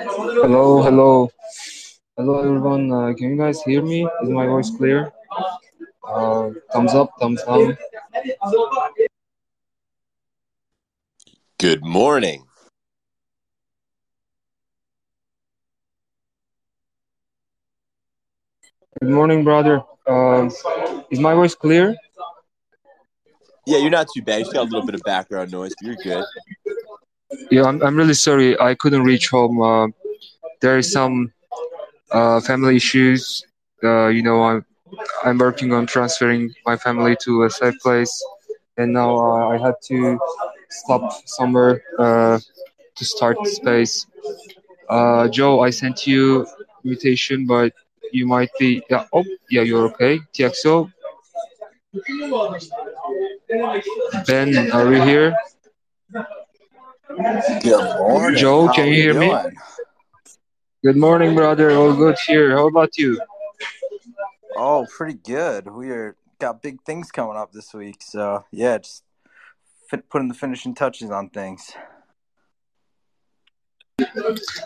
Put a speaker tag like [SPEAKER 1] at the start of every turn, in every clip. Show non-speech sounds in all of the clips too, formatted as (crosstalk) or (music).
[SPEAKER 1] Hello, hello, hello, everyone. Uh, can you guys hear me? Is my voice clear? Uh, thumbs up, thumbs down.
[SPEAKER 2] Good morning.
[SPEAKER 1] Good morning, brother. Um, is my voice clear?
[SPEAKER 2] Yeah, you're not too bad. You got a little bit of background noise, but you're good.
[SPEAKER 1] Yeah, I'm, I'm really sorry. I couldn't reach home. Uh, there is some uh, family issues. Uh, you know, I'm, I'm working on transferring my family to a safe place, and now uh, I had to stop somewhere uh, to start space. Uh, Joe, I sent you invitation, but you might be. Yeah. Oh, yeah, you're okay. TXO. Ben, are you here?
[SPEAKER 3] Good morning.
[SPEAKER 1] Joe,
[SPEAKER 3] How
[SPEAKER 1] can you
[SPEAKER 3] we
[SPEAKER 1] hear me? Good morning, brother. All good here. How about you?
[SPEAKER 3] Oh, pretty good. We are got big things coming up this week, so yeah, just fit, putting the finishing touches on things.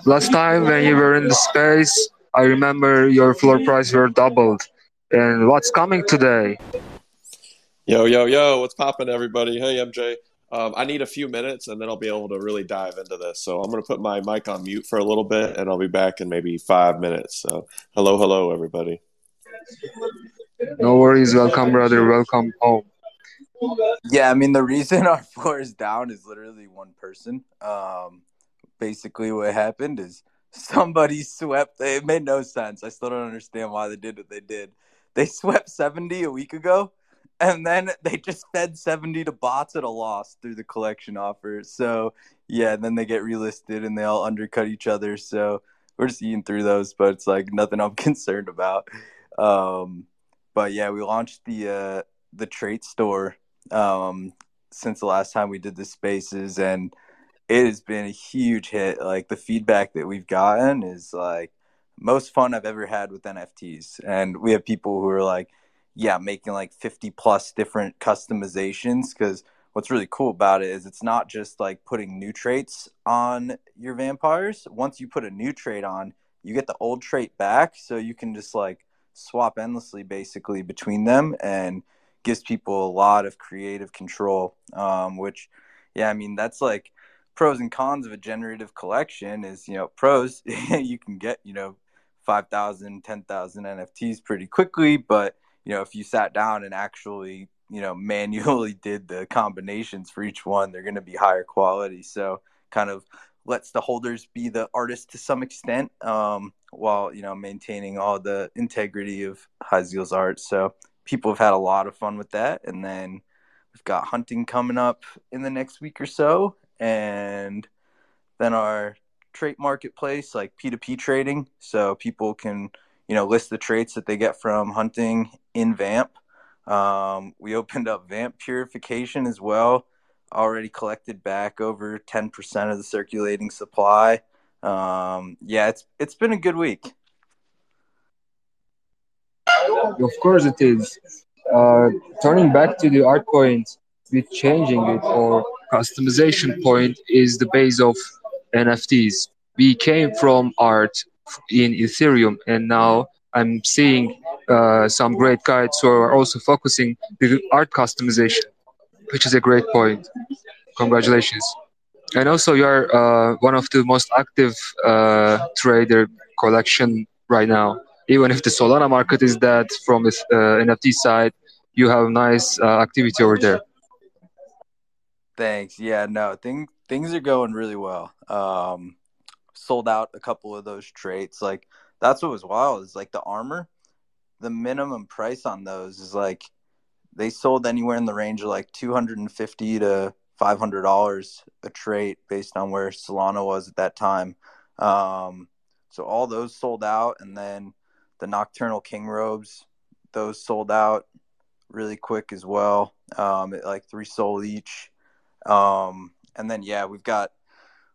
[SPEAKER 1] Last time when you were in the space, I remember your floor price were doubled. And what's coming today?
[SPEAKER 4] Yo, yo, yo, what's popping, everybody? Hey, MJ. Um, I need a few minutes and then I'll be able to really dive into this. So I'm going to put my mic on mute for a little bit and I'll be back in maybe five minutes. So, hello, hello, everybody.
[SPEAKER 1] No worries. Welcome, brother. Welcome home.
[SPEAKER 3] Yeah, I mean the reason (laughs) our floor is down is literally one person. Um, basically, what happened is somebody (laughs) swept. It made no sense. I still don't understand why they did what they did. They swept seventy a week ago, and then they just fed 70 to bots at a loss through the collection offer. So, yeah, and then they get relisted and they all undercut each other. So, we're just eating through those, but it's like nothing I'm (laughs) concerned about. Um, but yeah, we launched the uh, the trait store um, since the last time we did the spaces, and it has been a huge hit. Like the feedback that we've gotten is like most fun I've ever had with NFTs, and we have people who are like, yeah, making like 50 plus different customizations because what's really cool about it is it's not just like putting new traits on your vampires. Once you put a new trait on, you get the old trait back, so you can just like swap endlessly basically between them and gives people a lot of creative control. Um, which, yeah, I mean that's like pros and cons of a generative collection is you know pros (laughs) you can get you know 5000 10000 nfts pretty quickly but you know if you sat down and actually you know (laughs) manually did the combinations for each one they're going to be higher quality. So kind of lets the holders be the artist to some extent um, while you know maintaining all the integrity of Haziel's art. So people have had a lot of fun with that. And then we've got hunting coming up in the next week or so. And then our trait marketplace like p2p trading. So people can you know list the traits that they get from hunting in vamp um, we (laughs) opened up vamp purification as well already collected back over 10% of the circulating supply um, yeah it's it's been a good week
[SPEAKER 1] Of course it is. Uh, turning back to the art point with changing it or customization point is the base of NFTs. We came from art in Ethereum and now I'm seeing uh, some great guides who are also focusing the art customization, which is a great point. Congratulations. And also you are uh, one of the most active uh, trader collection right now even if the Solana market is dead from the uh, NFT side, you have nice uh, activity over there.
[SPEAKER 3] Thanks. Yeah, no, things things are going really well. Um, sold out a couple of those traits. Like that's what was wild is like the armor, the minimum price on those is like they sold anywhere in the range of like two hundred and fifty to five hundred dollars a trait based on where Solana was at that time. Um, so all those sold out, and then the Nocturnal King robes, those sold out really quick as well. Um, like three sold each. Um, and then yeah, we've got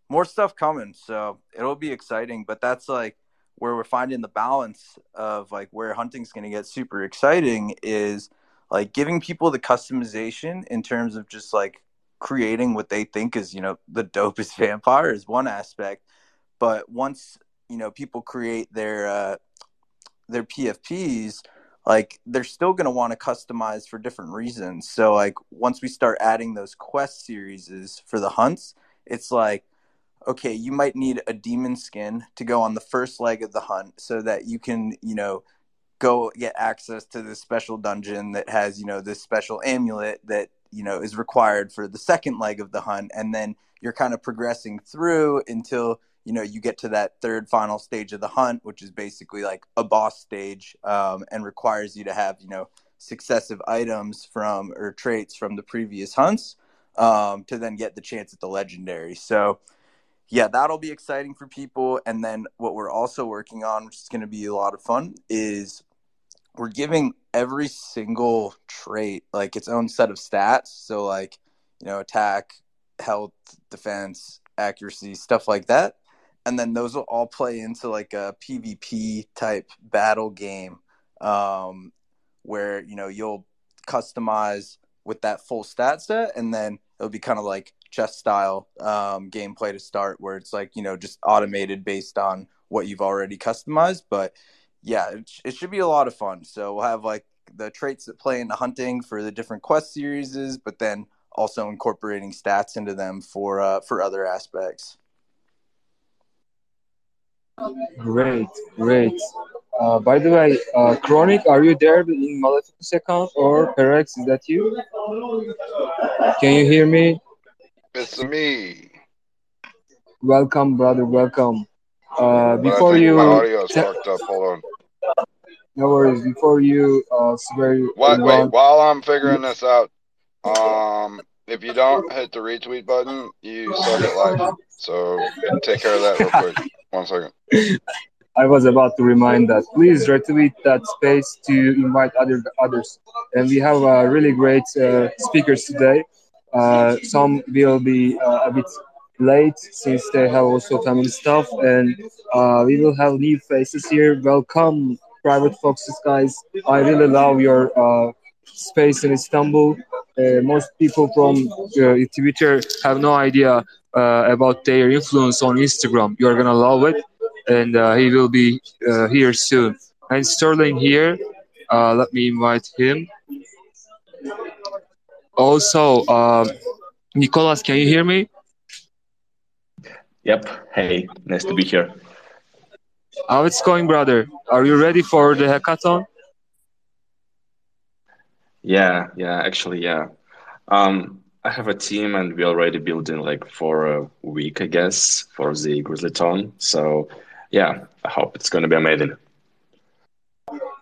[SPEAKER 3] more stuff coming, so it'll be exciting. But that's like where we're finding the balance of like where hunting's going to get super exciting is like giving people the customization in terms of just like creating what they think is you know the dopest (laughs) vampire is one aspect but once you know people create their uh, their PFPs, like they're still going to want to customize for different reasons. So like once we start adding those quest series for the hunts, it's like okay, you might need a demon skin to go on the first leg of the hunt so that you can, you know, go get access to this special dungeon that has, you know, this special amulet that, you know, is required for the second leg of the hunt. And then you're kind of progressing through until, you know, you get to that third final stage of the hunt, which is basically like a boss stage um, and requires you to have, you know, successive items from or traits from the previous hunts um, to then get the chance at the legendary. So, yeah, that'll be exciting for people. And then what we're also working on, which is going to be a lot of fun, is we're giving every single trait like its own set of stats. So, like, you know, attack, health, defense, accuracy, stuff like that. And then those will all play into like a PvP type battle game um, where, you know, you'll customize with that full stat set and then it'll be kind of like chess style um, gameplay to start where it's like you know just automated based on what you've already customized but yeah it, it should be a lot of fun so we'll have like the traits that play into hunting for the different quest series but then also incorporating stats into them for uh, for other aspects
[SPEAKER 1] Great, great. Uh, by the way, uh, Kronic, are you there in Maleficus account or Perex? Is that you? Can you hear me?
[SPEAKER 5] It's me.
[SPEAKER 1] Welcome, brother. Welcome. Uh, before you,
[SPEAKER 5] my audio is fucked up. Hold on.
[SPEAKER 1] no worries. Before you uh, swear
[SPEAKER 5] What? Wait. While I'm figuring this out, um, if you don't hit the retweet button, you suck at life. So take care of that real quick. (laughs) One second.
[SPEAKER 1] I was about to remind that. Please retweet that space to invite other others. And we have uh, really great uh, speakers today. Uh, some will be uh, a bit late since they have also family stuff, and uh, we will have new faces here. Welcome, Private Foxes, guys. I really love your uh, space in Istanbul. Uh, most people from uh, Twitter have no idea about their influence on Instagram. You're gonna love it, and he will be here soon. And Sterling here. Let me invite him. Also, uh, Nicholas, can you hear me?
[SPEAKER 6] Yep. Hey, nice to be here.
[SPEAKER 1] How it's going, brother? Are you ready for the hackathon?
[SPEAKER 6] Yeah, yeah, actually, yeah. Um, I have a team and we're already building like for a week, I guess, for the Grizzlython. So yeah, I hope it's gonna be amazing.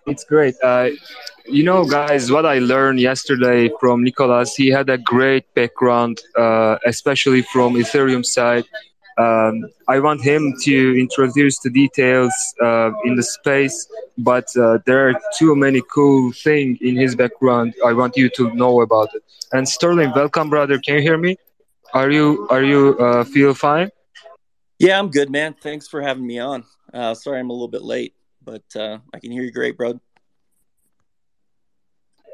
[SPEAKER 1] It's great. Uh, you know, guys, what I learned yesterday from Nicolas, he had a great background, uh, especially from Ethereum side. Um, I want him to introduce the details uh, in the space, but uh, there are too many cool things in his background. I want you to know about it. And Sterling, welcome, brother. Can you hear me? Are you are you uh, feel fine?
[SPEAKER 7] Yeah, I'm good, man. Thanks for having me on. Uh, sorry I'm a little bit late, but uh, I can hear you great, bro.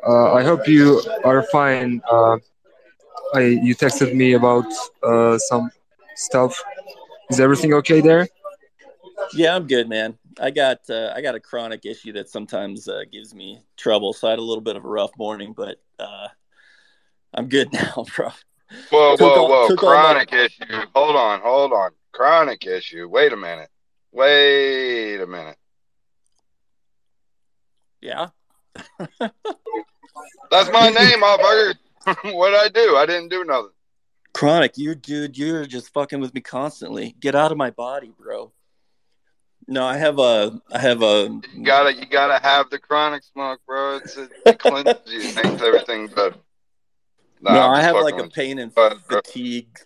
[SPEAKER 1] Uh, I hope you are fine. Uh, I you texted me about uh, some stuff. Is everything okay there?
[SPEAKER 7] Yeah, I'm good, man. I got uh, I got a chronic issue that sometimes uh, gives me trouble, so I had a little bit of a rough morning, but uh, I'm good (laughs) now, bro.
[SPEAKER 5] Whoa,
[SPEAKER 7] Took
[SPEAKER 5] whoa,
[SPEAKER 7] all-
[SPEAKER 5] whoa!
[SPEAKER 7] took all my-
[SPEAKER 5] Chronic issue. Hold on, hold on. Chronic issue. Wait a minute. Wait a minute.
[SPEAKER 7] Yeah,
[SPEAKER 5] That's my name, motherfucker. (laughs) what did I do? I didn't do nothing.
[SPEAKER 7] chronic. You, dude, you're just fucking with me constantly. Get out of my body, bro. No, I have a, I have a.
[SPEAKER 5] You gotta, you gotta have the chronic smoke, bro. It's it, it cleanses you, makes everything better. Nah,
[SPEAKER 7] no, I have like a pain and
[SPEAKER 5] But,
[SPEAKER 7] fatigue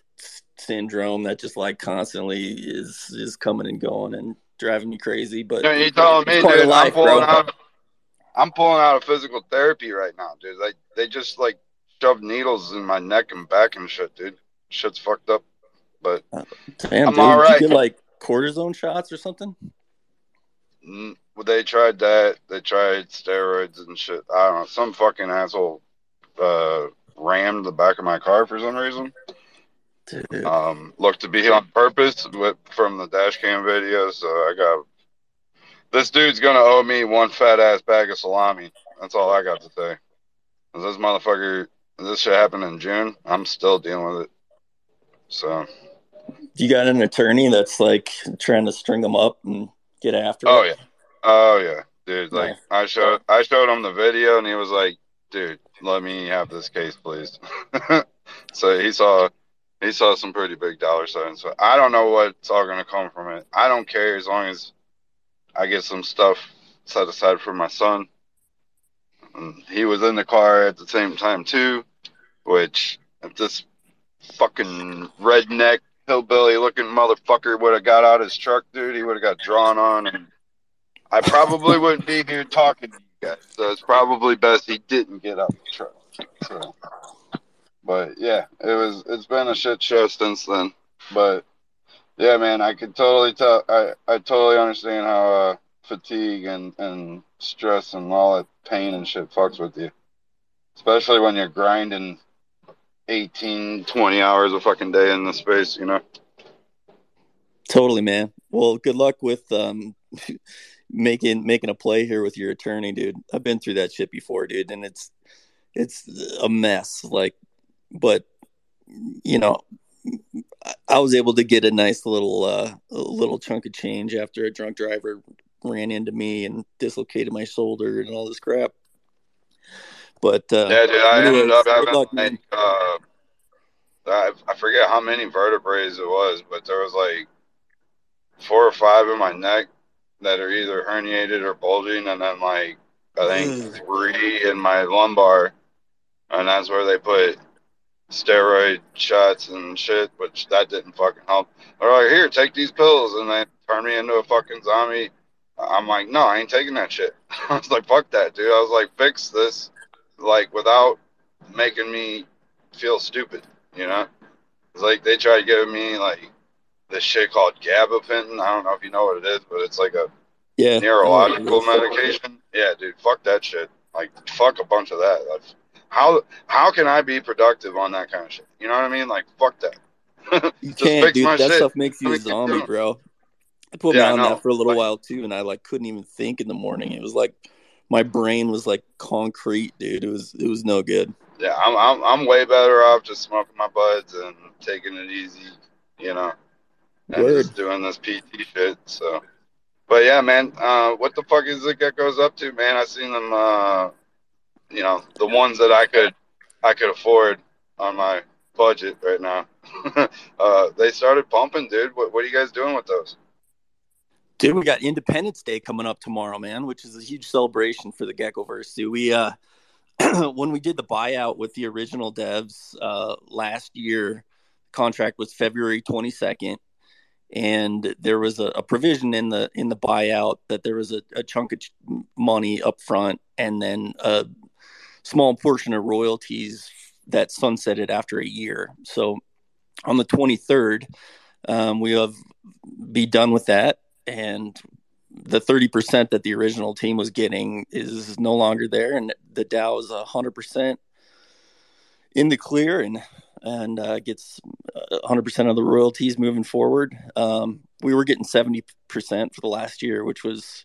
[SPEAKER 7] syndrome that just like constantly is is coming and going and driving me crazy. But
[SPEAKER 5] you. You telling me,
[SPEAKER 7] It's part of
[SPEAKER 5] dude?
[SPEAKER 7] life,
[SPEAKER 5] I'm pulling
[SPEAKER 7] bro.
[SPEAKER 5] out. I'm pulling out of physical therapy right now, dude. Like they just like shoved needles in my neck and back and shit, dude. Shit's fucked up. But
[SPEAKER 7] damn,
[SPEAKER 5] I'm
[SPEAKER 7] dude,
[SPEAKER 5] all
[SPEAKER 7] did you get like cortisone shots or something?
[SPEAKER 5] mm, well, they tried that. They tried steroids and shit. I don't know. Some fucking asshole uh, rammed the back of my car for some reason.
[SPEAKER 7] Dude.
[SPEAKER 5] Um, looked to be on purpose with, from the dash cam video. So I got this dude's gonna owe me one fat ass bag of salami. That's all I got to say. This motherfucker, this shit happened in June. I'm still dealing with it. So,
[SPEAKER 7] You got an attorney that's like trying to string them up and get after
[SPEAKER 5] oh
[SPEAKER 7] it.
[SPEAKER 5] yeah, oh yeah, dude. Like
[SPEAKER 7] Nice.
[SPEAKER 5] I showed, I showed him the video, and he was like, "Dude, let me have this case, please." (laughs) so he saw, he saw some pretty big dollar signs. So I don't know what's all gonna come from it. I don't care as long as I get some stuff set aside for my son. And he was in the car at the same time too, which if this fucking redneck hillbilly looking motherfucker would have got out his truck, dude, he would have got drawn on, and I probably (laughs) wouldn't be here talking to you guys. So it's probably best he didn't get out the truck. So, but yeah, it was. It's been a shit show since then. But yeah, man, I could totally tell. I I totally understand how uh, fatigue and and stress and all that pain and shit fucks with you, especially when you're grinding 18, 20 hours a fucking day in the space. You know.
[SPEAKER 7] Totally, man. Well, good luck with um (laughs) making making a play here with your attorney, dude. I've been through that shit before, dude, and it's it's a mess. Like, but you know, I- was able to get a nice little uh little chunk of change after a drunk driver ran into me and dislocated my shoulder and all this crap. But uh
[SPEAKER 5] Yeah, dude, I ended up having uh, I, I forget how many vertebrae it was, but there was like four or five in my neck that are either herniated or bulging, and then like I think three in my lumbar, and that's where they put steroid shots and shit, which that didn't fucking help. They're like, here, take these pills, and they turn me into a fucking zombie. I'm like, no, I ain't taking that shit. (laughs) I was like, fuck that, dude. I was like, fix this, like, without making me feel stupid, you know? It's like they tried giving me, like, this shit called gabapentin. I don't know if you know what it is, but it's like a
[SPEAKER 7] Yeah.
[SPEAKER 5] neurological medication. Yeah, dude, fuck that shit. Like, fuck a bunch of that. Like, how how can I be productive on that kind of shit? You know what I mean? Like, fuck that. (laughs)
[SPEAKER 7] You can't, dude. That
[SPEAKER 5] shit.
[SPEAKER 7] stuff makes you
[SPEAKER 5] Let
[SPEAKER 7] a zombie, bro. I put
[SPEAKER 5] Yeah,
[SPEAKER 7] me on
[SPEAKER 5] know.
[SPEAKER 7] that for a little
[SPEAKER 5] Like-
[SPEAKER 7] while too, and I like couldn't even think in the morning. It was like my brain was like concrete, dude. It was it was no good.
[SPEAKER 5] Yeah, I'm I'm I'm way better off just smoking my buds and taking it easy, you know, and
[SPEAKER 7] Word.
[SPEAKER 5] just doing this PT shit. So, but yeah, man, uh, what the fuck is it that goes up to, man? I seen them, uh, you know, the ones that I could I could afford on my budget right now. (laughs) uh, they started pumping, dude. What what are you guys doing with those?
[SPEAKER 7] Dude, we got Independence Day coming up tomorrow, man, which is a huge celebration for the Geckoverse. Dude, we uh (clears throat) when we did the buyout with the original devs uh last year, the contract was February 22nd and there was a, a provision in the in the buyout that there was a, a chunk of money up front and then a small portion of royalties that sunsetted after a year. So on the 23rd, um, we have be done with that. And the 30% that the original team was getting is no longer there. And the DAO is 100% in the clear and and uh, gets uh, 100% of the royalties moving forward. Um, we were getting 70% for the last year which was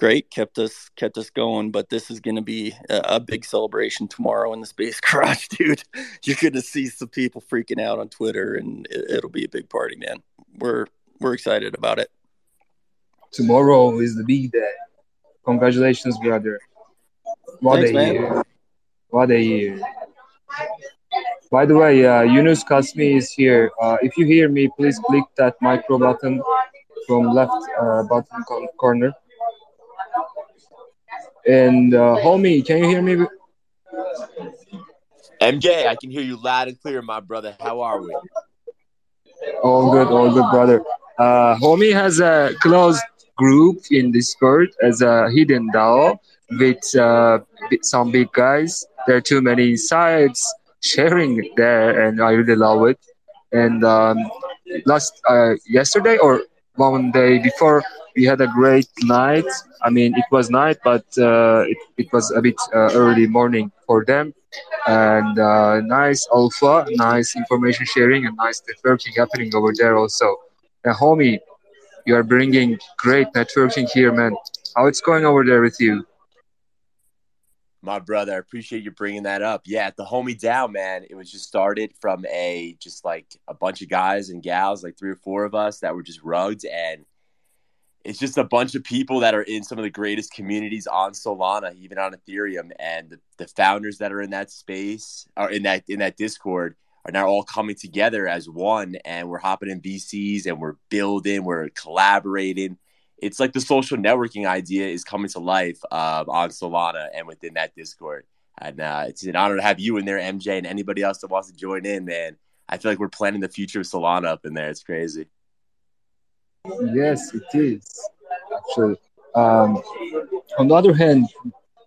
[SPEAKER 7] great kept us kept us going but this is going to be a, a big celebration tomorrow in the space (laughs) garage dude you're going to see some people freaking out on twitter and it, it'll be a big party man we're we're excited about it
[SPEAKER 1] Tomorrow is the big day. Congratulations, brother. What
[SPEAKER 7] Thanks,
[SPEAKER 1] a
[SPEAKER 7] man.
[SPEAKER 1] year. What a year. By the way, uh, Yunus Kasmi is here. Uh, if you hear me, please click that micro button from left uh, bottom corner. And uh, homie, can you hear me?
[SPEAKER 2] MJ, I can hear you loud and clear, my brother. How are we?
[SPEAKER 1] All good, all good, brother. Uh, homie has a closed group in Discord as a hidden DAO with uh, some big guys. There are too many sites sharing there, and I really love it. And um, last uh, yesterday or one day before, we had a great night. I mean, it was night, but uh, it, it was a bit uh, early morning for them. and uh, nice alpha, nice information sharing, and nice networking happening over there also. And homie, you are bringing great networking here, man. How it's going over there with you?
[SPEAKER 2] My brother, I appreciate you bringing that up. Yeah, the homie down, man, it was just started from a just like a bunch of guys and gals, like three or four of us that were just rugged, and it's just a bunch of people that are in some of the greatest communities on Solana, even on Ethereum, and the, the founders that are in that space or in that in that Discord are now all coming together as one, and we're hopping in VCs and we're building, we're collaborating it's like the social networking idea is coming to life uh, on Solana and within that Discord. And uh, it's an honor to have you in there, MJ, and anybody else that wants to join in, man. I feel like we're planning the future of Solana up in there. It's crazy.
[SPEAKER 1] Yes, it is. Actually, um, on the other hand,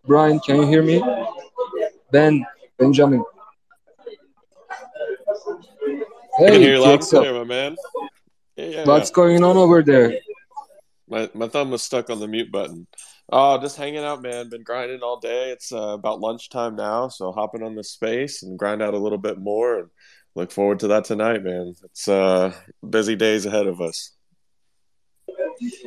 [SPEAKER 1] Brian, can you hear me? Ben, Benjamin.
[SPEAKER 4] Hey, can hear loud clear, my man. Yeah, yeah,
[SPEAKER 1] What's
[SPEAKER 4] yeah.
[SPEAKER 1] going on over there?
[SPEAKER 4] My my thumb was stuck on the mute button. Oh, just hanging out, man. Been grinding all day. It's uh, about lunchtime now, so hopping on the space and grind out a little bit more, and look forward to that tonight, man. It's uh, busy days ahead of us.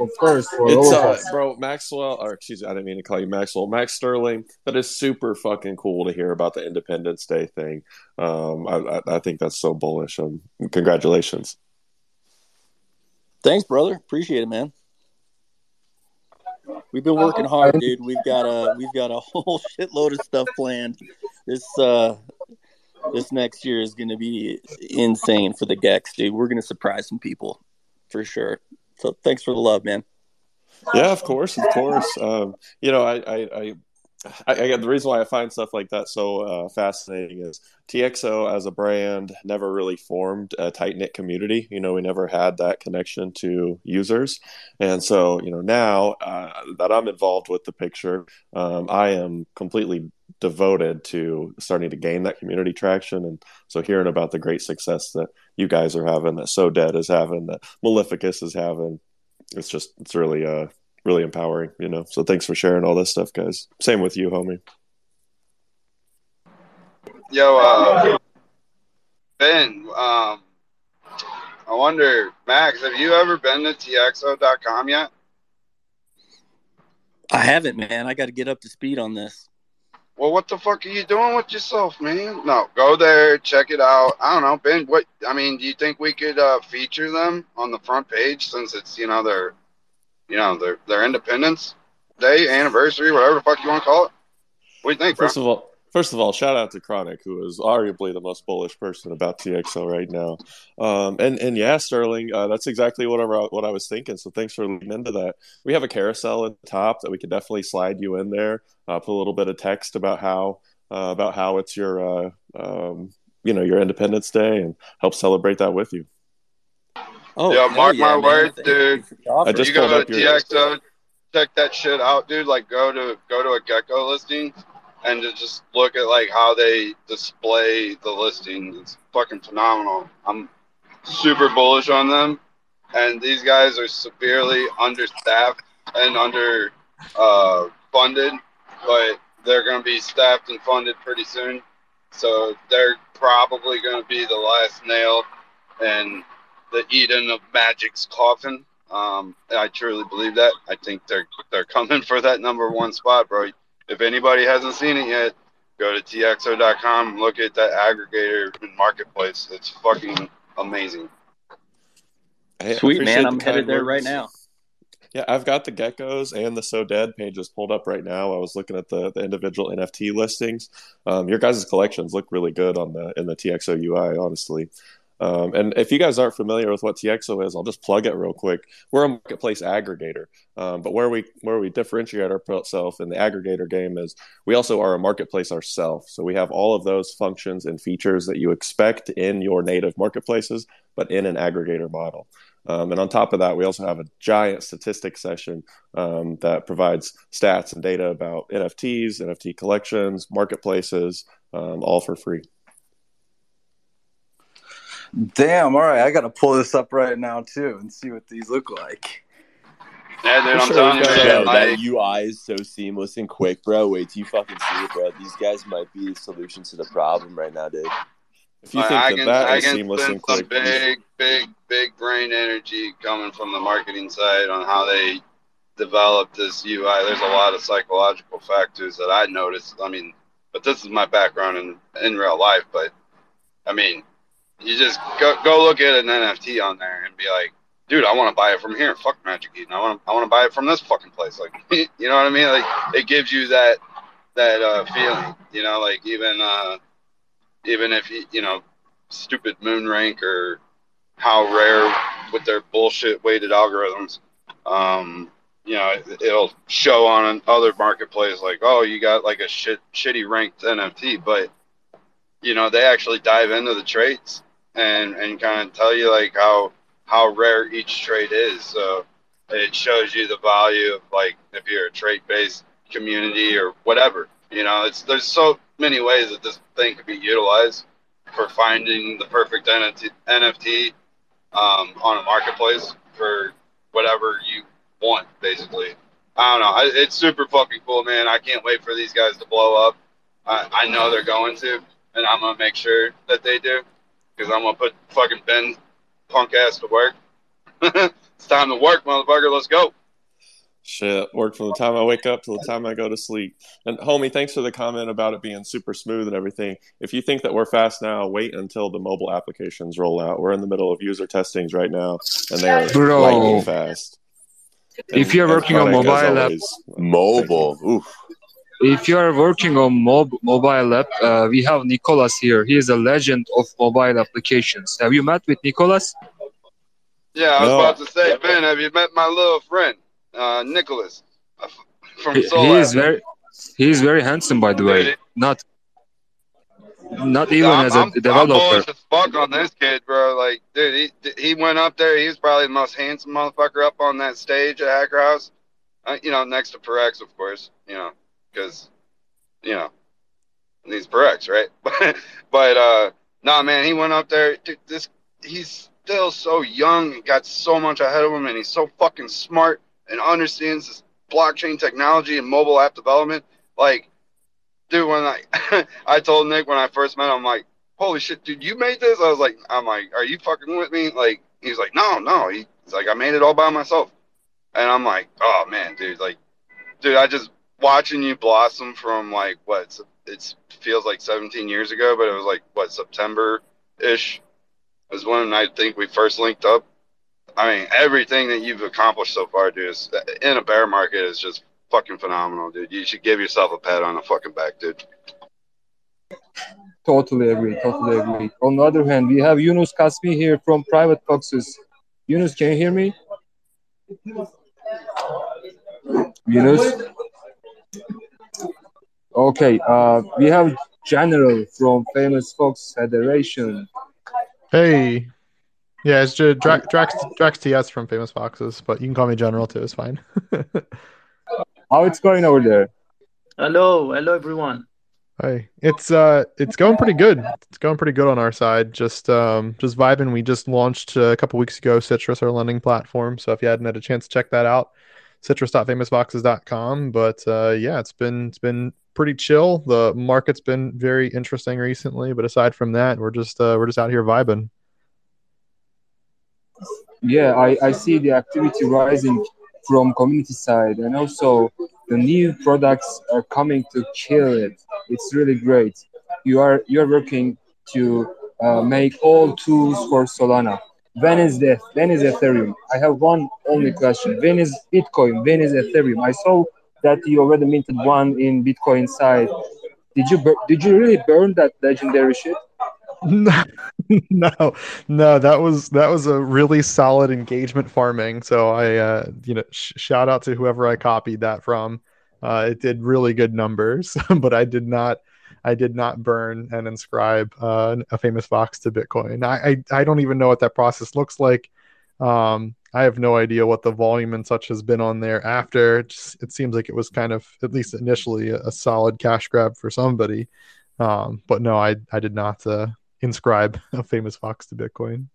[SPEAKER 1] Of course, for
[SPEAKER 4] It's uh, bro, Maxwell, or excuse me, I didn't mean to call you Maxwell. Max Sterling. That is super fucking cool to hear about the Independence Day thing. Um, I, I, I think that's so bullish. Um, congratulations.
[SPEAKER 7] Thanks, brother. Appreciate it, man. We've been working hard, dude. We've got a we've got a (laughs) whole shitload of stuff planned. This uh this next year is going to be insane for the Gex, dude. We're going to surprise some people for sure. So thanks for the love, man.
[SPEAKER 4] Yeah, of course, of course. Um, you know, I, I, I, I, I, the reason why I find stuff like that so uh, fascinating is TXO as a brand never really formed a tight knit community. You know, we never had that connection to users, and so you know now uh, that I'm involved with the picture, um, I am completely devoted to starting to gain that community traction and so hearing about the great success that you guys are having that so dead is having that maleficus is having it's just it's really uh really empowering you know so thanks for sharing all this stuff guys same with you homie
[SPEAKER 5] Yo, uh, Ben, um, I wonder, Max, have you ever been to TXO.com yet?
[SPEAKER 7] I haven't, man. I got to get up to speed on this.
[SPEAKER 5] Well, what the fuck are you doing with yourself, man? No, go there, check it out. I don't know, Ben. What I mean, do you think we could uh, feature them on the front page since it's you know their, you know their their Independence Day anniversary, whatever the fuck you want to call it? What do you think, bro?
[SPEAKER 4] first of all first of all shout out to Kronic who is arguably the most bullish person about txo right now um and and yeah sterling uh, that's exactly what I, what I was thinking so thanks for leading into that we have a carousel at the top that we could definitely slide you in there uh, put a little bit of text about how uh, about how it's your uh, um, you know your independence day and help celebrate that with you
[SPEAKER 7] Oh,
[SPEAKER 5] Yeah,
[SPEAKER 7] hell
[SPEAKER 5] mark my
[SPEAKER 7] man.
[SPEAKER 5] words, dude.
[SPEAKER 7] for.
[SPEAKER 4] I just
[SPEAKER 5] you go
[SPEAKER 4] pulled
[SPEAKER 5] to
[SPEAKER 4] up your-
[SPEAKER 5] TXO, check that shit out, dude. Like, go to go to a Gecko listing, and to just look at like how they display the listing. It's fucking phenomenal. I'm super bullish on them, and these guys are severely understaffed and under uh, funded, but they're going to be staffed and funded pretty soon. So they're probably going to be the last nail in the Eden of Magic's coffin. Um, I truly believe that. I think they're they're coming for that number one spot, bro. If anybody hasn't seen it yet, go to txo.com, look at that aggregator and marketplace. It's fucking amazing.
[SPEAKER 7] Sweet man, I'm
[SPEAKER 4] kind
[SPEAKER 7] headed there right now.
[SPEAKER 4] Yeah, I've got the geckos and the So Dead pages pulled up right now. I was looking at the, the individual NFT listings. Um, your guys' collections look really good on the in the TXO UI, honestly. Um, and if you guys aren't familiar with what TXO is, I'll just plug it real quick. We're a marketplace aggregator, um, but where we where we differentiate ourselves in the aggregator game is we also are a marketplace ourselves. So we have all of those functions and features that you expect in your native marketplaces, but in an aggregator model. Um, and on top of that, we also have a giant statistics session um, that provides stats and data about NFTs, NFT collections, marketplaces, um, all for free.
[SPEAKER 3] Damn, all right. I got to pull this up right now, too, and see what these look like.
[SPEAKER 5] Yeah, dude, I'm
[SPEAKER 4] sure
[SPEAKER 5] telling you,
[SPEAKER 4] we've
[SPEAKER 5] man. Like,
[SPEAKER 2] that UI is so seamless and quick, bro. Wait till you fucking see it, bro. These guys might be the solution to the problem right now, dude.
[SPEAKER 4] If you
[SPEAKER 5] Like,
[SPEAKER 4] think
[SPEAKER 5] I
[SPEAKER 4] that
[SPEAKER 5] can,
[SPEAKER 4] that
[SPEAKER 5] I
[SPEAKER 4] is
[SPEAKER 5] can
[SPEAKER 4] seamless
[SPEAKER 5] sense
[SPEAKER 4] and
[SPEAKER 5] some
[SPEAKER 4] quick,
[SPEAKER 5] big, big, big brain energy coming from the marketing side on how they developed this UI. There's a lot of psychological factors that I noticed. I mean, but this is my background in in real life. But I mean, you just go go look at an NFT on there and be like, dude, I want to buy it from here. Fuck Magic Eden. I want to I want to buy it from this fucking place. Like, (laughs) you know what I mean? Like, it gives you that that uh, feeling. You know, like even uh, even if you you know stupid moon rank or how rare with their bullshit weighted algorithms um you know it, it'll show on other marketplace like oh you got like a shit shitty ranked nft but you know they actually dive into the traits and and kind of tell you like how how rare each trait is so it shows you the value of like if you're a trait based community or whatever you know it's there's so many ways that this thing could be utilized for finding the perfect NFT, NFT um, on a marketplace for whatever you want, basically. I don't know. It's super fucking cool, man. I can't wait for these guys to blow up. I, I know they're going to, and I'm gonna make sure that they do, because I'm gonna put fucking Ben punk ass to work. (laughs) it's time to work, motherfucker. Let's go.
[SPEAKER 4] Shit, work from the time I wake up till the time I go to sleep. And homie, thanks for the comment about it being super smooth and everything. If you think that we're fast now, wait until the mobile applications roll out. We're in the middle of user testings right now, and they're
[SPEAKER 1] Bro.
[SPEAKER 4] lightning fast.
[SPEAKER 1] If you're working on
[SPEAKER 4] Chronic, as
[SPEAKER 1] mobile app-
[SPEAKER 2] Mobile. Oof.
[SPEAKER 1] If you are working on mob- mobile app, uh, we have Nicolas here. He is a legend of mobile applications. Have you met with Nicolas?
[SPEAKER 5] Yeah, I was
[SPEAKER 4] No.
[SPEAKER 5] about to say, Ben, have you met my little friend, uh, Nicholas, uh, from
[SPEAKER 1] He, he is very, he is very handsome, by the way. Not, not even
[SPEAKER 5] I'm,
[SPEAKER 1] as a
[SPEAKER 5] I'm, I'm
[SPEAKER 1] developer.
[SPEAKER 5] bullish as fuck on this kid, bro. Like, dude, he he went up there. He was probably the most handsome motherfucker up on that stage at Hacker House. Uh, you know, next to Perex, of course. You know, because you know he's Perex, right? (laughs) But uh, nah, man, he went up there. Dude, this he's still so young. He got so much ahead of him, and he's so fucking smart and understands this blockchain technology and mobile app development. Like, dude, when I (laughs) I told Nick when I first met him, I'm like, holy shit, dude, you made this? I was like, I'm like, are you fucking with me? Like, he's like, no, no. He's like, I made it all by myself. And I'm like, oh man, dude, like, dude, I just watching you blossom from like what it's feels like 17 years ago, but it was like what September ish was when I think we first linked up. I mean, everything that you've accomplished so far, dude, is, uh, in a bear market is just fucking phenomenal, dude. You should give yourself a pat on the fucking back, dude.
[SPEAKER 1] Totally agree. Totally agree. On the other hand, we have Yunus Kasmi here from Private Foxes. Yunus, can you hear me? Yunus. Okay. Uh, we have General from Famous Fox Federation.
[SPEAKER 8] Hey. Yeah, it's just Drax, Drax, Drax TS from Famous Foxes, but you can call me General too. It's fine. (laughs)
[SPEAKER 1] How it's going over there?
[SPEAKER 9] Hello, hello everyone.
[SPEAKER 8] Hey, it's uh, it's going pretty good. It's going pretty good on our side. Just um, just vibing. We just launched uh, a couple weeks ago Citrus, our lending platform. So if you hadn't had a chance to check that out, citrus.famousfoxes.com. But uh, yeah, it's been it's been pretty chill. The market's been very interesting recently, but aside from that, we're just uh, we're just out here vibing.
[SPEAKER 1] Yeah, I, I see the activity rising from community side and also the new products are coming to kill it. It's really great. You are you're working to uh, make all tools for Solana. When is the when is Ethereum? I have one only question. When is Bitcoin? When is Ethereum? I saw that you already minted one in Bitcoin side. Did you bur- did you really burn that legendary shit?
[SPEAKER 8] no, (laughs) no, no, that was that was a really solid engagement farming. So I, uh, you know, sh- shout out to whoever I copied that from. Uh, it did really good numbers, (laughs) but I did not, I did not burn and inscribe uh, a famous fox to Bitcoin. I, I, I don't even know what that process looks like. Um, I have no idea what the volume and such has been on there after. It, just, it seems like it was kind of, at least initially, a, a solid cash grab for somebody. Um, but no, I, I did not. Uh, inscribe (laughs) a famous fox to Bitcoin.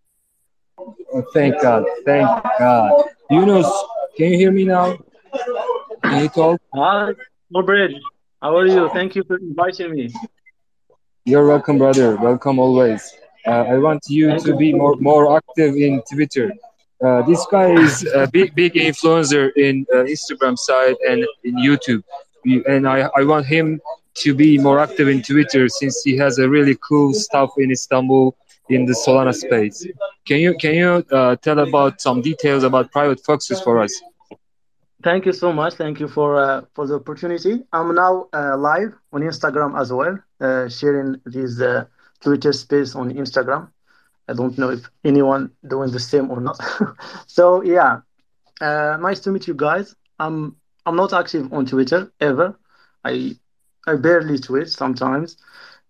[SPEAKER 1] Oh, thank God, thank God. Yunus, Can you hear me now? Can you talk?
[SPEAKER 9] Hi, Bridge. How are you? Thank you for inviting me.
[SPEAKER 1] You're welcome, brother. Welcome always. Uh, I want you
[SPEAKER 9] Thank
[SPEAKER 1] to
[SPEAKER 9] you
[SPEAKER 1] be more more active in Twitter. Uh, this guy is a big big influencer in uh, Instagram side and in YouTube, and I, I want him to be more active in Twitter since he has a really cool stuff in Istanbul in the Solana space. Can you can you uh, tell about some details about private foxes for us?
[SPEAKER 9] Thank you so much. Thank you for uh, for the opportunity. I'm now uh, live on Instagram as well, uh, sharing this uh, Twitter space on Instagram. I don't know if anyone doing the same or not. (laughs) so yeah, uh, nice to meet you guys. I'm I'm not active on Twitter ever. I I barely tweet sometimes.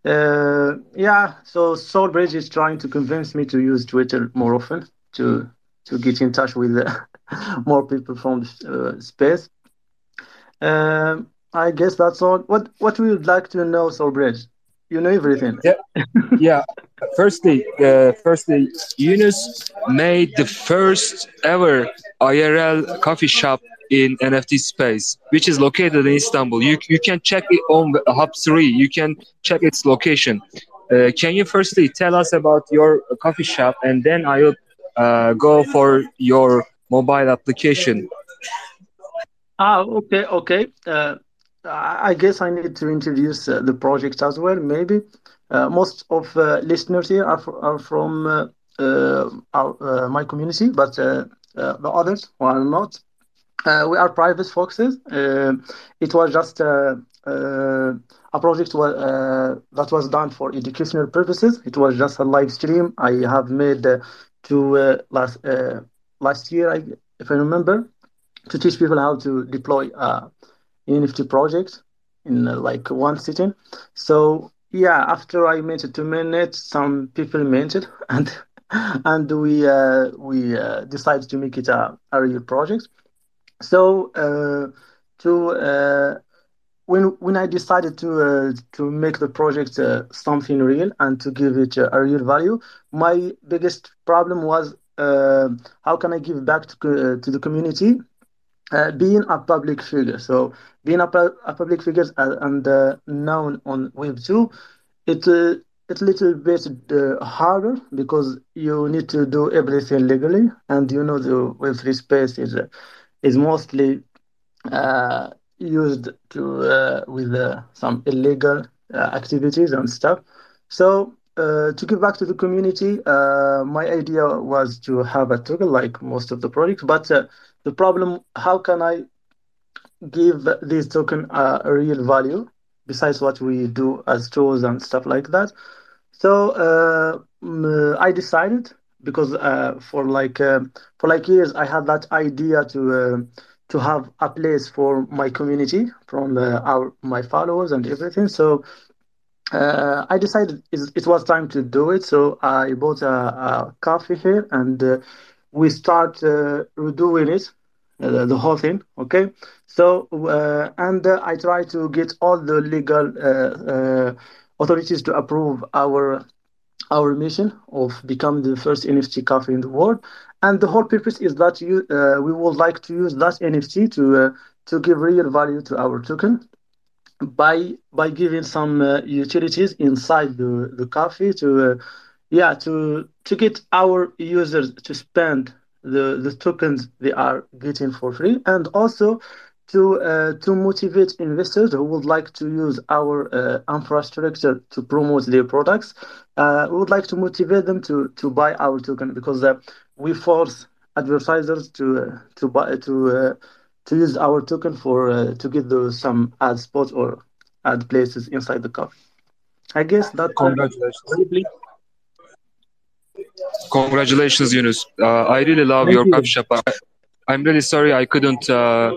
[SPEAKER 9] Uh, yeah, so SolBridge is trying to convince me to use Twitter more often to to get in touch with uh, (laughs) more people from uh, space. Um, I guess that's all. What what we would like to know, SolBridge? You know everything.
[SPEAKER 1] Yeah, yeah. Firstly, uh, firstly, Yunus made the first ever IRL coffee shop in NFT space, which is located in Istanbul. You you can check it on Hub Three. You can check its location. Uh, can you firstly tell us about your coffee shop, and then I will uh, go for your mobile application.
[SPEAKER 9] Ah, okay, okay. Uh, I guess I need to introduce uh, the project as well. Maybe uh, most of uh, listeners here are, are from uh, our, my community, but the others who are not, we are private foxes. It was just a project uh, that was done for educational purposes. It was just a live stream I have made uh, to uh, last uh, last year, I, if I remember, to teach people how to deploy uh, NFT project in like one sitting. So yeah, after I made two minutes, some people it, (laughs) and and we uh, we uh, decided to make it a, a real project. So uh, to uh, when when I decided to uh, to make the project uh, something real and to give it uh, a real value, my biggest problem was uh, how can I give back to, uh, to the community being a public figure. So being a, a public figure and known on Web two, it it's a little bit uh, harder because you need to do everything legally, and you know the Web three space is is mostly used to uh, with uh, some illegal uh, activities and stuff. So uh, to give back to the community, uh, my idea was to have a token like most of the projects, but the problem, how can I give this token a, a real value besides what we do as tools and stuff like that? So I decided because for like for like years I had that idea to to have a place for my community from uh, our my followers and everything. So uh, I decided it, was time to do it. So I bought a, a coffee here and uh, we start uh, redoing it, uh, the whole thing. Okay. So uh, and uh, I try to get all the legal authorities to approve our our mission of becoming the first NFT cafe in the world. And the whole purpose is that you, uh, we would like to use that NFT to uh, to give real value to our token by by giving some uh, utilities inside the the cafe to uh, yeah to to get our users to spend the the tokens they are getting for free. And also to uh, to motivate investors who would like to use our uh, infrastructure to promote their products uh, we would like to motivate them to to buy our token because we force advertisers to to buy to to use our token for to get those some ad spots or ad places inside the coffee. I guess that's uh,
[SPEAKER 1] Congratulations. Congratulations, Yunus. I really love
[SPEAKER 9] Thank
[SPEAKER 1] your
[SPEAKER 9] you.
[SPEAKER 1] shop. I'm really sorry I couldn't uh,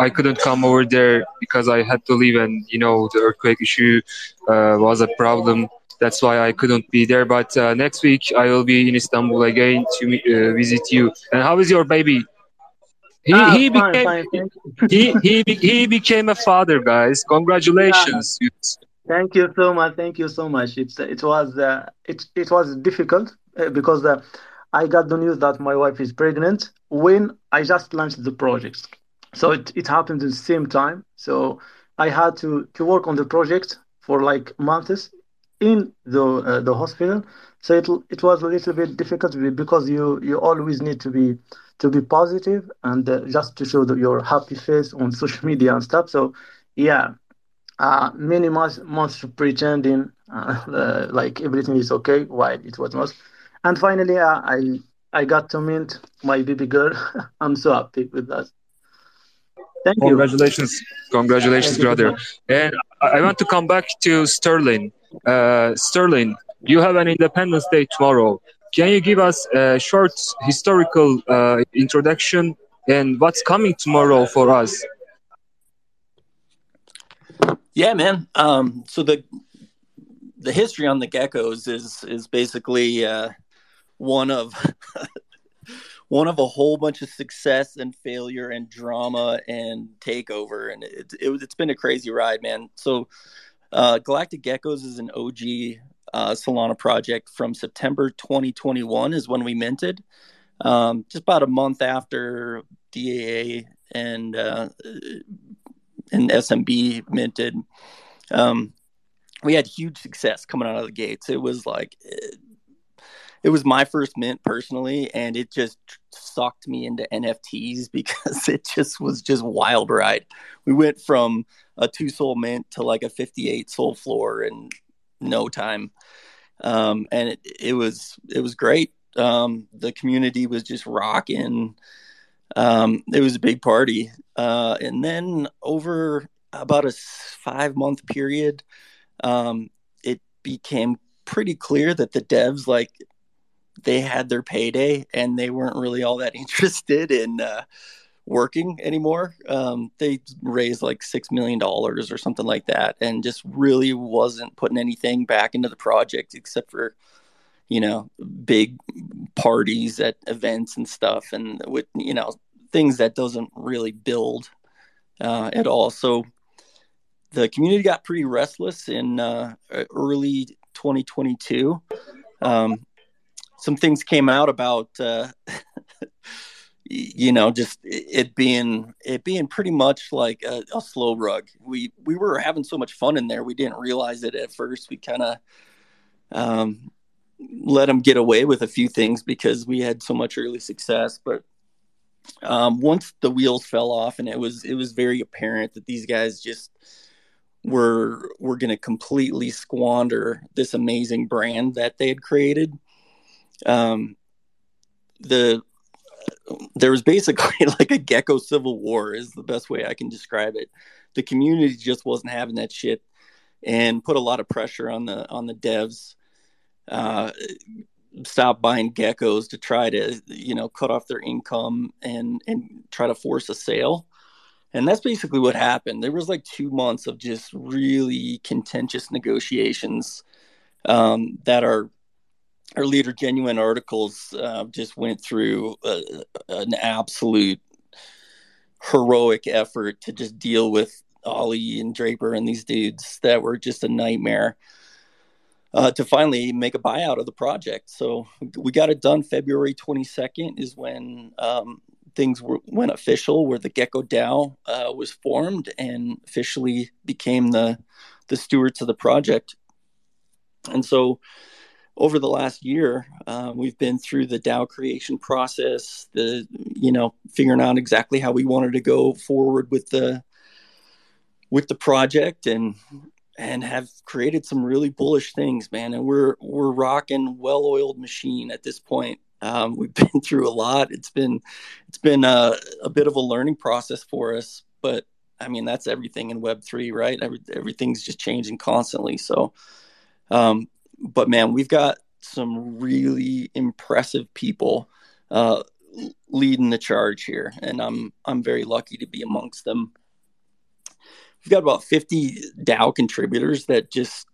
[SPEAKER 1] I couldn't come over there because I had to leave and you know the earthquake issue uh, was a problem. That's why I couldn't be there. But uh, next week I will be in Istanbul again to uh, visit you. And how is your baby? He
[SPEAKER 9] Ah,
[SPEAKER 1] he
[SPEAKER 9] fine,
[SPEAKER 1] became
[SPEAKER 9] fine.
[SPEAKER 1] He he be, he became a father, guys. Congratulations. Yunus.
[SPEAKER 9] thank you so much. Thank you so much. It's it was uh, it it was difficult uh, because uh, I got the news that my wife is pregnant when I just launched the project. So it, it happened at the same time. So I had to, to work on the project for like months in the uh, the hospital. So it it was a little bit difficult because you you always need to be to be positive and uh, just to show the, your happy face on (laughs) social media and stuff. So yeah, uh, many months months pretending (laughs) uh, like everything is okay while it was not. And finally, uh, I I got to meet my baby girl. (laughs) I'm so happy with that. Thank
[SPEAKER 1] congratulations. you. Congratulations, Thank brother. You. And I want to come back to Sterling. Uh, Sterling, you have an Independence Day tomorrow. Can you give us a short historical uh, introduction and what's coming tomorrow for us?
[SPEAKER 7] Yeah, man. Um, so the the history on the geckos is is basically uh, one of (laughs) one of a whole bunch of success and failure and drama and takeover, and it, it it's been a crazy ride, man. So, uh, Galactic Geckos is an OG uh, Solana project from September 2021 is when we minted. Um, just about a month after DAA and uh, and SMB minted. Um, we had huge success coming out of the gates. It was like it, was my first mint personally, and it just sucked me into NFTs (laughs) because it just was just wild ride. We went from a two Sol mint to like a 58 Sol floor in no time. Um, and it, it was it was great. Um, the community was just rocking. Um, it was a big party. Uh, and then over about a five month period, um, it became pretty clear that the devs like they had their payday and they weren't really all that (laughs) interested in uh, working anymore. Um, they raised like six million dollars or something like that, and just really wasn't putting anything back into the project except for you know big parties at events and stuff, and with you know things that doesn't really build uh, at all. So the community got pretty restless in uh, early 2022. Um, some things came out about uh, (laughs) you know just it being it being pretty much like a, a, slow rug. We we were having so much fun in there we didn't realize it at first. We kind of um, let them get away with a few things because we had so much early success but um, once the wheels fell off and it was it was very apparent that these guys just were were going to completely squander this amazing brand that they had created um, the there was basically (laughs) like a gecko civil war is the best way I can describe it. The community just wasn't having that shit and put a lot of pressure on the on the devs. Uh, stop buying geckos to try to you know cut off their income and and try to force a sale and that's basically what happened there was like two months of just really contentious negotiations um, that are our leader genuine articles uh, just went through a, an absolute heroic effort to just deal with Ollie and Draper and these dudes that were just a nightmare uh, to finally make a buyout of the project. So we got it done. February 22nd is when um, things were, went official, where the Gecko DAO uh, was formed and officially became the the stewards of the project. And so over the last year, uh, we've been through the DAO creation process, the you know figuring out exactly how we wanted to go forward with the with the project and and have created some really bullish things, man. And we're we're rocking well-oiled machine at this point. Um, (laughs) we've been through a lot. It's been it's been a, a bit of a learning process for us, but I mean that's everything in Web three, right? Every, everything's just changing constantly. So um, but man, we've got some really impressive people uh, leading the charge here, and I'm I'm very lucky to be amongst them. We've got about 50 DAO contributors that just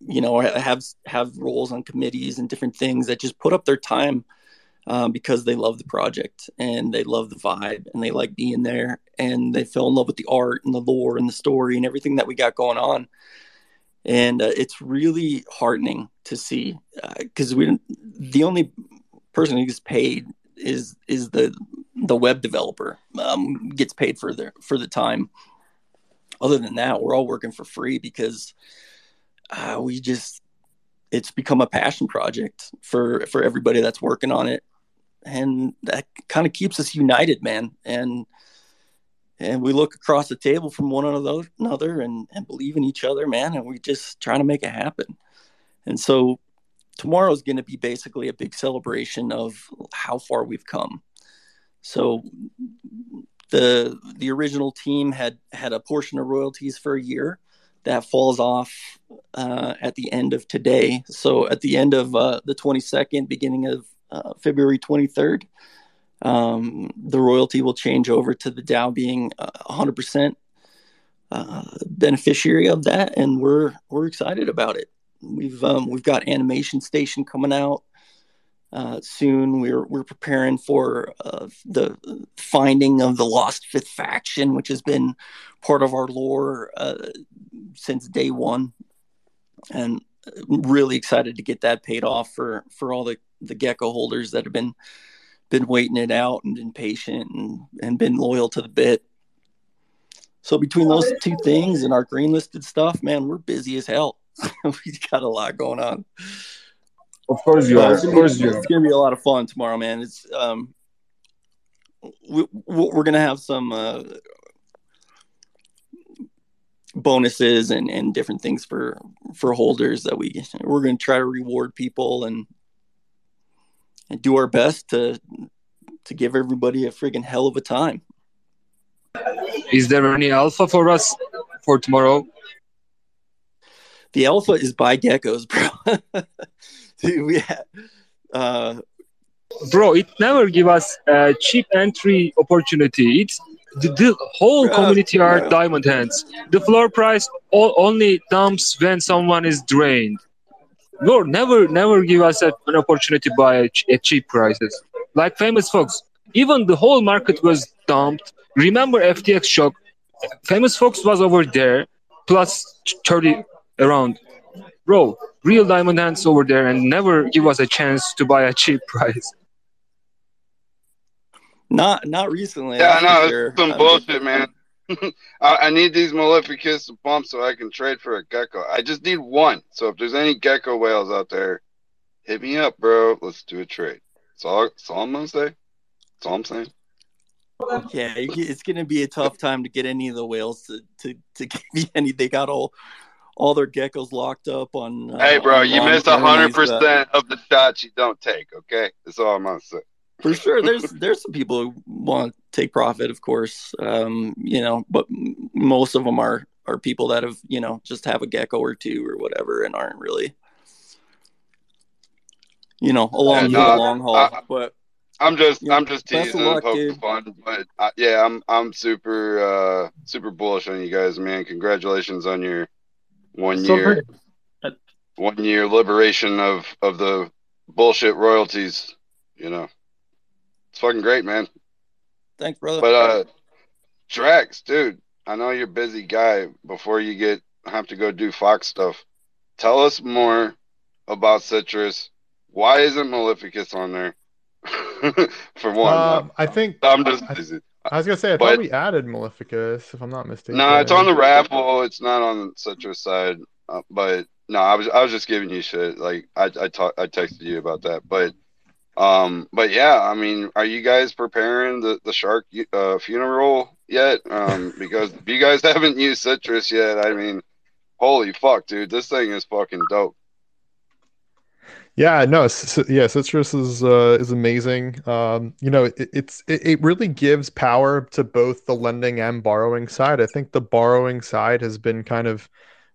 [SPEAKER 7] you know have have roles on committees and different things that just put up their time um, because they love the project and they love the vibe and they like being there and they fell in love with the art and the lore and the story and everything that we got going on and uh, it's really heartening to see because uh, we the only person who gets paid is is the the web developer um, gets paid for the for the time. Other than that, we're all working for free because uh, we just it's become a passion project for for everybody that's working on it, and that kind of keeps us united, man. And and we look across the table from one another and, and believe in each other, man. And we just trying to make it happen. And so tomorrow is going to be basically a big celebration of how far we've come. So the the original team had had a portion of royalties for a year that falls off uh, at the end of today. So at the end of uh, the 22nd, beginning of uh, February 23rd, um, the royalty will change over to the DAO being 100% uh, beneficiary of that, and we're we're excited about it. We've um, we've got Animation Station coming out uh, soon. We're we're preparing for uh, the finding of the lost fifth faction, which has been part of our lore uh, since day one, and really excited to get that paid off for for all the the gecko holders that have been been waiting it out and been patient and and been loyal to the bit. So between those two things and our green listed stuff, man, we're busy as hell. (laughs) We've got a lot going on.
[SPEAKER 1] Of course you are. Of course you are.
[SPEAKER 7] It's gonna be a lot of fun tomorrow, man. It's um, we, we're gonna have some uh, bonuses and and different things for for holders that we we're gonna try to reward people and and do our best to to give everybody a friggin' hell of a time.
[SPEAKER 1] Is there any alpha for us for tomorrow?
[SPEAKER 7] The alpha is by geckos, bro. (laughs) Dude, we have, uh,
[SPEAKER 1] bro, it never give us a cheap entry opportunity. It's the, the whole community are diamond hands. The floor price all, only dumps when someone is drained. Lord, never, never give us a, an opportunity to buy at cheap prices. Like famous folks, even the whole market was dumped. Remember FTX shock? Famous folks was over there, plus 30 around. Bro, real diamond hands over there and never give us a chance to buy a cheap (laughs) price.
[SPEAKER 7] Not not recently.
[SPEAKER 5] Yeah, I know. Sure. It's some bullshit, man. (laughs) I, need these Maleficus to pump so I can trade for a gecko. I just need one. So if there's any gecko whales out there, hit me up, bro. Let's do a trade. That's all, that's all I'm gonna say. That's all I'm saying.
[SPEAKER 7] Yeah, it's gonna be a tough time to get any of the whales to to to give you (laughs) any. They got all all their geckos locked up on.
[SPEAKER 5] Uh, hey, bro, on you miss hundred percent of the shots you don't take. Okay, that's all I'm gonna say
[SPEAKER 7] for sure there's there's some people who want to take profit of course um, you know but most of them are are people that have you know just have a gecko or two or whatever and aren't really you know along yeah, no, the long haul I, but
[SPEAKER 5] I'm just I'm just teasing luck, poking fun, but uh, yeah, I'm I'm super uh super bullish on you guys, man. Congratulations on your one so year one year liberation of of the bullshit royalties. You know. It's fucking great, man.
[SPEAKER 7] Thanks, brother.
[SPEAKER 5] But uh Drax, dude, I know you're a busy guy before you get have to go do Fox stuff. Tell us more about Citrus. Why isn't Maleficus on there? (laughs) For one.
[SPEAKER 8] Um, I think
[SPEAKER 5] I'm just busy.
[SPEAKER 8] I was gonna say I but, thought we added Maleficus, if I'm not mistaken.
[SPEAKER 5] No, nah, it's on the raffle. It's not on the Citrus side. Uh, but no, I was I was just giving you shit. Like I I talk, I texted you about that. But um, but yeah, I mean, are you guys preparing the the shark uh, funeral yet? Um, (laughs) because if you guys haven't used citrus yet, I mean, holy fuck, dude, this thing is fucking dope.
[SPEAKER 8] Yeah, no, c- yeah, citrus is uh, is amazing. Um, you know, it, it's it, it really gives power to both the lending and borrowing side. I think the borrowing side has been kind of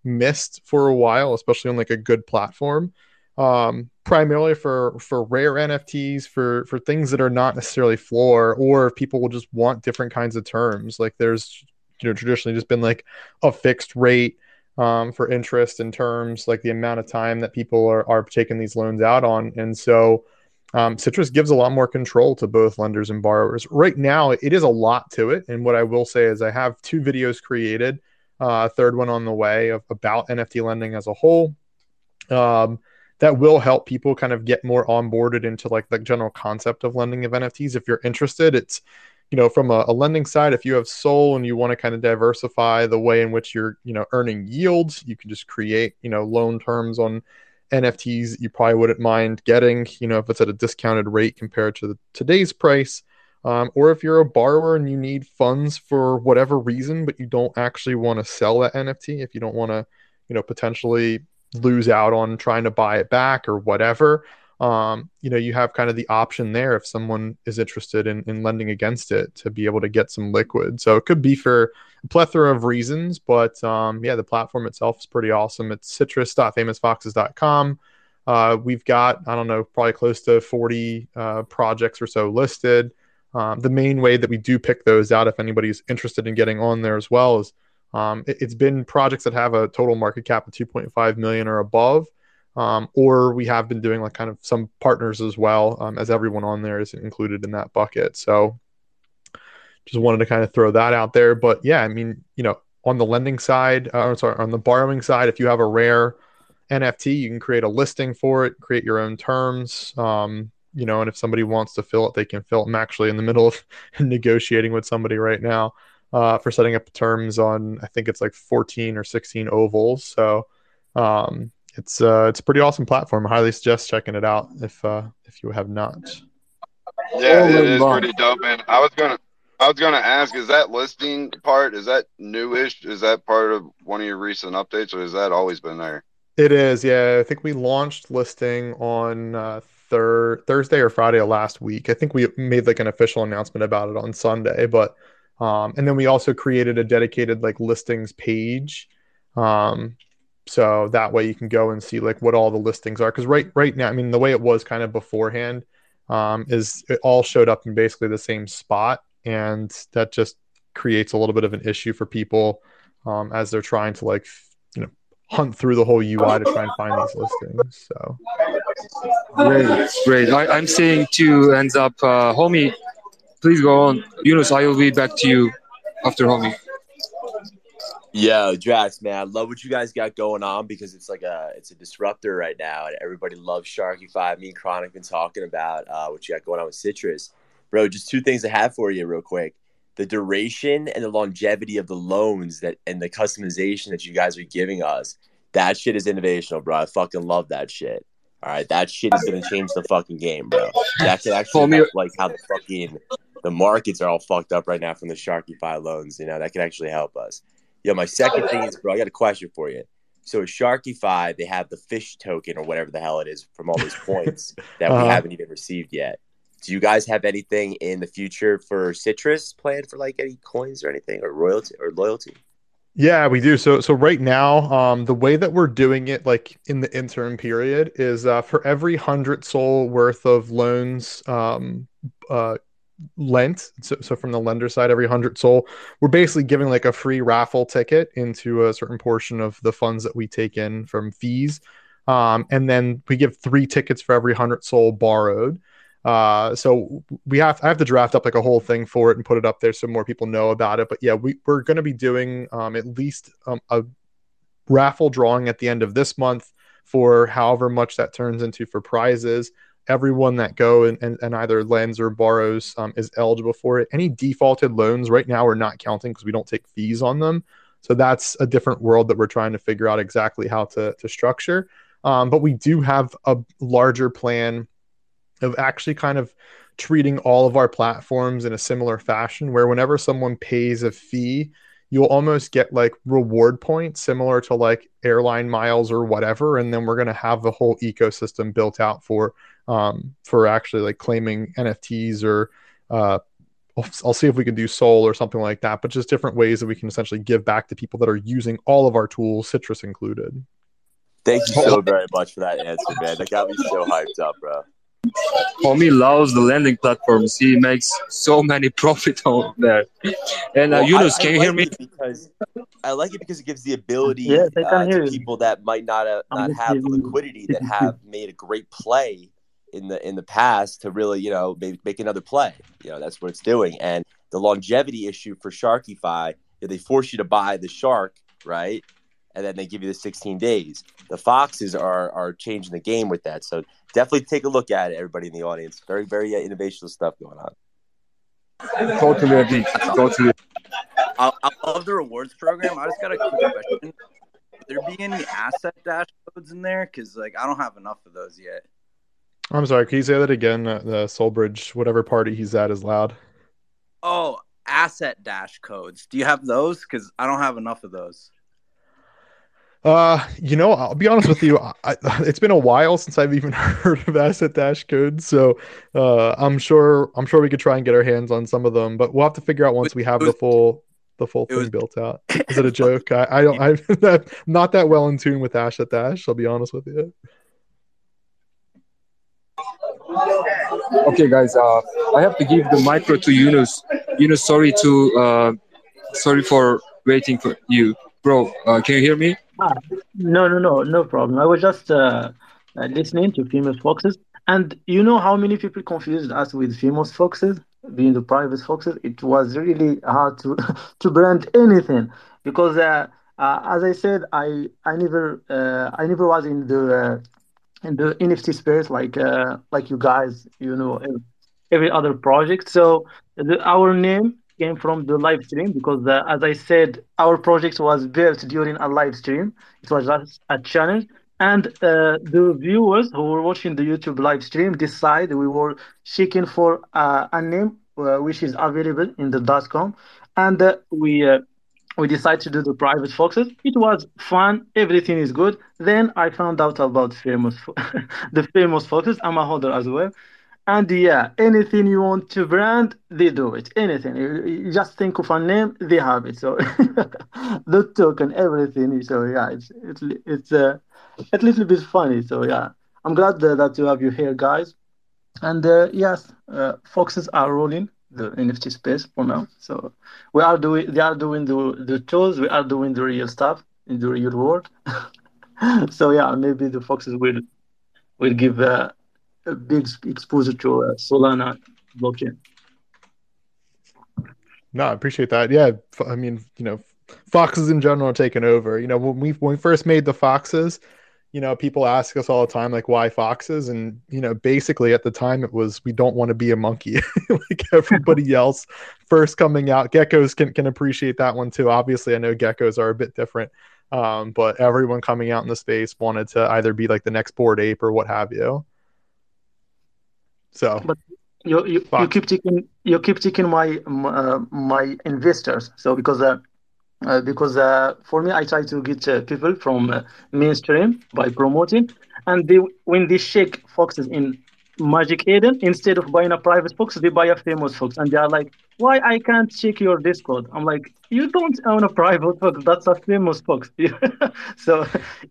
[SPEAKER 8] missed for a while, especially on like a good platform um, primarily for for rare NFTs for for things that are not necessarily floor or people will just want different kinds of terms. Like there's you know traditionally just been like a fixed rate um, for interest in terms like the amount of time that people are are taking these loans out on, and so. Um, Citrus gives a lot more control to both lenders and borrowers. Right now, it is a lot to it. And what I will say is, I have two videos created, uh, a third one on the way of, about NFT lending as a whole. Um, that will help people kind of get more onboarded into like the general concept of lending of NFTs. If you're interested, it's you know from a, a lending side if you have Sol and you want to kind of diversify the way in which you're you know earning yields you can just create you know loan terms on nfts you probably wouldn't mind getting you know if it's at a discounted rate compared to the, today's price um, or if you're a borrower and you need funds for whatever reason but you don't actually want to sell that nft if you don't want to you know potentially lose out on trying to buy it back or whatever um, you know, you have kind of the option there if someone is interested in, in lending against it to be able to get some liquid. So it could be for a plethora of reasons, but um, yeah, the platform itself is pretty awesome. It's citrus.famousfoxes.com. Uh, we've got, I don't know, probably close to 40 uh, projects or so listed. Um, the main way that we do pick those out, if anybody's interested in getting on there as well, is um, it, has been projects that have a total market cap of 2.5 million or above. Um, or we have been doing like kind of some partners as well, um, as everyone on there is included in that bucket. So just wanted to kind of throw that out there. But yeah, I mean, you know, on the lending side, uh, sorry, on the borrowing side, if you have a rare NFT, you can create a listing for it, create your own terms. Um, you know, and if somebody wants to fill it, they can fill it. I'm actually in the middle of (laughs) negotiating with somebody right now uh, for setting up terms on, I think it's like 14 or 16 ovals. So, um, it's uh, it's a pretty awesome platform. I highly suggest checking it out if uh, if you have not.
[SPEAKER 10] Yeah, it is pretty dope. And I was gonna I was gonna ask, is that listing part is that newish? Is that part of one of your recent updates, or has that always been there?
[SPEAKER 8] It is. Yeah, I think we launched listing on uh, thir- Thursday or Friday of last week. I think we made like an official announcement about it on Sunday, but um, and then we also created a dedicated like listings page. Um, so that way you can go and see like what all the listings are. Because right right now i mean the way it was kind of beforehand um, is it all showed up in basically the same spot. And that just creates a little bit of an issue for people um, as they're trying to like you know hunt through the whole ui to try and find these listings so.
[SPEAKER 1] Great great. I, am seeing two ends up uh, homie please go on yunus i will be back to you after homie
[SPEAKER 2] Yo, Drax, man, I love what you guys got going on because it's like a it's a disruptor right now, and everybody loves Sharky Five. Me and Kronic been talking about uh, what you got going on with Citrus, bro. Just two things I have for you, real quick: the duration and the longevity of the loans that and the customization that you guys are giving us. That shit is innovational, bro. I fucking love that shit. All right, that shit is gonna change the fucking game, bro. That could actually like how the fucking the markets are all fucked up right now from the Sharky Five loans. You know that could actually help us. Yo, my second thing is, bro, I got a question for you. So at Sharky they have the fish token or whatever the hell it is from all those (laughs) points that uh-huh. we haven't even received yet. Do you guys have anything in the future for Citrus planned for like any coins or anything or royalty or loyalty?
[SPEAKER 8] Yeah, we do. So so right now, um, the way that we're doing it, like in the interim period, is uh, for every hundred Sol worth of loans um, uh, lent so, so from the lender side every 100 Sol we're basically giving like a free raffle ticket into a certain portion of the funds that we take in from fees. Um, and then we give three tickets for every 100 Sol borrowed. Uh, so we have I have to draft up like a whole thing for it and put it up there so more people know about it. But yeah we, we're going to be doing um, at least um, a raffle drawing at the end of this month for however much that turns into for prizes everyone that go and, and, and either lends or borrows um, is eligible for it. Any defaulted loans right now are not counting because we don't take fees on them. So that's a different world that we're trying to figure out exactly how to, to structure. Um, but we do have a larger plan of actually kind of treating all of our platforms in a similar fashion where whenever someone pays a fee, you'll almost get like reward points similar to like airline miles or whatever. And then we're going to have the whole ecosystem built out for um, for actually like claiming NFTs or uh, I'll see if we can do Sol or something like that, but just different ways that we can essentially give back to people that are using all of our tools, Citrus included.
[SPEAKER 2] Thank you so very much for that answer, man. That got me so hyped up, bro.
[SPEAKER 1] Homie loves the lending platforms. He makes so many (laughs) profit on there. And uh, well, Yunus, I, can I you like hear me?
[SPEAKER 2] Because I like it because it gives the ability yes, uh, to people that might not uh, not have the liquidity that (laughs) have made a great play in the in the past to really you know maybe make another play. You know that's what it's doing. And the longevity issue for Sharkify, they force you to buy the shark, right? and then they give you the 16 days. The Foxes are are changing the game with that. So definitely take a look at it, everybody in the audience. Very very uh, innovational stuff going on.
[SPEAKER 1] Totally agree. Totally.
[SPEAKER 11] I, I love the rewards program. I just got a quick question. Would there be any asset dashboards in there? Because like I don't have enough of those yet.
[SPEAKER 8] I'm sorry. Can you say that again? The SolBridge, whatever party he's at, is loud.
[SPEAKER 11] Oh, asset dash codes. Do you have those? Because I don't have enough of those.
[SPEAKER 8] Uh, you know, I'll be honest with you. I, it's been a while since I've even (laughs) heard of asset dash codes, so uh, I'm sure I'm sure we could try and get our hands on some of them, but we'll have to figure out once we have the full the full thing
[SPEAKER 11] was-
[SPEAKER 8] built out. (laughs) Is it a joke? I, I don't. (laughs) I'm not that well in tune with asset dash. I'll be honest with you.
[SPEAKER 1] Okay, guys. Uh, I have to give the micro to Yunus. Yunus, sorry to uh, sorry for waiting for you, bro. Uh, can you hear me?
[SPEAKER 9] Ah, no, no, no, no problem. I was just uh, uh, listening to famous foxes, and you know how many people confused us with famous foxes being the private foxes. It was really hard to (laughs) to brand anything because, uh, uh, as I said, I I never uh, I never was in the uh, in the NFT space like uh, like you guys, you know, every, other project. So the, our name came from the live stream because, uh, as I said, our project was built during a live stream. It was just a challenge, and uh, the viewers who were watching the YouTube live stream decided we were seeking for uh, a name uh, which is available in the dot .com, and uh, we. We decided to do the private foxes. It was fun. Everything is good. Then I found out about famous, (laughs) the famous foxes. I'm a holder as well. And yeah, anything you want to brand, they do it. Anything. You just think of a name, they have it. So (laughs) the token, everything. So yeah, it's it's it's uh, a little bit funny. So yeah, I'm glad that, that you have you here, guys. And uh, yes, uh, foxes are rolling the NFT space for now. So we are doing, they are doing the the tools, we are doing the real stuff in the real world. (laughs) so yeah, maybe the foxes will will give a big exposure to uh, Solana blockchain.
[SPEAKER 8] No, I appreciate that. Yeah, I mean, you know, foxes in general are taking over. You know, when we when we first made the foxes, you know, people ask us all the time like why foxes and you know, basically at the time it was we don't want to be a monkey (laughs) like everybody (laughs) else first coming out. Geckos can can appreciate that one too. Obviously, I know geckos are a bit different. Um, but everyone coming out in the space wanted to either be like the next Bored Ape or what have you. So
[SPEAKER 9] But you you, you keep taking you keep taking my uh, my investors. So because uh, uh, because uh, for me, I try to get uh, people from uh, mainstream by promoting, and they when they shake foxes in Magic Eden, instead of buying a private fox, they buy a famous fox, and they are like, "Why I can't check your Discord?" I'm like, "You don't own a private fox. That's a famous fox." (laughs) so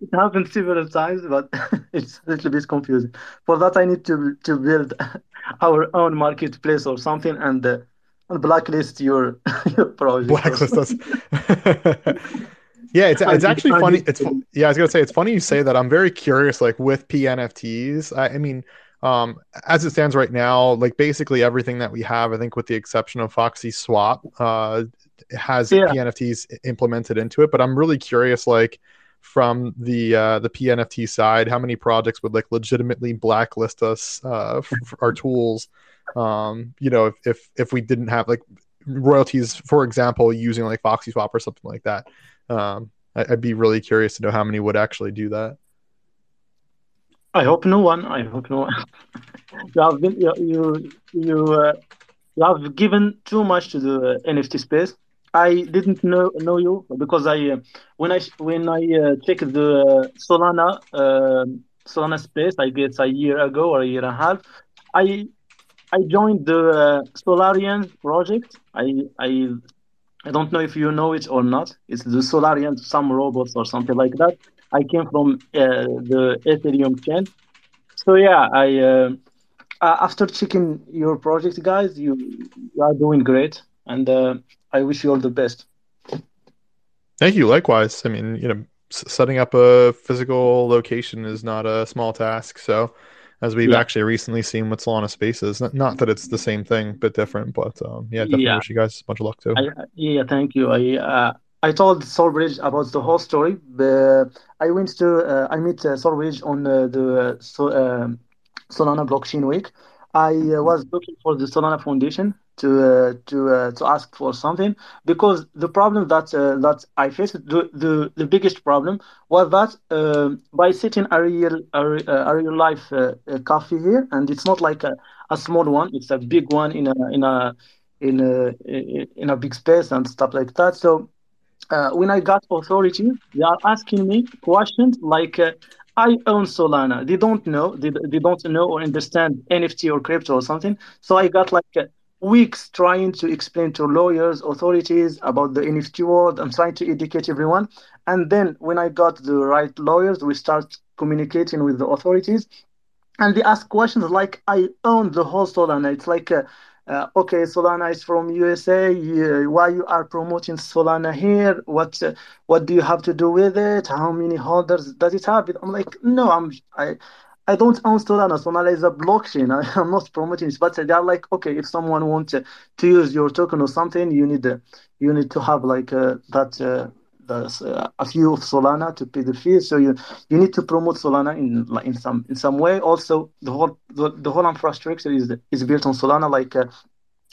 [SPEAKER 9] it happened several times, but (laughs) it's a little bit confusing. For that, I need to to build (laughs) our own marketplace or something, and. Blacklist your (laughs) your project.
[SPEAKER 8] blacklist us. (laughs) yeah, it's it's actually funny. It's yeah, I was gonna say it's funny you say that. I'm very curious, like with PNFTs. I, I mean, um, as it stands right now, like basically everything that we have, I think with the exception of Foxy Swap, uh, has
[SPEAKER 9] Yeah.
[SPEAKER 8] PNFTs implemented into it. But I'm really curious, like from the uh, the PNFT side, how many projects would like legitimately blacklist us uh, for our tools? Um, you know, if, if if we didn't have like royalties, for example, using like Foxy Swap or something like that. Um, I, I'd be really curious to know how many would actually do that.
[SPEAKER 9] I hope no one. I hope no one. (laughs) you have been you you you, uh, you have given too much to the NFT space. I didn't know know you because I uh, when I when I uh, checked the uh, Solana uh, Solana space, I guess a year ago or a year and a half, I I joined the uh, Solarian project. I I I don't know if you know it or not. It's the Solarian some robots or something like that. I came from uh, the Ethereum chain. So yeah, I uh, after checking your project, guys, you you are doing great, and uh, I wish you all the best.
[SPEAKER 8] Thank you. Likewise. I mean, you know, setting up a physical location is not a small task. So, as we've
[SPEAKER 9] Yeah.
[SPEAKER 8] actually recently seen with Solana Spaces, not, that it's the same thing, but different. But um, yeah, definitely
[SPEAKER 9] Yeah.
[SPEAKER 8] wish you guys a bunch of luck too.
[SPEAKER 9] I, yeah, thank you. I uh, I told Solbridge about the whole story. I went to uh, I met uh, Solbridge on uh, the so, um Solana Blockchain Week. I uh, was looking for the Solana Foundation to uh, to uh, to ask for something because the problem that uh, that I faced the, the the biggest problem was that uh, by sitting a real a, a real life cafe here and it's not like a, a small one it's a big one in a in a in a in a big space and stuff like that so uh, when I got authority, they are asking me questions like, uh, I own Solana. They don't know, they, they don't know or understand NFT or crypto or something. So I got like uh, weeks trying to explain to lawyers, authorities about the NFT world. I'm trying to educate everyone. And then when I got the right lawyers, we start communicating with the authorities and they ask questions like I own the whole Solana. It's like, uh, uh, okay, Solana is from USA. Why you are promoting Solana here? What uh, what do you have to do with it? How many holders does it have? I'm like, no, I'm I. I don't own Solana. Solana is a blockchain. (laughs) I, am not promoting it, but they are like, okay, if someone wants to, to use your token or something, you need you need to have like uh, that uh, uh, a few of Solana to pay the fee. So you you need to promote Solana in in some in some way. Also, the whole the, the whole infrastructure is is built on Solana, like uh,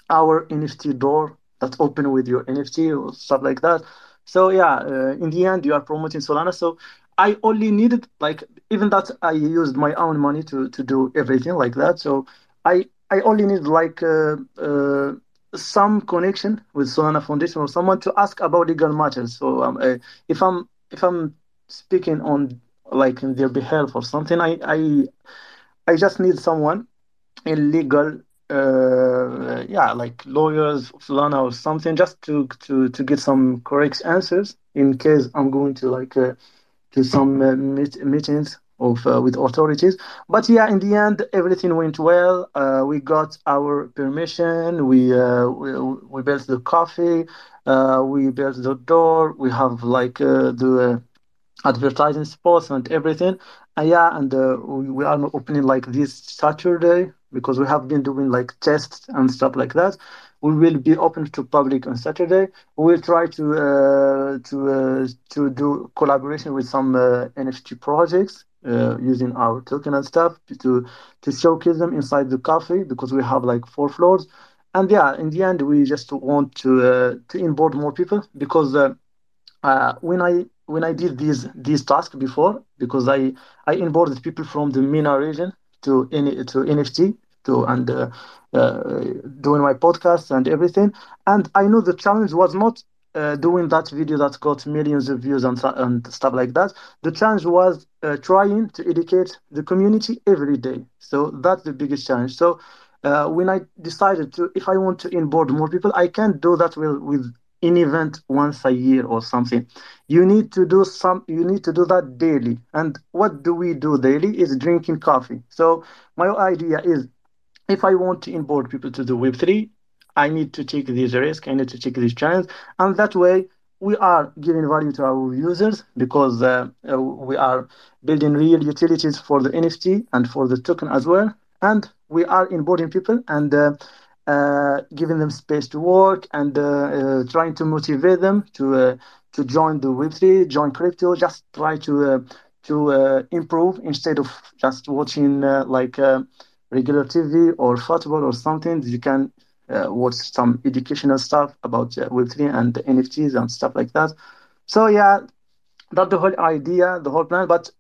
[SPEAKER 9] our NFT door that's open with your NFT or stuff like that. So yeah, uh, in the end, you are promoting Solana. So I only needed like even that I used my own money to to do everything like that. So I I only need like uh, uh, some connection with Solana Foundation or someone to ask about legal matters. So um, uh, if I'm if I'm speaking on like in their behalf or something, I I I just need someone in legal uh yeah like lawyers Solana or something just to to to get some correct answers in case I'm going to like uh, to some uh, meet, meetings of uh, with authorities. But yeah, in the end, everything went well. Uh, we got our permission. We uh, we, we built the coffee. Uh, we built the door. We have like uh, the advertising spots and everything. Yeah, and uh, we are opening like this Saturday because we have been doing like tests and stuff like that. We will be open to public on Saturday. We will try to uh, to uh, to do collaboration with some uh, NFT projects uh, using our token and stuff to to showcase them inside the cafe because we have like four floors. And yeah, in the end, we just want to uh, to onboard more people because uh, when I when I did these these tasks before, because I I onboarded people from the MENA region to any to NFT to and uh, uh, doing my podcast and everything. And I know the challenge was not uh, doing that video that got millions of views and, and stuff like that. The challenge was uh, trying to educate the community every day. So that's the biggest challenge. So when I decided to, if I want to onboard more people, I can't do that with, with an event once a year or something. You need to do some. You need to do that daily. And what do we do daily? Is drinking coffee. So my idea is, if I want to onboard people to the Web three, I need to take this risk. I need to take this chance, and that way we are giving value to our users because uh, uh, we are building real utilities for the NFT and for the token as well, and we are onboarding people and. Uh, uh, giving them space to work and uh, uh, trying to motivate them to to join the Web3, join crypto, just try to to improve instead of just watching like regular TV or football or something. You can watch some educational stuff about Web3 and NFTs and stuff like that. So yeah, that's the whole idea, the whole plan. But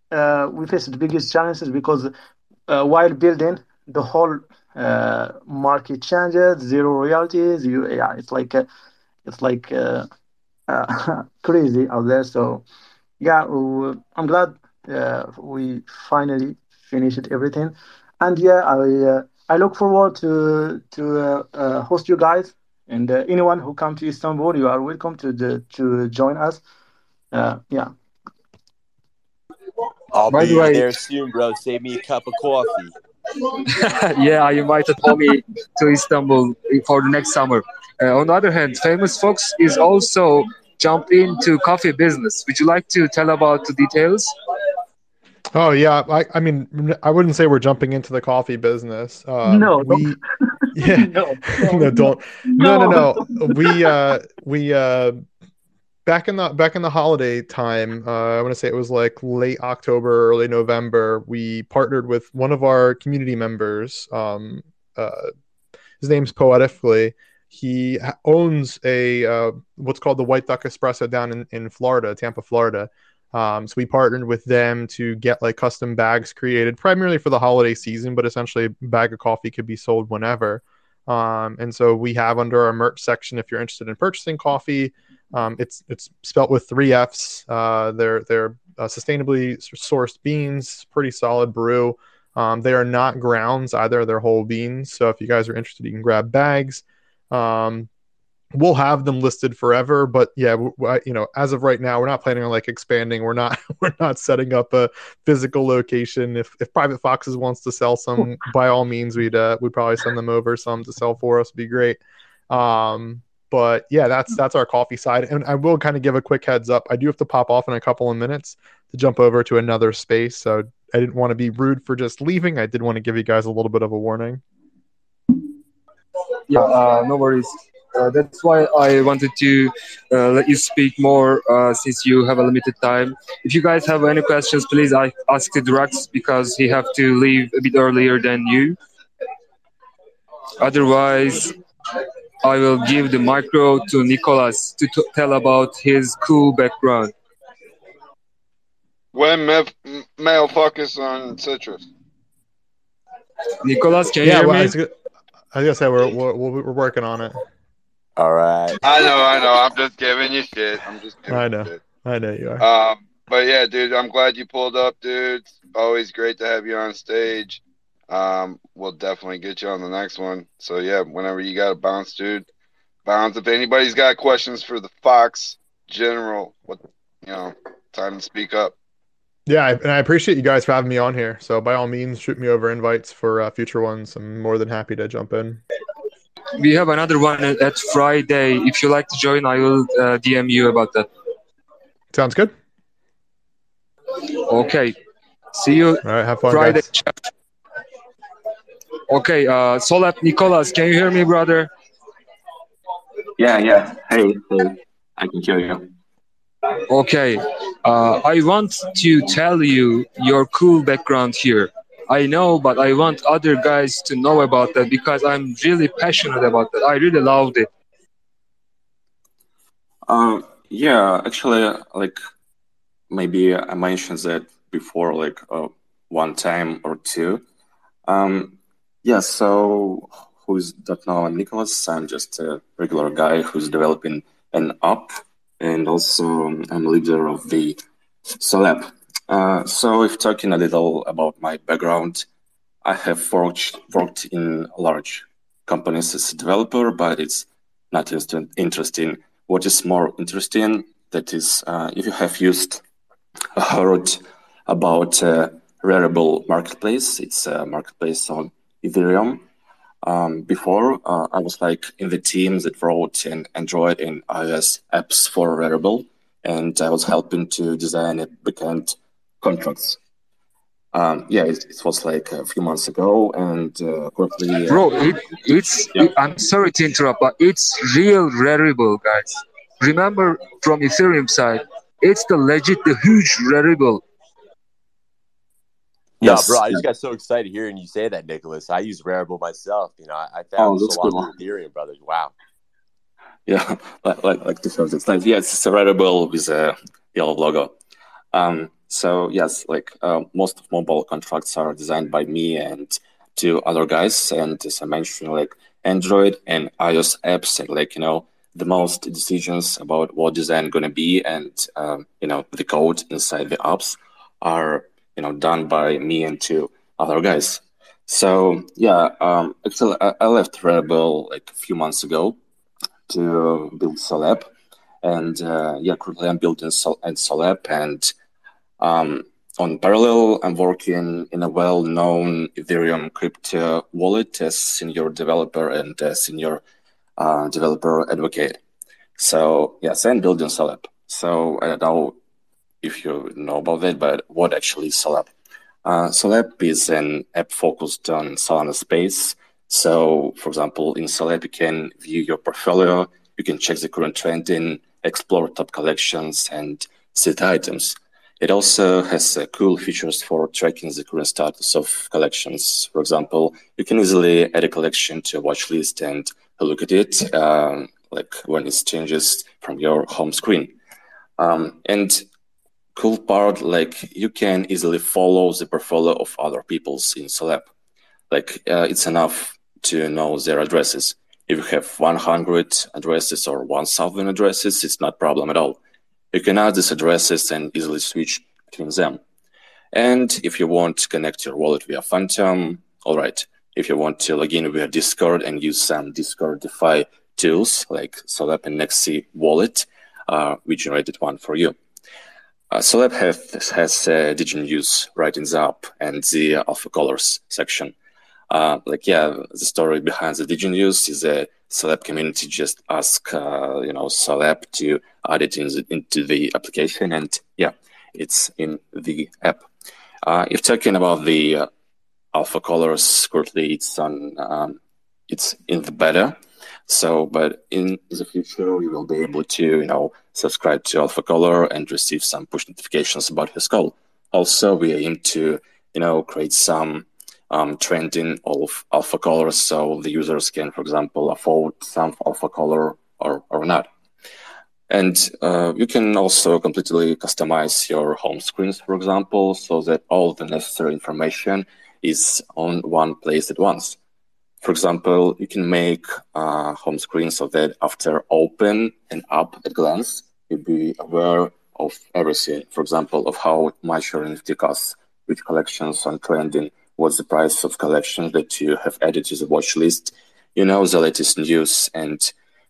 [SPEAKER 9] we faced the biggest challenges because while building the whole uh, market changes, zero royalties. You, yeah, it's like uh, it's like uh, uh, (laughs) crazy out there. So yeah, I'm glad uh, we finally finished everything, and yeah, I uh, I look forward to to uh, uh, host you guys. And uh, anyone who come to Istanbul, you are welcome to the, to join us. Uh, yeah.
[SPEAKER 2] I'll
[SPEAKER 1] By
[SPEAKER 2] be
[SPEAKER 1] the way-
[SPEAKER 2] there soon, bro. Save me a cup of coffee. (laughs)
[SPEAKER 1] yeah, I invited Tommy to Istanbul for the next summer. Uh, on the other hand, Famous Fox is also jumped into coffee business. Would you like to tell about the details?
[SPEAKER 8] Oh yeah, I, I mean, I wouldn't say we're jumping into the coffee business. Uh,
[SPEAKER 9] No,
[SPEAKER 8] we, (laughs) yeah,
[SPEAKER 9] no, (laughs)
[SPEAKER 8] no, don't, no, no, no. We, uh, we, uh, back in the back in the holiday time, uh, I want to say it was like late October, early November. We partnered with one of our community members. Um, uh, his name's Poetically. He owns a uh, what's called the White Duck Espresso down in, in Florida, Tampa, Florida. Um, so we partnered with them to get like custom bags created, primarily for the holiday season, but essentially a bag of coffee could be sold whenever. Um, and so we have under our merch section, if you're interested in purchasing coffee, um, it's it's spelt with three F's. Uh, they're they're uh, sustainably sourced beans, pretty solid brew. Um, they are not grounds either; they're whole beans. So if you guys are interested, you can grab bags. Um, we'll have them listed forever but yeah you know as of right now we're not planning on like expanding. We're not (laughs) we're not setting up a physical location. If if private foxes wants to sell some (laughs) by all means we'd uh, we'd probably send them over some to sell for us. Would be great. Um but yeah that's that's our coffee side. And i will kind of give a quick heads up. I do have to pop off in a couple of minutes to jump over to another space. So i didn't want to be rude for just leaving. I did want to give you guys a little bit of a warning.
[SPEAKER 1] Yeah uh, no worries uh, that's why I wanted to uh, let you speak more uh, since you have a limited time. If you guys have any questions, please I ask the Drax because he have to leave a bit earlier than you. Otherwise, I will give the micro to Nicolas to t- tell about his cool background.
[SPEAKER 10] When me- Maleficus on citrus.
[SPEAKER 1] Nicolas, can you
[SPEAKER 8] yeah,
[SPEAKER 1] hear
[SPEAKER 8] well, I
[SPEAKER 1] me?
[SPEAKER 8] was, I was gonna say we're, we're we're working on it.
[SPEAKER 2] All right.
[SPEAKER 10] I know, I know. I'm just giving you shit. I'm just giving
[SPEAKER 8] I know.
[SPEAKER 10] shit.
[SPEAKER 8] I know you are.
[SPEAKER 10] Um, but yeah, dude, I'm glad you pulled up, dude. It's always great to have you on stage. Um, we'll definitely get you on the next one. So yeah, whenever you got a bounce, dude, bounce. If anybody's got questions for the Fox General, what you know, time to speak up.
[SPEAKER 8] Yeah, and I appreciate you guys for having me on here. So by all means, shoot me over invites for uh, future ones. I'm more than happy to jump in.
[SPEAKER 1] We have another one at at Friday. If you like to join, I will uh, DM you about that.
[SPEAKER 8] Sounds good.
[SPEAKER 1] Okay. See you
[SPEAKER 8] All right, have fun,
[SPEAKER 1] Friday.
[SPEAKER 8] guys.
[SPEAKER 1] Okay, uh, Solap Nicholas, can you hear me, brother?
[SPEAKER 6] Yeah, yeah. Hey, hey. I can hear you.
[SPEAKER 1] Okay, uh, I want to tell you your cool background here. I know, but I want other guys to know about that because I'm really passionate about that. I really loved it.
[SPEAKER 6] Uh, yeah, actually, like maybe I mentioned that before, like uh, one time or two. Um, yeah, so who's don't know Nicholas? I'm just a regular guy who's developing an app, and also I'm leader of the Solab. Uh, so if talking a little about my background, I have worked worked in large companies as a developer, but it's not just interesting. What is more interesting that is uh, if you have used heard about uh, Marketplace. It's a marketplace on Ethereum. Um, before, uh, I was like in the team that wrote an Android and iOS apps for Rarible, and I was helping to design a backend contracts. Um, yeah, it, it was like a few months ago, and uh, currently, uh,
[SPEAKER 1] Bro, it, it's,
[SPEAKER 6] Yeah.
[SPEAKER 1] I'm sorry to interrupt, but it's real Rarible, guys. Remember from Ethereum side, it's the legit, the huge Rarible.
[SPEAKER 2] Yeah,
[SPEAKER 6] Yes,
[SPEAKER 2] bro, I just got so excited hearing you say that, Nicholas. I use Rarible myself. You know, I, I
[SPEAKER 6] Oh,
[SPEAKER 2] found
[SPEAKER 6] that's
[SPEAKER 2] so
[SPEAKER 6] cool.
[SPEAKER 2] on Ethereum, brothers. Wow.
[SPEAKER 6] Yeah, (laughs) like like like this it's like yeah, it's a Rarible with a yellow logo. Um, so yes, like uh, most of mobile contracts are designed by me and two other guys, and as I mentioned, like Android and iOS apps, and like you know the most decisions about what design gonna be, and um, you know the code inside the apps are you know done by me and two other guys. So yeah, um, actually I, left Rarible like a few months ago to build Sol app. And uh, yeah, currently I'm building Sol- and Sol app. And um, on parallel, I'm working in a well-known Ethereum crypto wallet as senior developer and senior uh, developer advocate. So yes, I'm building Sol app. So I don't know if you know about that, but what actually is Sol app? Uh, Sol app is an app focused on Solana space. So, for example, in Sol app, you can view your portfolio, you can check the current trend in explore top collections, and set items. It also has uh, cool features for tracking the current status of collections. For example, you can easily add a collection to a watch list and look at it, um, like when it changes from your home screen. Um, and cool part, like you can easily follow the portfolio of other people's in Celeb. Like uh, it's enough to know their addresses. If you have 100 addresses or 1,000 addresses, it's not a problem at all you can add these addresses and easily switch between them. And if you want to connect your wallet via Phantom, all right. If you want to log in via Discord and use some Discord DeFi tools like Celeb and Nexi Wallet, uh, we generated one for you. Uh, have, has uh, DigiNews right in the app and the Alpha Callers section. Uh, like, yeah, the story behind the DigiNews is a celeb community just ask uh, you know celeb to add it in the, into the application and yeah it's in the app. Uh, if talking about the uh, alpha callers currently it's on um, it's in the beta. So but in the future you will be able to you know subscribe to alpha caller and receive some push notifications about his call also we aim to you know create some um, trending of alpha callers so the users can, for example, afford some alpha caller or, or not. And uh, you can also completely customize your home screens, for example, so that all the necessary information is on one place at once. For example, you can make a home screen so that after open an app at glance, you'll be aware of everything. For example, of how much your NFT costs, which collections are trending, what's the price of collection that you have added to the watch list. You know the latest news and,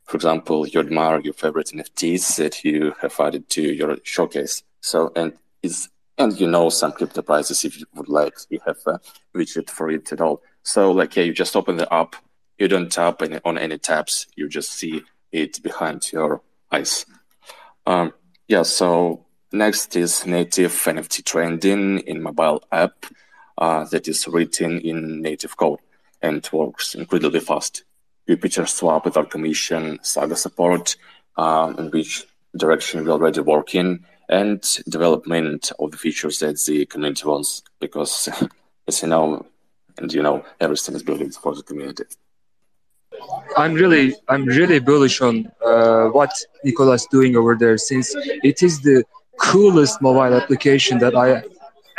[SPEAKER 6] for example, you admire your favorite NFTs that you have added to your showcase. So, and is and you know some crypto prices if you would like. You have a widget for it at all. So, like, yeah, you just open the app. You don't tap any, on any tabs. You just see it behind your eyes. Um, yeah. So next is native NFT trending in mobile app uh, that is written in native code and works incredibly fast. Picture swap without commission, Saga support, um, in which direction we already work in, and development of the features that the community wants. Because, (laughs) as you know, and you know, everything is built for the community.
[SPEAKER 1] I'm really, I'm really bullish on uh, what Nicolas doing over there, since it is the coolest mobile application that I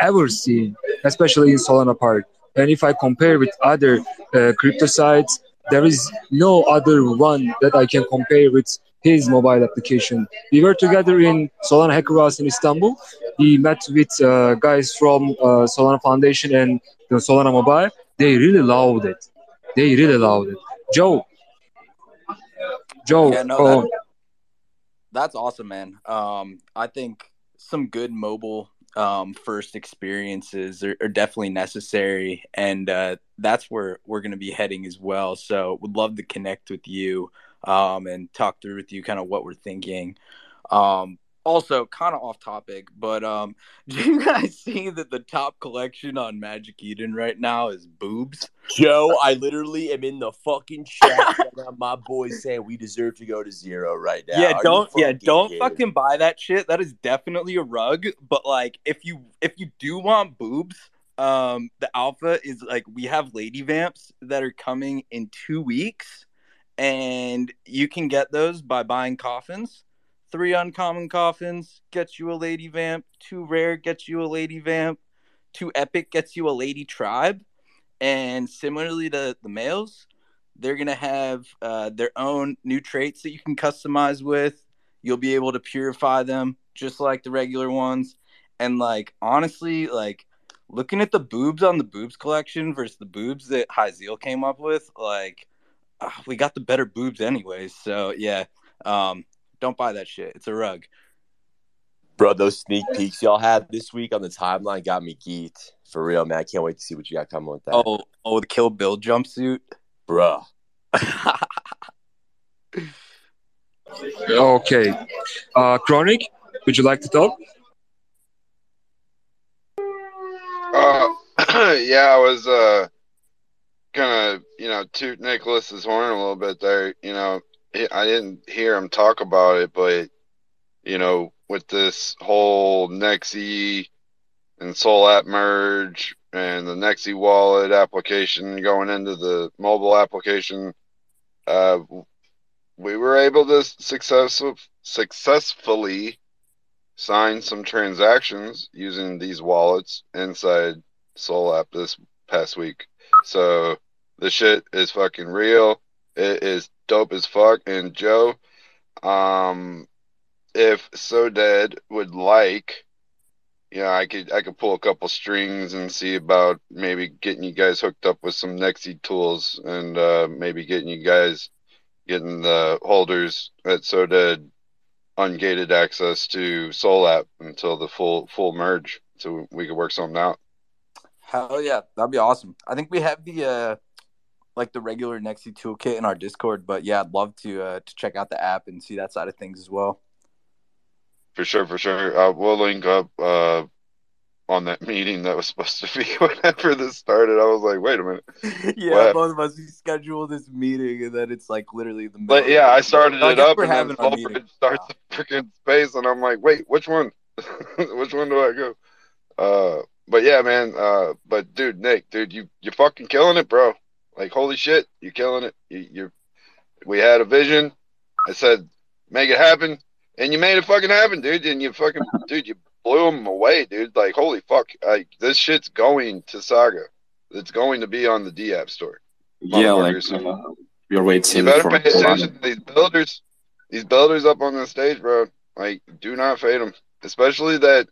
[SPEAKER 1] ever seen, especially in Solana Park. And if I compare with other uh, crypto sites, there is no other one that I can compare with his mobile application. We were together in Solana Hacker House in Istanbul. We met with uh, guys from uh, Solana Foundation and the Solana Mobile. They really loved it. They really loved it. Joe, Joe,
[SPEAKER 3] Yeah, no,
[SPEAKER 1] oh,
[SPEAKER 3] that, that's awesome, man. Um, I think some good mobile um, first experiences are, are definitely necessary, and uh, that's where we're going to be heading as well. So, would love to connect with you um, and talk through with you kind of what we're thinking. Um, also, kind of off topic, but um, (laughs) do you guys see that the top collection on Magic Eden right now is boobs?
[SPEAKER 2] Joe, I literally am in the fucking chat. right. My boys saying we deserve to go to zero right now.
[SPEAKER 3] yeah,
[SPEAKER 2] Are
[SPEAKER 3] don't yeah, don't
[SPEAKER 2] kidding?
[SPEAKER 3] fucking buy that shit. That is definitely a rug. But like, if you if you do want boobs, um, the alpha is like we have lady vamps that are coming in two weeks, and you can get those by buying coffins. Three uncommon coffins gets you a lady vamp. Two rare gets you a lady vamp. Two epic gets you a lady tribe. And similarly to the males, they're gonna have uh, their own new traits that you can customize with. You'll be able to purify them just like the regular ones. And like honestly, like looking at the boobs on the boobs collection versus the boobs that Hyzeal came up with, like uh, we got the better boobs anyways. So yeah, um, don't buy that shit. It's a rug.
[SPEAKER 2] Bro, those sneak peeks y'all had this week on the timeline got me geeked. For real, man. I can't wait to see what you got coming with that.
[SPEAKER 3] Oh, oh, the Kill Bill jumpsuit.
[SPEAKER 2] Bruh. (laughs)
[SPEAKER 1] okay. Uh, Kronic, would you like to talk?
[SPEAKER 5] Uh, (clears throat) yeah, I was uh gonna you know toot Nicholas's horn a little bit there. You know, he- I didn't hear him talk about it, but you know, with this whole Nexi and Sol app merge and the Nexi wallet application going into the mobile application, uh, we were able to successful, successfully sign some transactions using these wallets inside Sol app this past week. So the shit is fucking real. It is dope as fuck. And Joe, um, if So Dead would like, you know, I could I could pull a couple strings and see about maybe getting you guys hooked up with some Nexi tools and uh, maybe getting you guys getting the holders at So Dead ungated access to Sol app until the full full merge, so we could work something out.
[SPEAKER 3] Hell yeah, that'd be awesome. I think we have the uh like the regular Nexi toolkit in our Discord, but yeah, I'd love to uh to check out the app and see that side of things as well.
[SPEAKER 5] For sure, for sure. Uh, we'll link up uh, on that (laughs) meeting that was supposed to be (laughs) whenever this started. I was like, wait a minute. (laughs)
[SPEAKER 3] yeah,
[SPEAKER 5] What?
[SPEAKER 3] both of us we schedule this meeting and then it's like literally the
[SPEAKER 5] But yeah, I started it up and then
[SPEAKER 3] having our
[SPEAKER 5] Fulford
[SPEAKER 3] meeting.
[SPEAKER 5] starts the freaking space, and I'm like, wait, which one? which one do I go? Uh, but yeah, man. Uh, but dude, Nick, dude, you you're fucking killing it, bro. Like, holy shit, you're killing it. You, you're. We had a vision. I said, make it happen, and you made it fucking happen, dude. And you fucking, (laughs) dude, you blew them away, dude. Like, holy fuck, like this shit's going to Saga. It's going to be on the D App store.
[SPEAKER 6] Yeah, like uh, we're waiting
[SPEAKER 5] You better
[SPEAKER 6] for
[SPEAKER 5] pay attention to these builders. These builders up on the stage, bro. Like, do not fade them. Especially that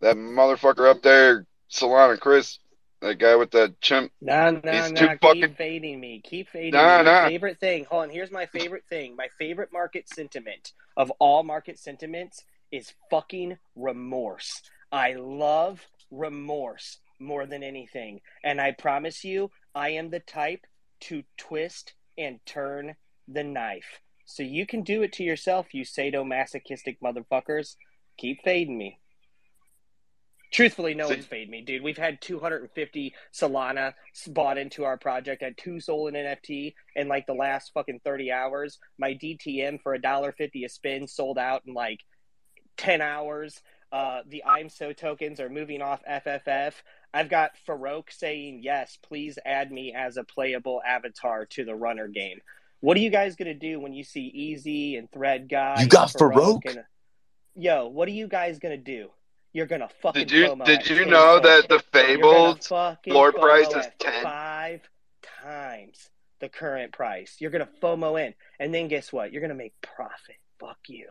[SPEAKER 5] that motherfucker up there, Solana Chris, that guy with that chimp.
[SPEAKER 12] No, no,
[SPEAKER 5] He's
[SPEAKER 12] no. Keep
[SPEAKER 5] fucking-
[SPEAKER 12] fading me. Keep fading
[SPEAKER 5] Nah,
[SPEAKER 12] me. My
[SPEAKER 5] nah.
[SPEAKER 12] favorite thing. Hold on. Here's my favorite thing. My favorite market sentiment of all market sentiments is fucking remorse. I love remorse more than anything. And I promise you, I am the type to twist and turn the knife. So you can do it to yourself, you sadomasochistic motherfuckers. Keep fading me. Truthfully, no
[SPEAKER 5] See-
[SPEAKER 12] one's fading me, dude. We've had 250 Solana bought into our project at two sold an NFT in like the last fucking 30 hours. My DTM for a dollar fifty a spin sold out in like 10 hours. Uh, the IMSO tokens are moving off FFF. I've got Farouk saying, yes, please add me as a playable avatar to the runner game. What are you guys going to do when you see Easy and Thread Guy?
[SPEAKER 2] You got
[SPEAKER 12] Farouk
[SPEAKER 2] Farouk?
[SPEAKER 12] and- Yo, what are you guys going to do? You're going to fucking
[SPEAKER 5] Did you did you know that the fabled floor price is 10?
[SPEAKER 12] five times the current price. You're gonna FOMO in, and then guess what? You're gonna make profit. Fuck you.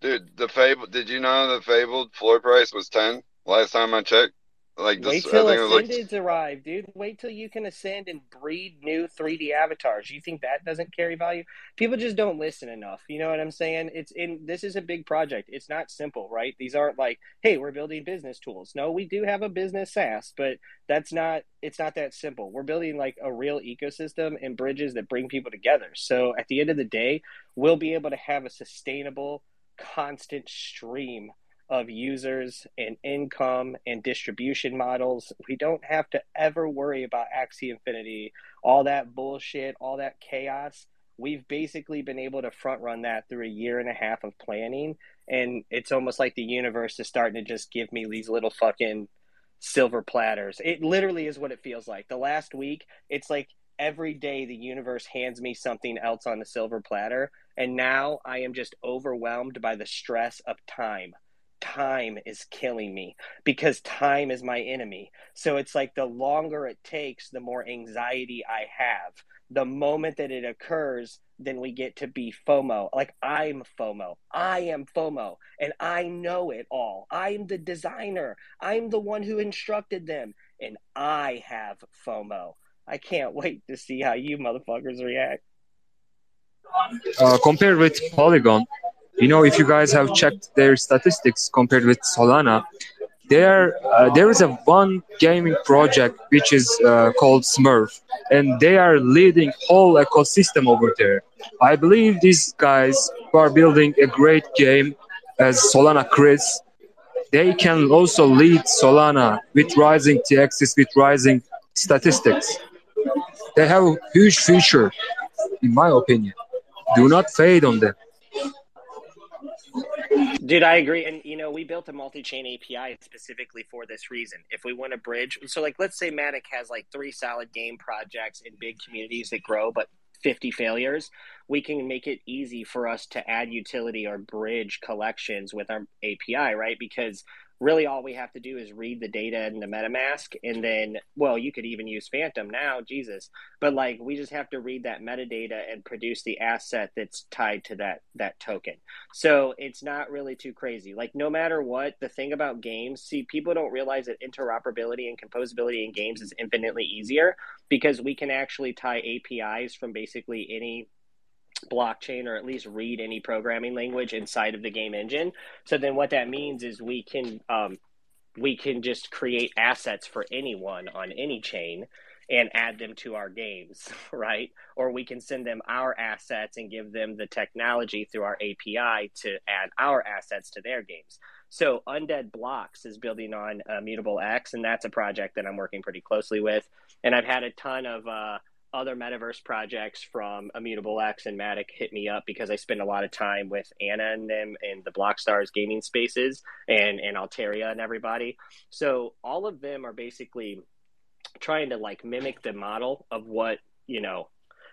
[SPEAKER 5] dude? The fable. Did you know the fabled floor price was ten last time I checked? Like
[SPEAKER 12] Wait
[SPEAKER 5] this, I
[SPEAKER 12] till
[SPEAKER 5] it like
[SPEAKER 12] arrive, dude. Wait till you can ascend and breed new 3D avatars. You think that doesn't carry value? People just don't listen enough. You know what I'm saying? It's in this is a big project. It's not simple, right? These aren't like, hey, we're building business tools. No, we do have a business SaaS, but that's not it's not that simple. We're building like a real ecosystem and bridges that bring people together. So at the end of the day, we'll be able to have a sustainable, constant stream of users and income and distribution models. We don't have to ever worry about Axie Infinity, all that bullshit, all that chaos. We've basically been able to front run that through a year and a half of planning. And it's almost like the universe is starting to just give me these little fucking silver platters. It literally is what it feels like. The last week, it's like every day the universe hands me something else on a silver platter. And now I am just overwhelmed by the stress of time time is killing me because time is my enemy. So it's like the longer it takes, the more anxiety I have. The moment that it occurs, then we get to be FOMO. Like I'm FOMO. I am FOMO. And I know it all. I'm the designer. I'm the one who instructed them. And I have FOMO. I can't wait to see how you motherfuckers react.
[SPEAKER 1] uh, compared with Polygon, you know, if you guys have checked their statistics compared with Solana, there uh, there is a one gaming project which is uh, called Smurf, and they are leading whole ecosystem over there. I believe these guys who are building a great game as Solana Chris, they can also lead Solana with rising TXs, with rising statistics. They have a huge future, in my opinion. Do not fade on them.
[SPEAKER 12] Dude, I agree. And you know, we built a multi-chain API specifically for this reason. If we want to bridge, so like let's say Matic has like three solid game projects in big communities that grow, but 50 failures, we can make it easy for us to add utility or bridge collections with our API, right? Because really all we have to do is read the data in the MetaMask and then, well, you could even use Phantom now, Jesus. But like we just have to read that metadata and produce the asset that's tied to that that token. So it's not really too crazy. Like no matter what, the thing about games, see, people don't realize that interoperability and composability in games is infinitely easier because we can actually tie APIs from basically any blockchain or at least read any programming language inside of the game engine. So then what that means is we can um, we can just create assets for anyone on any chain and add them to our games, (laughs) right? Or we can send them our assets and give them the technology through our API to add our assets to their games. So Undead Blocks is building on uh, Mutable X, and that's a project that I'm working pretty closely with. And I've had a ton of uh, other metaverse projects from Immutable X and Matic hit me up because I spend a lot of time with Anna and them in the Blockstars gaming spaces and and Altaria and everybody. So all of them are basically trying to like mimic the model of what you know.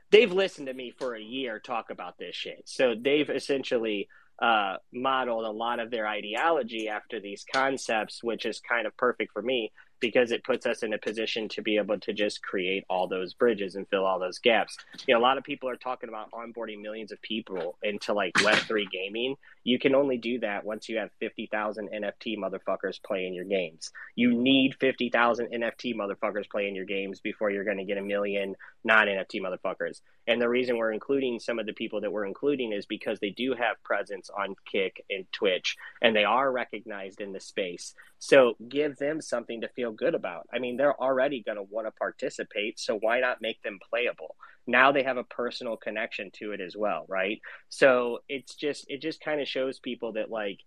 [SPEAKER 12] They've listened to me for a year talk about this shit. So they've essentially uh, modeled a lot of their ideology after these concepts, which is kind of perfect for me because it puts us in a position to be able to just create all those bridges and fill all those gaps. You know, a lot of people are talking about onboarding millions of people into like Web3 gaming. You can only do that once you have 50,000 NFT motherfuckers playing your games. You need 50,000 NFT motherfuckers playing your games before you're going to get a million non NFT motherfuckers. And the reason we're including some of the people that we're including is because they do have presence on Kick and Twitch and they are recognized in the space. So give them something to feel good about. I mean, they're already going to want to participate, so why not make them playable? Now they have a personal connection to it as well, right? So it's just it just kind of shows people that like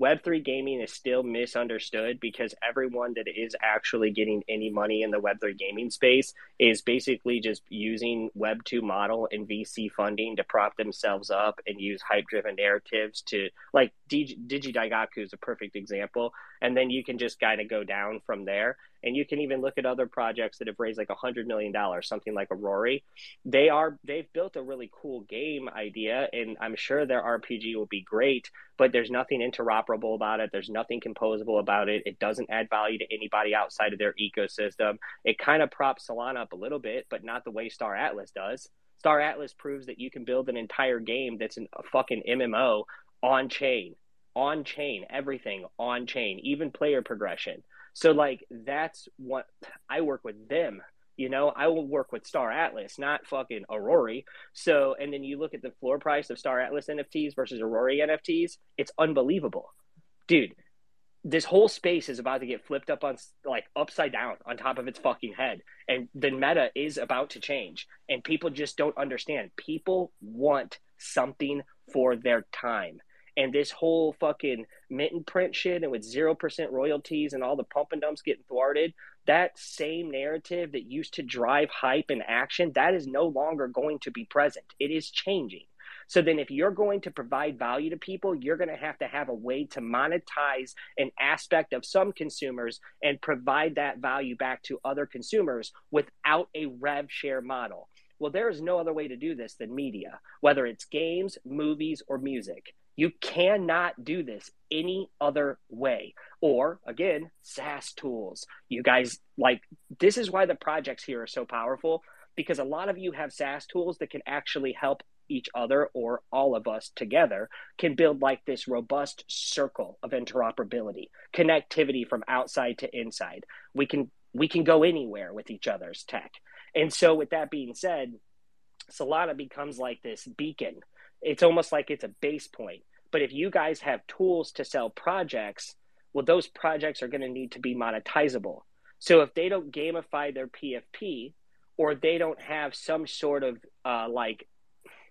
[SPEAKER 12] Web3 gaming is still misunderstood because everyone that is actually getting any money in the Web3 gaming space is basically just using Web2 model and VC funding to prop themselves up and use hype driven narratives to, like, Digi, Daigaku is a perfect example. And then you can just kind of go down from there. And you can even look at other projects that have raised like a hundred million dollars, something like Aurory. They are they've built a really cool game idea, and I'm sure their RPG will be great. But there's nothing interoperable about it. There's nothing composable about it. It doesn't add value to anybody outside of their ecosystem. It kind of props Solana up a little bit, but not the way Star Atlas does. Star Atlas proves that you can build an entire game that's an, a fucking MMO on chain, on chain, everything on chain, even player progression. So like that's what I work with them. You know, I will work with Star Atlas, not fucking Aurory. So, and then you look at the floor price of Star Atlas NFTs versus Aurory NFTs, it's unbelievable. Dude, this whole space is about to get flipped up on like upside down on top of its fucking head and the meta is about to change and people just don't understand people want something for their time and this whole fucking mint and print shit and with 0% royalties and all the pump and dumps getting thwarted that same narrative that used to drive hype and action that is no longer going to be present. It is changing. So then if you're going to provide value to people you're going to have to have a way to monetize an aspect of some consumers and provide that value back to other consumers without a rev share model. Well, there is no other way to do this than media, whether it's games, movies, or music. You cannot do this any other way. Or again, SaaS tools. You guys like this is why the projects here are so powerful because a lot of you have SaaS tools that can actually help each other or all of us together can build like this robust circle of interoperability, connectivity from outside to inside. We can we can go anywhere with each other's tech. And so with that being said, Solana becomes like this beacon it's almost like it's a base point. But if you guys have tools to sell projects, well, those projects are going to need to be monetizable. So if they don't gamify their PFP or they don't have some sort of uh, like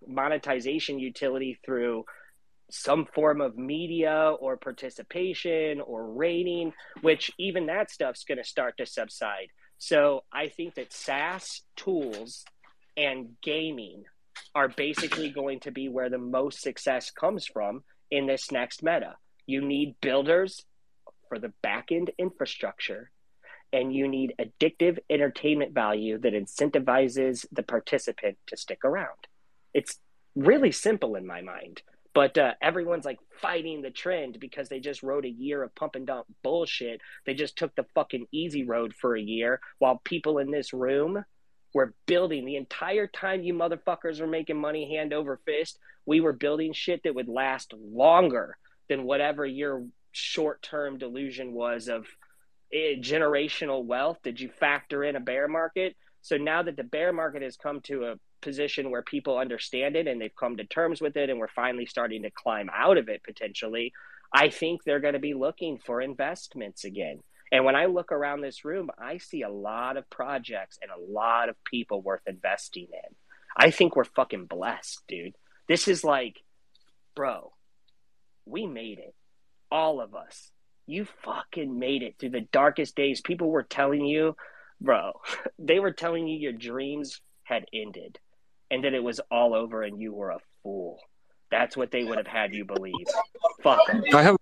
[SPEAKER 12] monetization utility through some form of media or participation or rating, which even that stuff's going to start to subside. So I think that SaaS tools and gaming are basically going to be where the most success comes from in this next meta. You need builders for the back end infrastructure, and you need addictive entertainment value that incentivizes the participant to stick around. It's really simple in my mind. But uh, everyone's like fighting the trend because they just wrote a year of pump and dump bullshit. They just took the fucking easy road for a year while people in this room were building the entire time you motherfuckers were making money hand over fist. We were building shit that would last longer than whatever your short term delusion was of eh, generational wealth. Did you factor in a bear market? So now that the bear market has come to a position where people understand it and they've come to terms with it and we're finally starting to climb out of it potentially, I think they're going to be looking for investments again. And when I look around this room, I see a lot of projects and a lot of people worth investing in. I think we're fucking blessed, dude. This is like, bro, we made it. All of us. You fucking made it through the darkest days. People were telling you, bro, (laughs) they were telling you your dreams had ended and that it was all over and you were a fool. That's what they would have had you believe. Fuck.
[SPEAKER 1] I have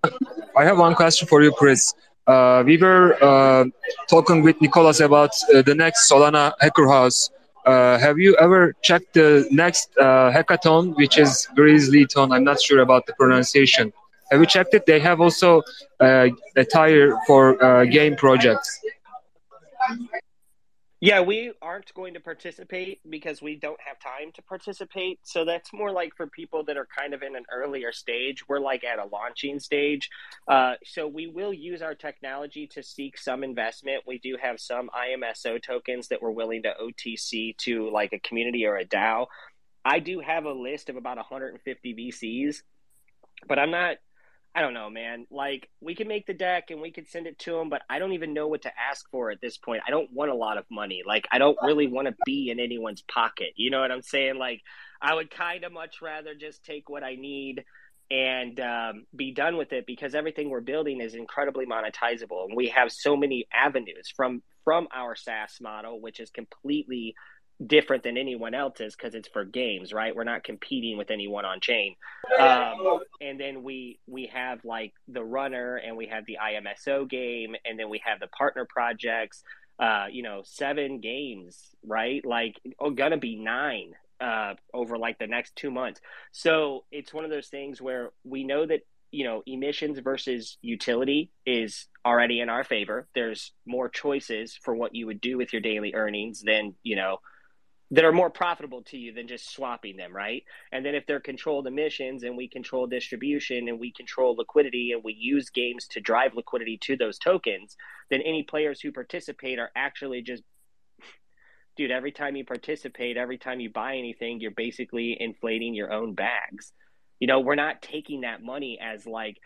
[SPEAKER 1] I have one question for you, Chris. Uh, we were uh, talking with Nicolas about uh, the next Solana Hacker House. Uh, have you ever checked the next uh, hackathon, which is Grizzlyton? I'm not sure about the pronunciation. Have you checked it? They have also uh, a tire for game projects.
[SPEAKER 12] Yeah, we aren't going to participate because we don't have time to participate. So that's more like for people that are kind of in an earlier stage. We're like at a launching stage. Uh, so we will use our technology to seek some investment. We do have some IMSO tokens that we're willing to OTC to like a community or a DAO. I do have a list of about 150 VCs, but I'm not I don't know, man. Like we can make the deck and we could send it to them, but I don't even know what to ask for at this point. I don't want a lot of money. Like I don't really want to be in anyone's pocket. You know what I'm saying? Like I would kind of much rather just take what I need and um, be done with it because everything we're building is incredibly monetizable, and we have so many avenues from from our SaaS model, which is completely different than anyone else's because it's for games, right? We're not competing with anyone on chain. Um, and then we we have like the runner, and we have the IMSO game, and then we have the partner projects. Uh, you know, seven games, right? Like, oh, gonna be nine uh, over like the next two months. So it's one of those things where we know that you know emissions versus utility is already in our favor. There's more choices for what you would do with your daily earnings than you know that are more profitable to you than just swapping them, right? And then if they're controlled emissions and we control distribution and we control liquidity and we use games to drive liquidity to those tokens, then any players who participate are actually just dude, every time you participate, every time you buy anything, you're basically inflating your own bags. You know, we're not taking that money as like,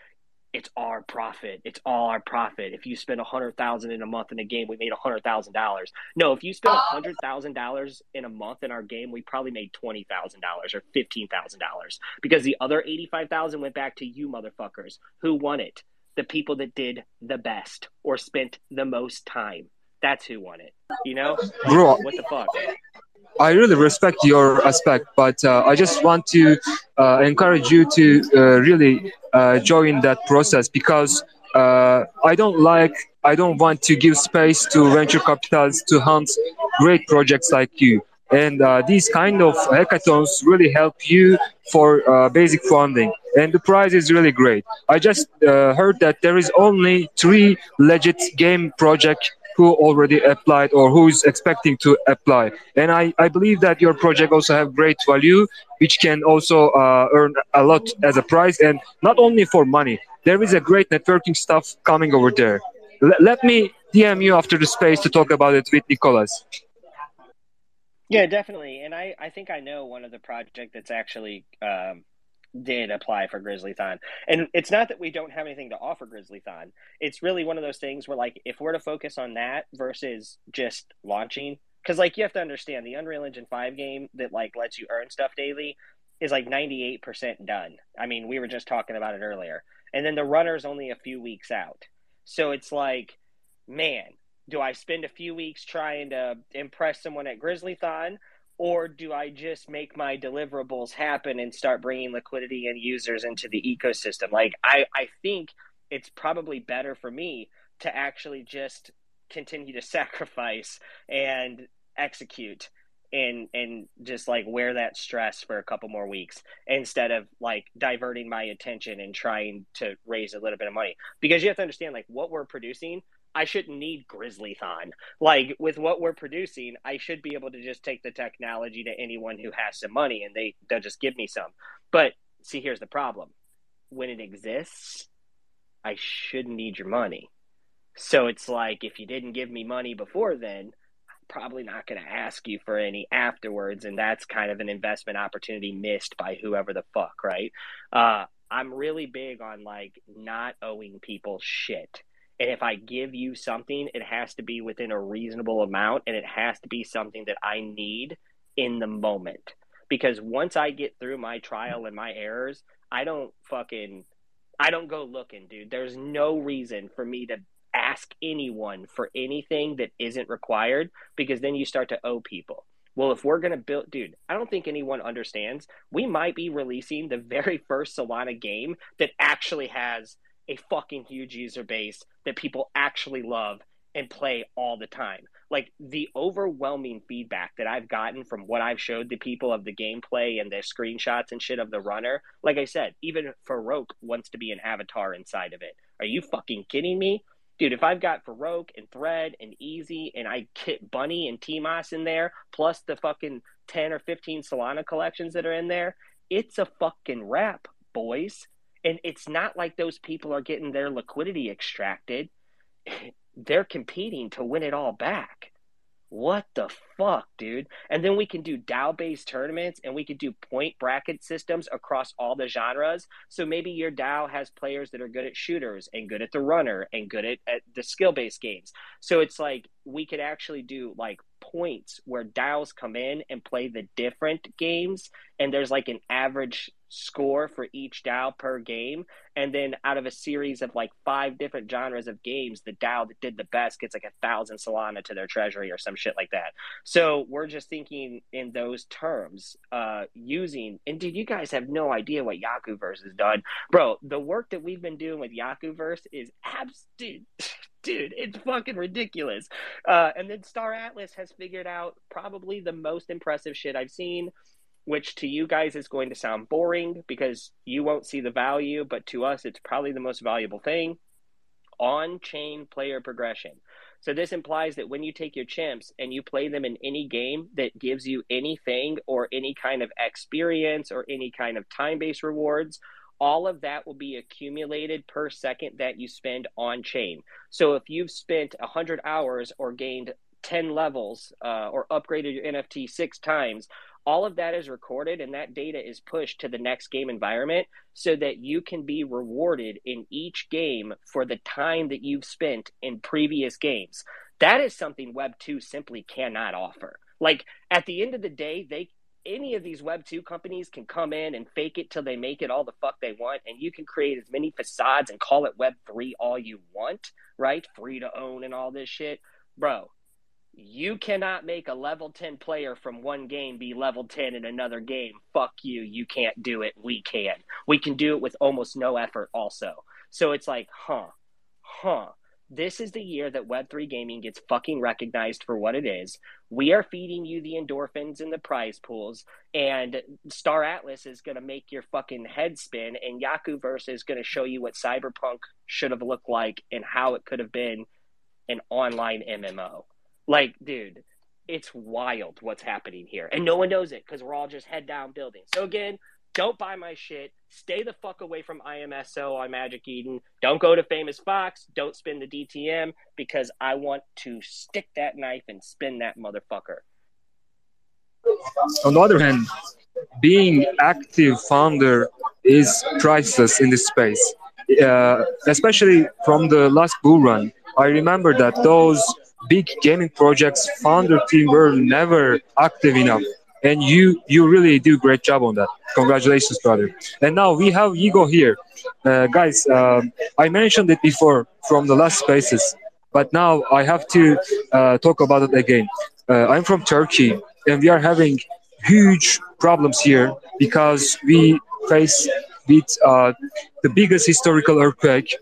[SPEAKER 12] it's our profit. It's all our profit. If you spend a hundred thousand in a month in a game, we made a hundred thousand dollars. No, if you spend a oh. hundred thousand dollars in a month in our game, we probably made twenty thousand dollars or fifteen thousand dollars because the other eighty-five thousand went back to you motherfuckers who won it. The people that did the best or spent the most time. That's who won it. You know,
[SPEAKER 1] Bro,
[SPEAKER 12] what the fuck?
[SPEAKER 1] I really respect your aspect, but uh, I just want to uh, encourage you to uh, really uh, join that process because uh, I don't like, I don't want to give space to venture capitals to hunt great projects like you. And uh, these kind of hackathons really help you for basic funding. And the prize is really great. I just heard that there is only three legit game project who already applied or who is expecting to apply. And I, I believe that your project also have great value, which can also uh, earn a lot as a prize and not only for money. There is a great networking stuff coming over there. L- let me DM you after the space to talk about it with Nicolas.
[SPEAKER 12] Yeah, definitely. And I, I think I know one of the project that's actually um, did apply for Grizzlython. And it's not that we don't have anything to offer Grizzlython. It's really one of those things where like if we're to focus on that versus just launching cuz like you have to understand the Unreal Engine 5 game that like lets you earn stuff daily is like 98% done. I mean, we were just talking about it earlier. And then the runner's only a few weeks out. So it's like, man, do I spend a few weeks trying to impress someone at Grizzlython or do I just make my deliverables happen and start bringing liquidity and users into the ecosystem? Like, I, I think it's probably better for me to actually just continue to (laughs) sacrifice and execute and and just like wear that stress for a couple more weeks instead of like diverting my attention and trying to raise a little bit of money because you have to understand like what we're producing I shouldn't need Grizzlython. Like with what we're producing, I should be able to just take the technology to anyone who has some money and they they'll just give me some. But see here's the problem. When it exists, I shouldn't need your money. So it's like if you didn't give me money before then, I'm probably not going to ask you for any afterwards and that's kind of an investment opportunity missed by whoever the fuck right uh, i'm really big on like not owing people shit and if i give you something it has to be within a reasonable amount and it has to be something that i need in the moment because once i get through my trial and my errors i don't fucking i don't go looking dude there's no reason for me to ask anyone for anything that isn't required because then you start to owe people. Well, if we're going to build, dude, I don't think anyone understands. We might be releasing the very first Solana game that actually has a fucking huge user base that people actually love and play all the time. Like the overwhelming feedback that I've gotten from what I've showed the people of the gameplay and the screenshots and shit of the runner. Like I said, even Farouk wants to be an avatar inside of it. Are you fucking kidding me? dude, if I've got Farouk and Thread and Easy and I kit Bunny and TMOS in there, plus the fucking 10 or 15 Solana collections that are in there, it's a fucking wrap, boys. And it's not like those people are getting their liquidity extracted. (laughs) They're competing to win it all back. What the fuck, dude? And then we can do DAO based tournaments and we can do point bracket systems across all the genres. So maybe your DAO has players that are good at shooters and good at the runner and good at, at the skill based games. So it's like we could actually do like points where DAOs come in and play the different games and there's like an average score for each DAO per game. And then out of a series of like five different genres of games, the DAO that did the best gets like a thousand Solana to their treasury or some shit like that. So we're just thinking in those terms, uh, using, and dude, you guys have no idea what Yakuverse has done. Bro, the work that we've been doing with Yakuverse is abs, dude, (laughs) dude, it's fucking ridiculous. Uh, and then Star Atlas has figured out probably the most impressive shit I've seen which to you guys is going to sound boring because you won't see the value, but to us, it's probably the most valuable thing on chain player progression. So this implies that when you take your chimps and you play them in any game that gives you anything or any kind of experience or any kind of time based rewards, all of that will be accumulated per second that you spend on chain. So if you've spent 100 hours or gained 10 levels uh, or upgraded your NFT six times, all of that is recorded and that data is pushed to the next game environment so that you can be rewarded in each game for the time that you've spent in previous games. That is something Web 2 simply cannot offer. Like at the end of the day, they any of these web 2 companies can come in and fake it till they make it all the fuck they want and you can create as many facades and call it web 3 all you want right free to own and all this shit bro you cannot make a level 10 player from one game be level 10 in another game. Fuck you. You can't do it. We can. We can do it with almost no effort, also. So it's like, huh, huh. This is the year that Web3 gaming gets fucking recognized for what it is. We are feeding you the endorphins and the prize pools, and Star Atlas is going to make your fucking head spin, and Yakuverse is going to show you what Cyberpunk should have looked like and how it could have been an online MMO. Like, dude, it's wild what's happening here. And no one knows it because we're all just head down building. So again, don't buy my shit. Stay the fuck away from IMSO on Magic Eden. Don't go to Famous Fox. Don't spin the DTM because I want to stick that knife and spin that motherfucker.
[SPEAKER 1] On the other hand, being active founder is priceless in this space, uh, especially from the last bull run. I remember that those big gaming projects founder team were never active enough. And you you really do great job on that. Congratulations brother. And now we have ego here. Uh, guys um, i mentioned it before from the last spaces but now i have to uh, talk about it again. Uh, i'm from turkey and we are having huge problems here because we face with uh, the biggest historical earthquake,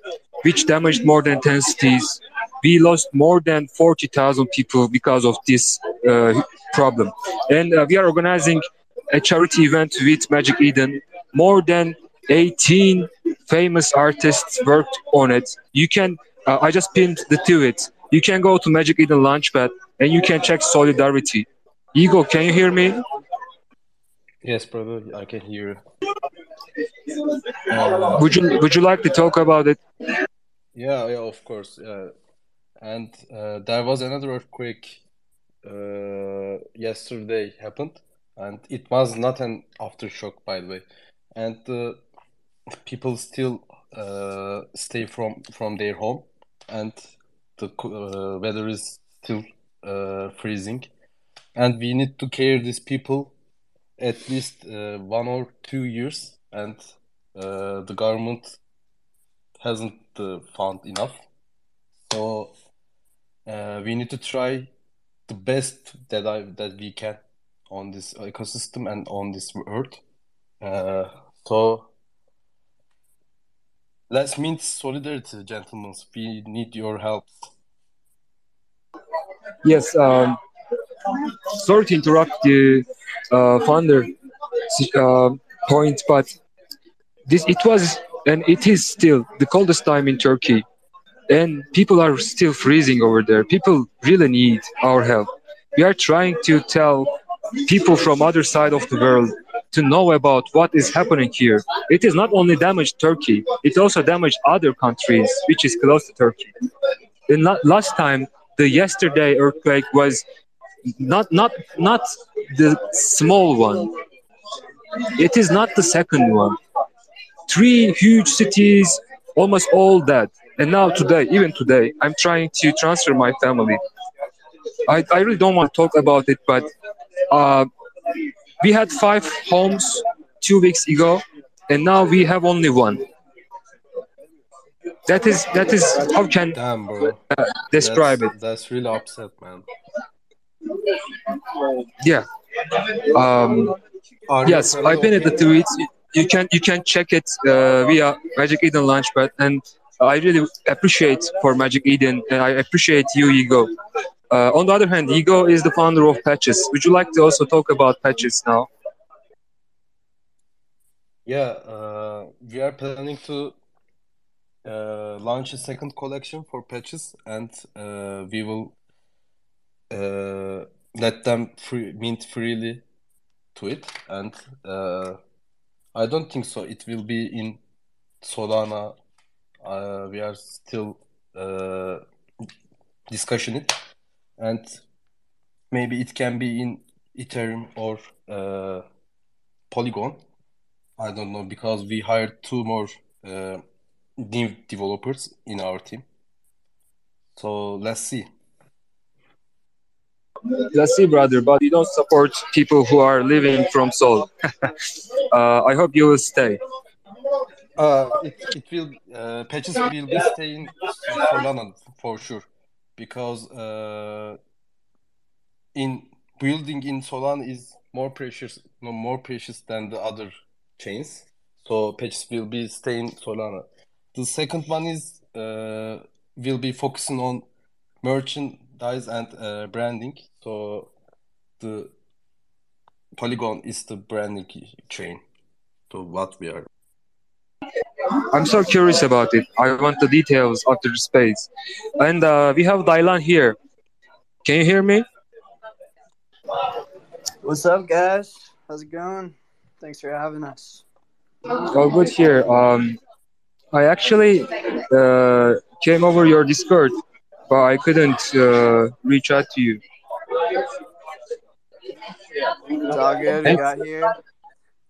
[SPEAKER 1] which damaged more than 10 cities. We lost more than 40,000 people because of this uh, problem. And uh, we are organizing a charity event with Magic Eden. More than 18 famous artists worked on it. You can, uh, I just pinned the tweet. You can go to Magic Eden Launchpad and you can check Solidarity. Eagle, can you hear me?
[SPEAKER 13] Yes, brother, I can hear
[SPEAKER 1] you. Uh, would you Would you like to talk about it?
[SPEAKER 13] Yeah, yeah, of course. Yeah. And uh, there was another earthquake uh, yesterday happened, and it was not an aftershock, by the way. And uh, people still uh, stay from from their home, and the uh, weather is still uh, freezing, and we need to care these people at least uh, one or two years, and uh, the government hasn't found enough. So we need to try the best that I that we can on this ecosystem and on this earth. so let's meet solidarity, gentlemen. We need your help.
[SPEAKER 1] Yes. Um, sorry to interrupt the uh, founder uh, point, but this it was and it is still the coldest time in Turkey, and people are still freezing over there. People really need our help. We are trying to tell people from other side of the world to know about what is happening here. It is not only damaged Turkey, it also damaged other countries which is close to Turkey. And last time, the yesterday earthquake was not not not the small one. It is not the second one. Three huge cities, almost all dead. And now today, even today, I'm trying to transfer my family. I, I really don't want to talk about it, but uh, we had five homes two weeks ago, and now we have only one. That is that is how can
[SPEAKER 13] Damn.
[SPEAKER 1] Uh, describe
[SPEAKER 13] that's,
[SPEAKER 1] it.
[SPEAKER 13] That's really upset, man.
[SPEAKER 1] Yeah. Um, yes, I've been at the tweets. You can you can check it uh, via Magic Eden Launchpad, and I really appreciate for Magic Eden, and I appreciate you, Ego. Uh, on the other hand, Ego is the founder of Patches. Would you like to also talk about Patches now?
[SPEAKER 13] Yeah, uh, we are planning to uh, launch a second collection for Patches, and uh, we will uh, let them free, mint freely to it. And uh, I don't think so. It will be in Solana. We are still discussing it and maybe it can be in Ethereum or uh, Polygon. I don't know because we hired two more uh, new developers in our team. So let's see.
[SPEAKER 1] Let's see, brother. But you don't support people who are living from Sol. (laughs) uh, I hope you will stay.
[SPEAKER 13] Uh, it, it will uh, patches will be staying for London for sure because uh, in building in Solana is more precious, no, more precious than the other chains. So patches will be staying Solana. The second one is uh, will be focusing on merchandise and uh, branding. So the Polygon is the branding chain. So what we are
[SPEAKER 1] I'm so curious about it. I want the details of the space. And uh, we have Dylan here. Can you hear me?
[SPEAKER 14] What's up, guys? How's it going? Thanks for having us.
[SPEAKER 1] Oh, good here. Um, I actually uh, came over your Discord, but I couldn't uh, reach out to you.
[SPEAKER 14] It's all good. We got here.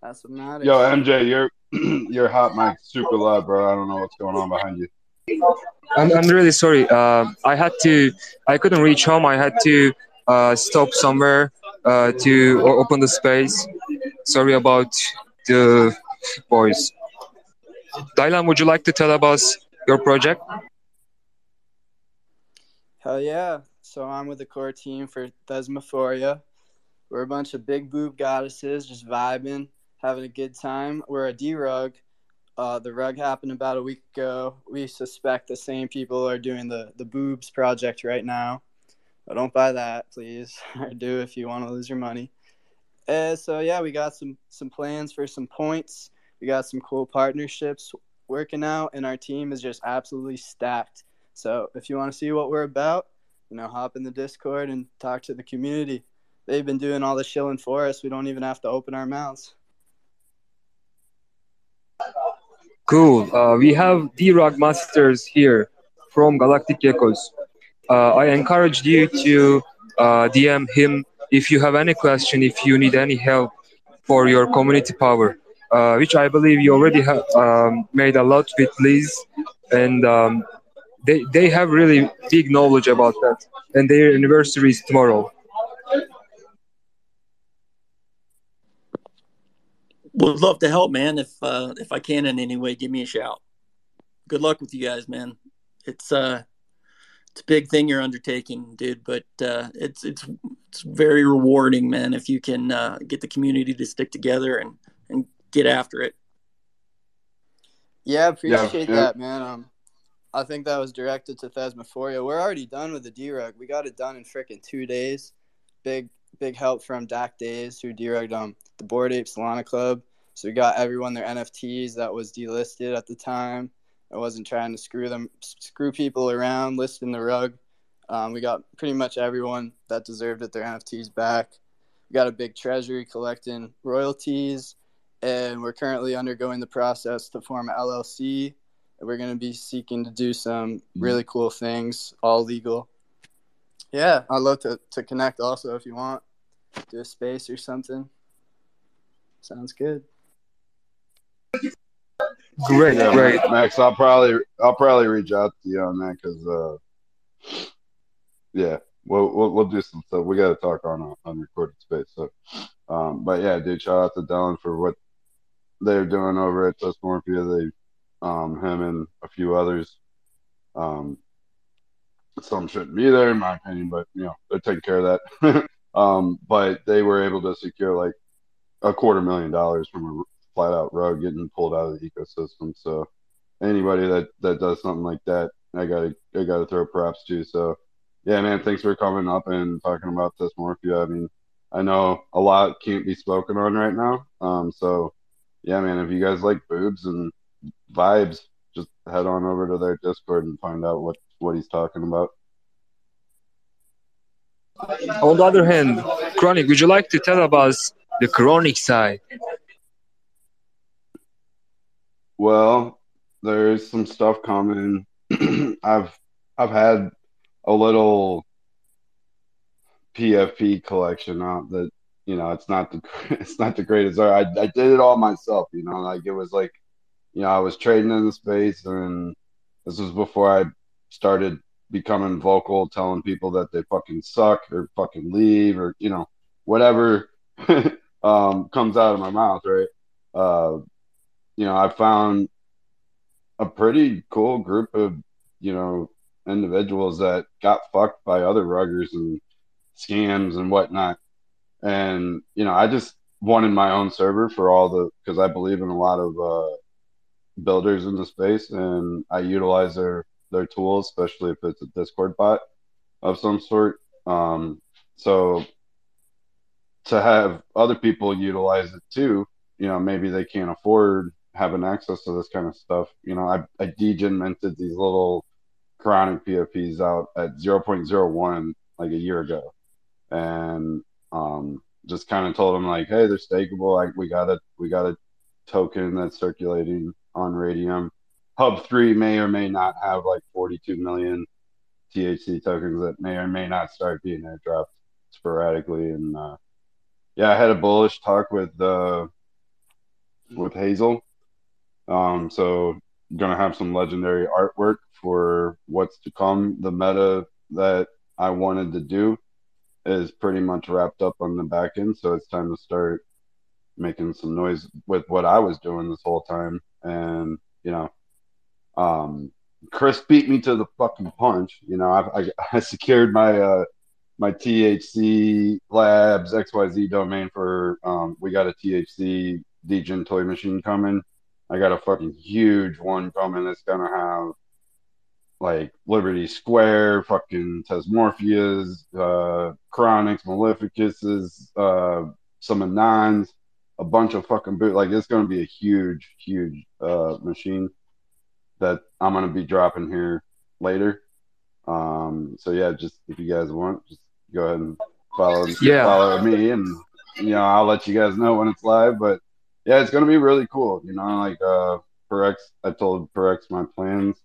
[SPEAKER 14] That's what matters.
[SPEAKER 10] Yo, MJ, you're (clears throat) your hot mic super loud, bro. I don't know what's going on behind you.
[SPEAKER 1] I'm, I'm really sorry. Uh, I had to, I couldn't reach home. I had to uh, stop somewhere uh, to open the space. Sorry about the voice. Dylan, would you like to tell us your project?
[SPEAKER 14] Hell yeah. So I'm with the core team for Thesmophoria. We're a bunch of big boob goddesses just vibing, having a good time. We're a D rug. Uh, the rug happened about a week ago. We suspect the same people are doing the, the boobs project right now. But don't buy that, please. (laughs) or do if you want to lose your money. Uh, so yeah, we got some some plans for some points. We got some cool partnerships working out, and our team is just absolutely stacked. So if you want to see what we're about, you know, hop in the Discord and talk to the community. They've been doing all the shilling for us. We don't even have to open our mouths.
[SPEAKER 1] Cool. Uh, we have D-Rock Masters here from Galactic Geckos. Uh, I encourage you to uh, DM him if you have any question, if you need any help for your community power, uh, which I believe you already have um, made a lot with Liz, and um, they they have really big knowledge about that. And their anniversary is tomorrow.
[SPEAKER 7] Would love to help, man. If uh, if I can in any way, give me a shout. Good luck with you guys, man. It's uh, it's a big thing you're undertaking, dude. But uh, it's it's it's very rewarding, man. If you can uh, get the community to stick together and and get after it.
[SPEAKER 14] Yeah, appreciate yeah, yeah. that, man. Um, I think that was directed to Thesmophoria. We're already done with the D-Rug. We got it done in freaking two days. Big big help from Dak Days who D-Rugged um, the Bored Ape Solana Club. So we got everyone their NFTs that was delisted at the time. I wasn't trying to screw them, screw people around, listing the rug. Um, we got pretty much everyone that deserved it their NFTs back. We got a big treasury collecting royalties, and we're currently undergoing the process to form an LLC. We're going to be seeking to do some really cool things, all legal. Yeah, I'd love to, to connect also if you want. Do a space or something. Sounds good.
[SPEAKER 1] Great,
[SPEAKER 5] yeah,
[SPEAKER 1] great,
[SPEAKER 5] Max. I'll probably I'll probably reach out to you on that because uh, yeah, we'll, we'll we'll do some stuff. We got to talk on uh, on recorded space. So, um, but yeah, dude, shout out to Dylan for what they're doing over at Dysmorphia. They, um, him and a few others. Um, some shouldn't be there in my opinion, but you know they're taking care of that. (laughs) um, but they were able to secure like a quarter million dollars from a flat out rug getting pulled out of the ecosystem. So anybody that that does something like that, I gotta I gotta throw props to. So yeah, man, thanks for coming up and talking about dysmorphia. I mean, I know a lot can't be spoken on right now. Um, so yeah, man, if you guys like boobs and vibes, just head on over to their Discord and find out what what he's talking about.
[SPEAKER 1] On the other hand, Kronic, would you like to tell us the Kronic side?
[SPEAKER 5] Well, there's some stuff coming. (clears throat) I've I've had a little PFP collection out that you know it's not the (laughs) it's not the greatest I I did it all myself. You know, like it was like you know I was trading in the space, and this was before I started becoming vocal, telling people that they fucking suck or fucking leave or you know whatever (laughs) um, comes out of my mouth, right? Uh, you know, I found a pretty cool group of, you know, individuals that got fucked by other ruggers and scams and whatnot. And, you know, I just wanted my own server for all the, because I believe in a lot of uh, builders in the space and I utilize their, their tools, especially if it's a Discord bot of some sort. Um, so to have other people utilize it too, you know, maybe they can't afford having access to this kind of stuff. You know, I, I degen minted these little Kronic PFPs out at 0.01 like a year ago. And um, just kind of told them like, hey, they're stakeable. Like we got a we got a token that's circulating on Raydium. Hub three may or may not have like 42 million THC tokens that may or may not start being airdropped sporadically. And uh, yeah, I had a bullish talk with uh, with Hazel um, so gonna have some legendary artwork for what's to come. The meta that I wanted to do is pretty much wrapped up on the back end, so it's time to start making some noise with what I was doing this whole time. And you know, um, Chris beat me to the fucking punch. You know, I, I, (laughs) I secured my uh, my THC Labs XYZ domain for um, we got a THC Degen toy machine coming. I got a fucking huge one coming that's gonna have like Liberty Square, fucking Thesmophorias, uh, Kronics, Maleficuses, uh, some Anons, a bunch of fucking boot. Like it's gonna be a huge, huge uh, machine that I'm gonna be dropping here later. Um, so yeah, just if you guys want, just go ahead and follow
[SPEAKER 1] Yeah.
[SPEAKER 5] follow me, and you know I'll let you guys know when it's live. But yeah, it's gonna be really cool. You know, like uh, Perex, I told Perex my plans,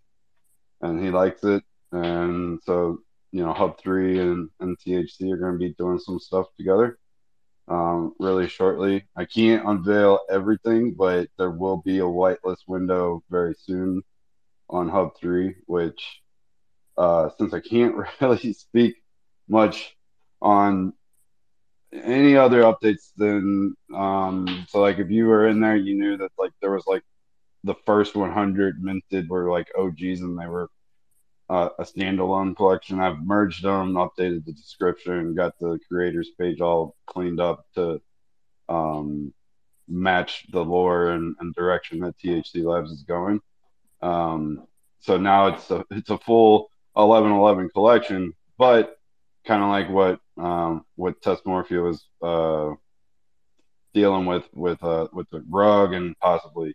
[SPEAKER 5] and he likes it, and so you know Hub Three and, and THC are gonna be doing some stuff together. Um, really shortly. I can't unveil everything, but there will be a whitelist window very soon on Hub 3, which, uh, since I can't (laughs) really speak much on any other updates than, um, so like if you were in there, you knew that like there was like the first 100 minted were like OGs and they were uh, a standalone collection. I've merged them, updated the description, got the creators page all cleaned up to um, match the lore and, and direction that THC Labs is going. Um, so now it's a it's a full eleven eleven collection, but kind of like what um, what Thesmophoria was uh, dealing with with uh, with the rug and possibly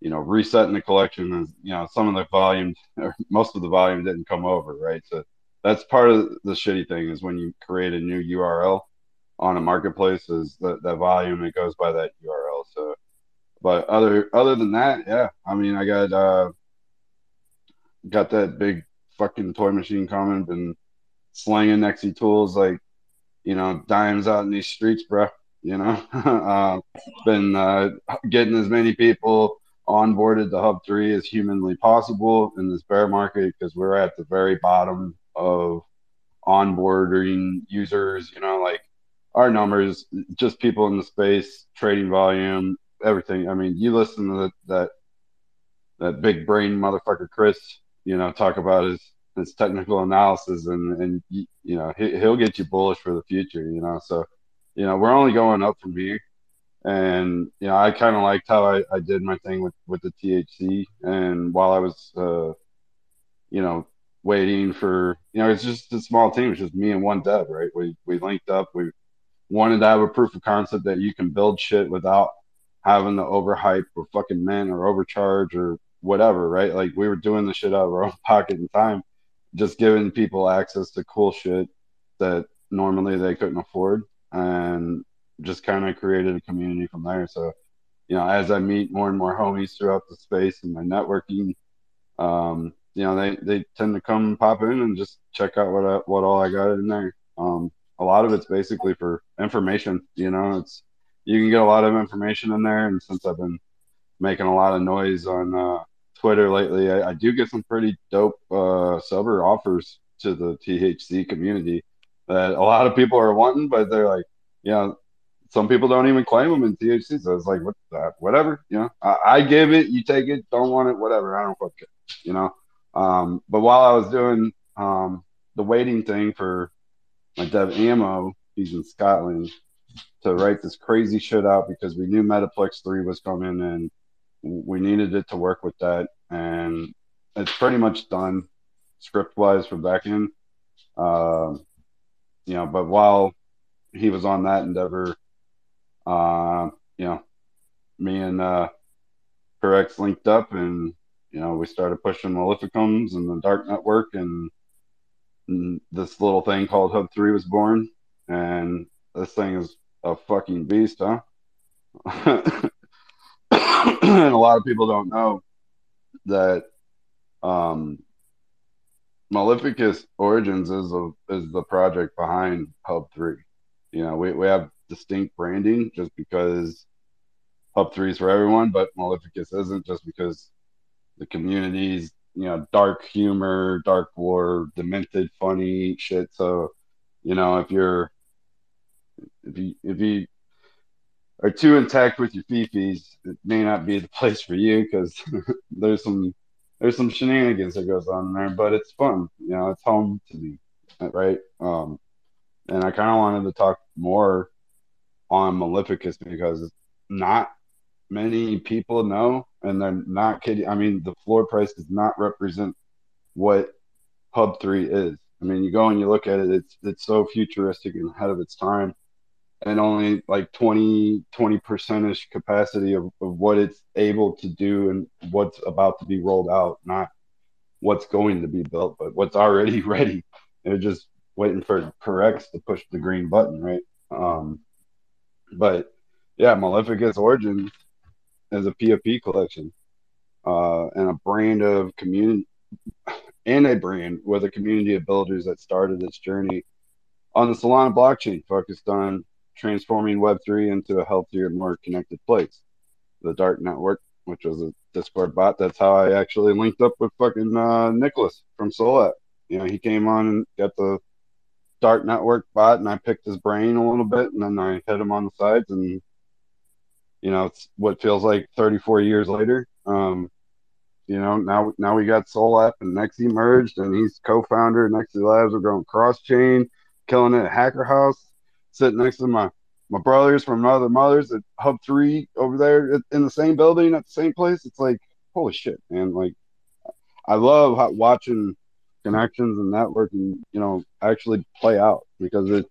[SPEAKER 5] you know resetting the collection. And you know some of the volume (laughs) or most of the volume didn't come over right? So that's part of the shitty thing is when you create a new url on a marketplace is that that volume it goes by that url so but other other than that yeah i mean i got uh got that big fucking toy machine coming been slinging nexi tools like you know dimes out in these streets bro you know (laughs) uh, been uh, getting as many people onboarded to Hub 3 as humanly possible in this bear market because we're at the very bottom of onboarding users. You know, like our numbers, just people in the space, trading volume, everything. I mean, you listen to that, that big brain motherfucker Chris, you know, talk about his his technical analysis, and and you, know he, he'll get you bullish for the future. You know, so you know we're only going up from here. And you know I kind of liked how I, I did my thing with with the THC and while I was uh you know waiting for you know it's just a small team. It's just me and one dev right? We we linked up. We wanted to have a proof of concept that you can build shit without having to overhype or fucking mint or overcharge or whatever right? Like we were doing the shit out of our own (laughs) pocket and time just giving people access to cool shit that normally they couldn't afford and just kind of created a community from there. So, you know, as I meet more and more homies throughout the space and my networking, um, you know, they, they tend to come pop in and just check out what I, what all I got in there. Um, a lot of it's basically for information. You know, it's you can get a lot of information in there, and since I've been making a lot of noise on uh, Twitter lately, I, I do get some pretty dope uh, sober offers to the THC community that a lot of people are wanting, but they're like, you know, some people don't even claim them in THC. So it's like, what, the, whatever, you know, I, I give it, you take it, don't want it, whatever. I don't fuck it, you know. Um, but while I was doing um, the waiting thing for my dev ammo, he's in Scotland to write this crazy shit out because we knew Metaplex 3 was coming and we needed it to work with that. And it's pretty much done script wise for back end. Um, you know, but while he was on that endeavor, uh, you know, me and uh, linked up and, you know, we started pushing Maleficums and the Dark Network and, and this little thing called Hub 3 was born. And this thing is a fucking beast, huh? (laughs) (coughs) and a lot of people don't know that um, Maleficus Origins is a, is the project behind Hub 3. You know, we, we have distinct branding just because Hub 3 is for everyone, but Maleficus isn't just because the community's, you know, dark humor, dark war, demented, funny shit. So, you know, if you're, if you, if you are too intact with your fifis, it may not be the (laughs) place for you because (laughs) there's some, there's some shenanigans that goes on there, but it's fun. You know, it's home to me, right? Um, and I kind of wanted to talk more on Maleficus because not many people know, and they're not kidding. I mean, the floor price does not represent what Hub Three is. I mean, you go and you look at it; it's it's so futuristic and ahead of its time, and only like 20 20 percentish capacity of, of what it's able to do and what's about to be rolled out, not what's going to be built, but what's already (laughs) ready. They're just waiting for X to push the green button, right? Um, but yeah, Maleficus Origins is a PFP collection uh, and a brand of community and a brand with a community of builders that started this journey on the Solana blockchain, focused on transforming Web3 into a healthier, more connected place. The Dark Network, which was a Discord bot, that's how I actually linked up with fucking uh, Nicholas from Sol app. You know, he came on and got the Dark Network bot, and I picked his brain a little bit, and then I hit him on the sides, and you know, it's what feels like 34 years later. Um, you know, now now we got Sol app and Nexi merged, and he's co-founder of Nexi Labs. We're going cross chain, killing it at Hacker House, sitting next to my my brothers from other mothers at Hub Three over there in the same building at the same place. It's like holy shit, man! Like I love how, watching connections and networking, you know, actually play out because it's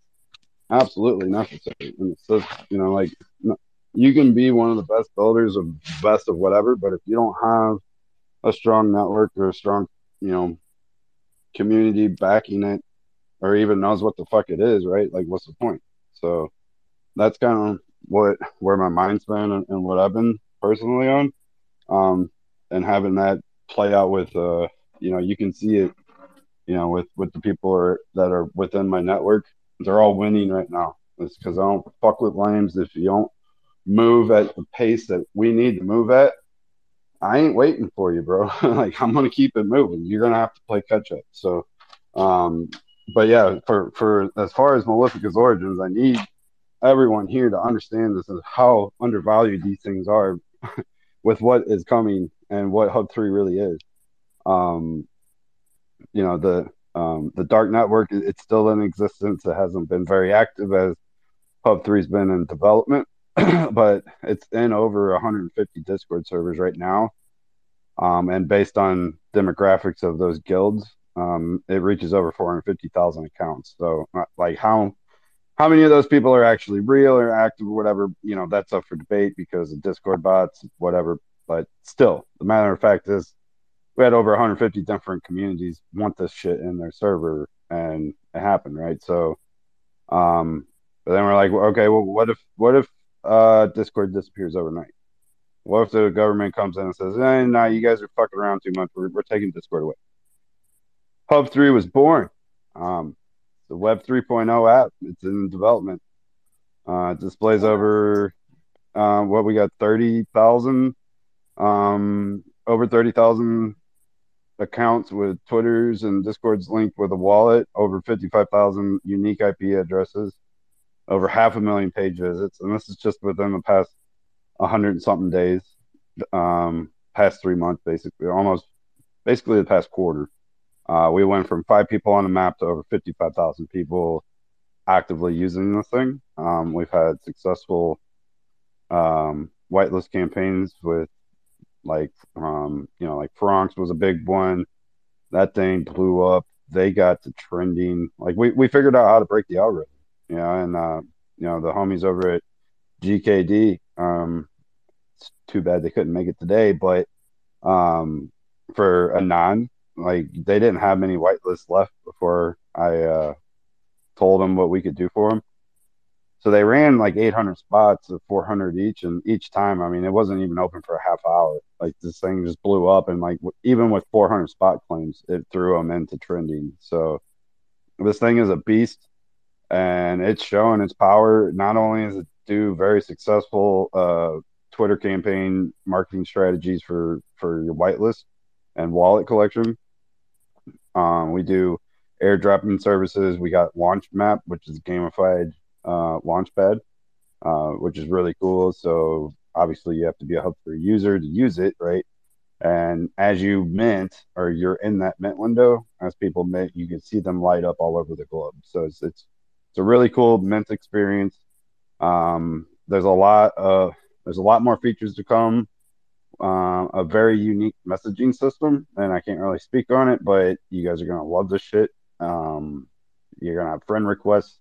[SPEAKER 5] absolutely necessary. And it's just, you know, like you can be one of the best builders of best of whatever, but if you don't have a strong network or a strong, you know, community backing it or even knows what the fuck it is, right? Like what's the point? So that's kind of what where my mind's been and, and what I've been personally on. Um and having that play out with uh you know, you can see it you know, with with the people are, that are within my network. They're all winning right now. It's because I don't fuck with lames. If you don't move at the pace that we need to move at, I ain't waiting for you, bro. (laughs) like I'm gonna keep it moving. You're gonna have to play catch up. So, um, but yeah, for for as far as Maleficus origins, I need everyone here to understand this is how undervalued these things are (laughs) with what is coming and what Hub Three really is. Um, you know the um, the dark network it's still in existence. It hasn't been very active as Hub Three's been in development, (clears throat) but it's in over 150 Discord servers right now. Um, and based on demographics of those guilds, um, it reaches over 450,000 accounts. So, uh, like how how many of those people are actually real or active or whatever, you know, that's up for debate because of Discord bots, whatever. But still, the matter of fact is, we had over 150 different communities want this shit in their server, and it happened, right? So, um, but then we're like, okay, well, what if what if uh, Discord disappears overnight? What if the government comes in and says, "Hey, nah, you guys are fucking around too much. We're, we're taking Discord away." Hub three was born. Um, the Web 3.0 app. It's in development. Uh, it displays over uh, what we got thirty thousand, um, over thirty thousand accounts with Twitters and Discords linked with a wallet, over 55,000 unique IP addresses, over half a million page visits. And this is just within the past 100 and something days, um, past three months, basically, almost basically the past quarter. Uh, we went from five people on the map to over 55,000 people actively using the thing. Um, we've had successful um, whitelist campaigns with like um, you know, like Franks was a big one. That thing blew up. They got to trending. Like we, we figured out how to break the algorithm. You know, and uh, you know, the homies over at GKD, um, it's too bad they couldn't make it today, but um for Anon, like they didn't have many whitelists left before I uh told them what we could do for them. So they ran like 800 spots of 400 each, and each time, I mean, it wasn't even open for a half hour. Like this thing just blew up, and like even with 400 spot claims, it threw them into trending. So this thing is a beast, and it's showing its power. Not only is it do very successful uh, Twitter campaign marketing strategies for for your whitelist and wallet collection. Um, we do airdropping services. We got Launch Map, which is gamified uh, Launchpad, uh, which is really cool. So obviously, you have to be a Hub3 user to use it, right? And as you mint or you're in that mint window, as people mint, you can see them light up all over the globe. So it's it's it's a really cool mint experience. Um, there's a lot of there's a lot more features to come. Um, a very unique messaging system, and I can't really speak on it, but you guys are gonna love this shit. Um, you're gonna have friend requests,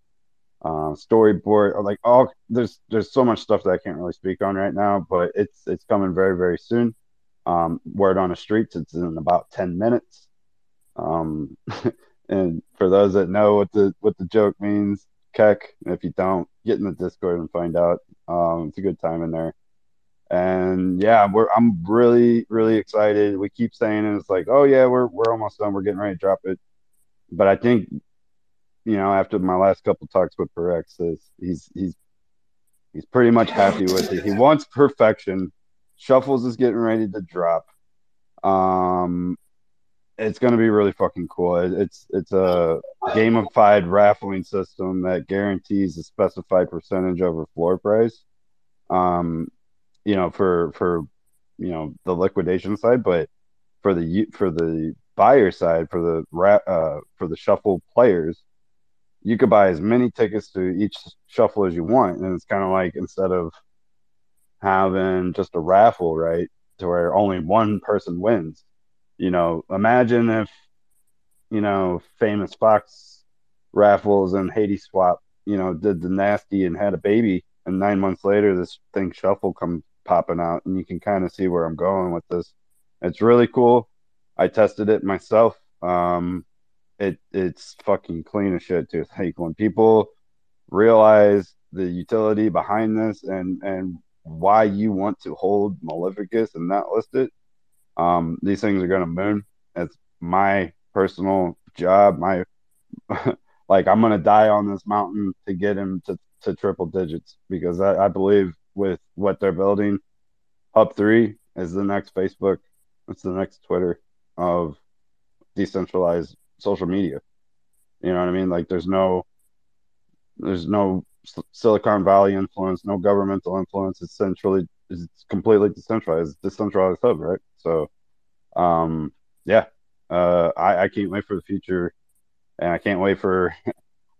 [SPEAKER 5] um, storyboard, or like all there's there's so much stuff that I can't really speak on right now, but it's it's coming very very soon. Um, word on the streets, it's in about ten minutes. Um, (laughs) and for those that know what the what the joke means, Keck. If you don't, get in the Discord and find out. Um, it's a good time in there. And yeah, we're I'm really really excited. We keep saying it. It's like, oh yeah, we're we're almost done. We're getting ready to drop it. But I think, you know, after my last couple talks with Perex, he's he's he's pretty much happy with it. He wants perfection. Shuffles is getting ready to drop. Um, it's going to be really fucking cool. It, it's it's a gamified raffling system that guarantees a specified percentage over floor price. Um, you know, for for you know the liquidation side, but for the for the buyer side, for the uh, for the shuffle players, you could buy as many tickets to each shuffle as you want, and it's kind of like instead of having just a raffle, right, to where only one person wins you know, imagine if, you know, famous Fox raffles and Hadeswap, you know, did the nasty and had a baby, and nine months later this thing shuffle comes popping out, and you can kind of see where I'm going with this. It's really cool. I tested it myself. Um, it it's fucking clean as shit too. (laughs) Like when people realize the utility behind this and and why you want to hold Maleficus and not list it, um, these things are to moon. It's my personal job. My (laughs) like I'm to die on this mountain to get him to, to triple digits because I, I believe with what they're building, Hub three is the next Facebook. It's the next Twitter of decentralized social media. You know what I mean? Like there's no there's no Silicon Valley influence, no governmental influence. It's centrally it's completely decentralized, decentralized hub, right? So, um, yeah, uh, I, I can't wait for the future, and I can't wait for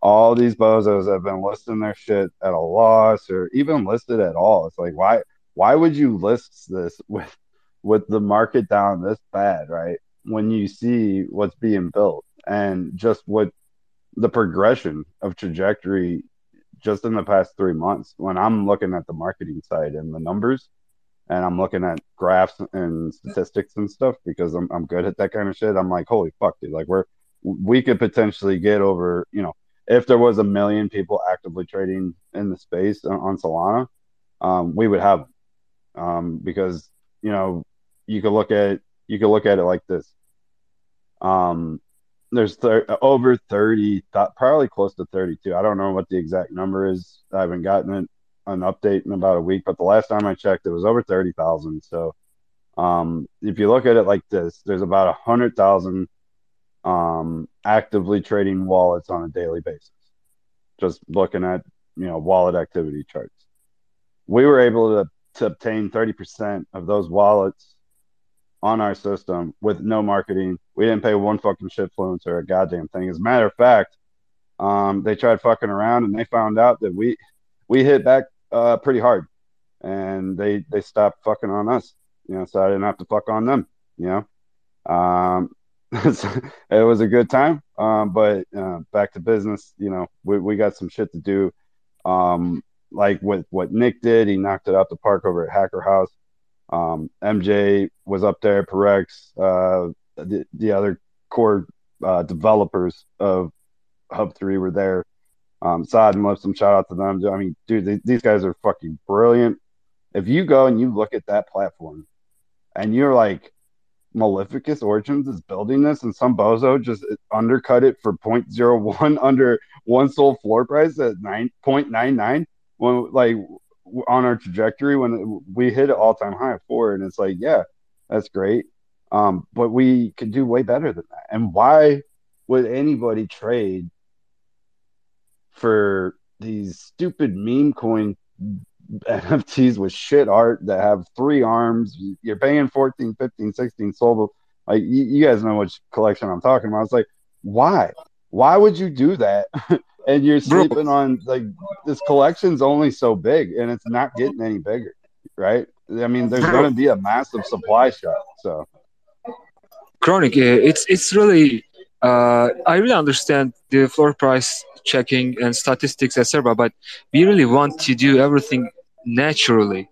[SPEAKER 5] all these bozos have been listing their shit at a loss or even listed at all. It's like why why would you list this (laughs) with with the market down this bad, right? When you see what's being built and just what the progression of trajectory just in the past three months when I'm looking at the marketing side and the numbers and I'm looking at graphs and statistics and stuff because I'm, I'm good at that kind of shit. I'm like, holy fuck, dude. Like we're, we could potentially get over, you know, if there was a million people actively trading in the space on, Solana, um, we would have, um, because, you know, you could look at, you could look at it like this. Um, there's thir- over 30 probably close to 32 i don't know what the exact number is. I haven't gotten it an update in about a week but the last time i checked it was over 30000 so um, if you look at it like this there's about a 100000 um, actively trading wallets on a daily basis just looking at you know wallet activity charts we were able to, to obtain 30% of those wallets on our system with no marketing. We didn't pay one fucking shitfluencer a goddamn thing. As a matter of fact, um, they tried fucking around and they found out that we we hit back uh, pretty hard, and they they stopped fucking on us. You know, so I didn't have to fuck on them. You know, um, (laughs) it was a good time. Um, but uh, back to business. You know, we we got some shit to do. Um, like what what Nick did, he knocked it out the park over at Hacker House. Um, MJ was up there, Perex, uh, the, the other core uh, developers of Hub 3 were there. Um, Saad and some shout out to them. I mean, dude, they, these guys are fucking brilliant. If you go and you look at that platform and you're like, Maleficus Origins is building this, and some bozo just undercut it for 0.01 (laughs) under one SOL floor price at 9.99. When like on our trajectory when we hit an all time high of four, and it's like, yeah, that's great. Um, but we could do way better than that. And why would anybody trade for these stupid meme coin NFTs with shit art that have three arms? You're paying 14, 15, 16 SOL. Like, you, you guys know which collection I'm talking about. It's like, why? Why would you do that (laughs) and you're sleeping on like this collection's only so big, and it's not getting any bigger, right? I mean, there's going to be a massive supply shock. So
[SPEAKER 1] Kronic it's it's really uh, i really understand the floor price checking and statistics etc but we really want to do everything naturally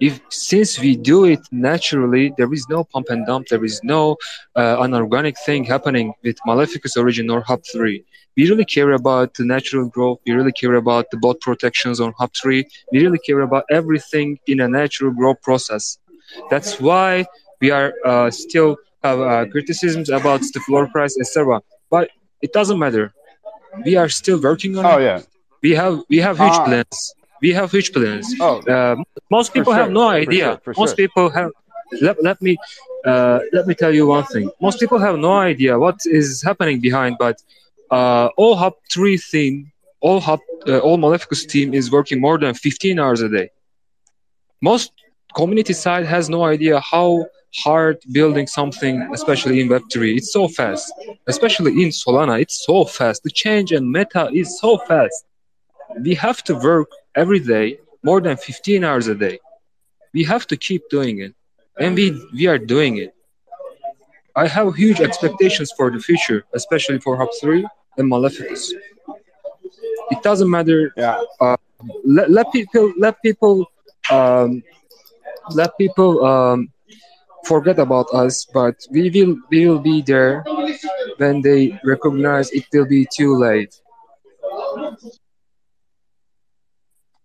[SPEAKER 1] if since we do it naturally there is no pump and dump there is no uh, unorganic thing happening with maleficus origin or hub 3 we really care about the natural growth we really care about the bot protections on hub 3 we really care about everything in a natural growth process that's why we are uh, still have uh, criticisms about the floor price, etc. But it doesn't matter. We are still working on
[SPEAKER 5] oh
[SPEAKER 1] it.
[SPEAKER 5] yeah,
[SPEAKER 1] We have we have huge
[SPEAKER 5] Uh,
[SPEAKER 1] plans. We have huge plans.
[SPEAKER 5] oh
[SPEAKER 1] Uh, most
[SPEAKER 5] for
[SPEAKER 1] people have
[SPEAKER 5] sure,
[SPEAKER 1] no
[SPEAKER 5] for
[SPEAKER 1] idea.
[SPEAKER 5] sure, for
[SPEAKER 1] Most
[SPEAKER 5] sure.
[SPEAKER 1] people have. Let, let me uh, let me tell you one thing. Most people have no idea what is happening behind, but uh, all Hub Three team, all Hub, uh, all Maleficus team is working more than 15 hours a day. Most community side has no idea how hard building something, especially in Web3. It's so fast, especially in Solana. It's so fast. The change and meta is so fast. We have to work every day more than 15 hours a day. We have to keep doing it, and we we are doing it. I have huge expectations for the future, especially for Hub 3 and Maleficus. It doesn't matter.
[SPEAKER 5] yeah.
[SPEAKER 1] Uh, let, let people let people um, let people um, forget about us, but we will we will be there when they recognize it will be too late.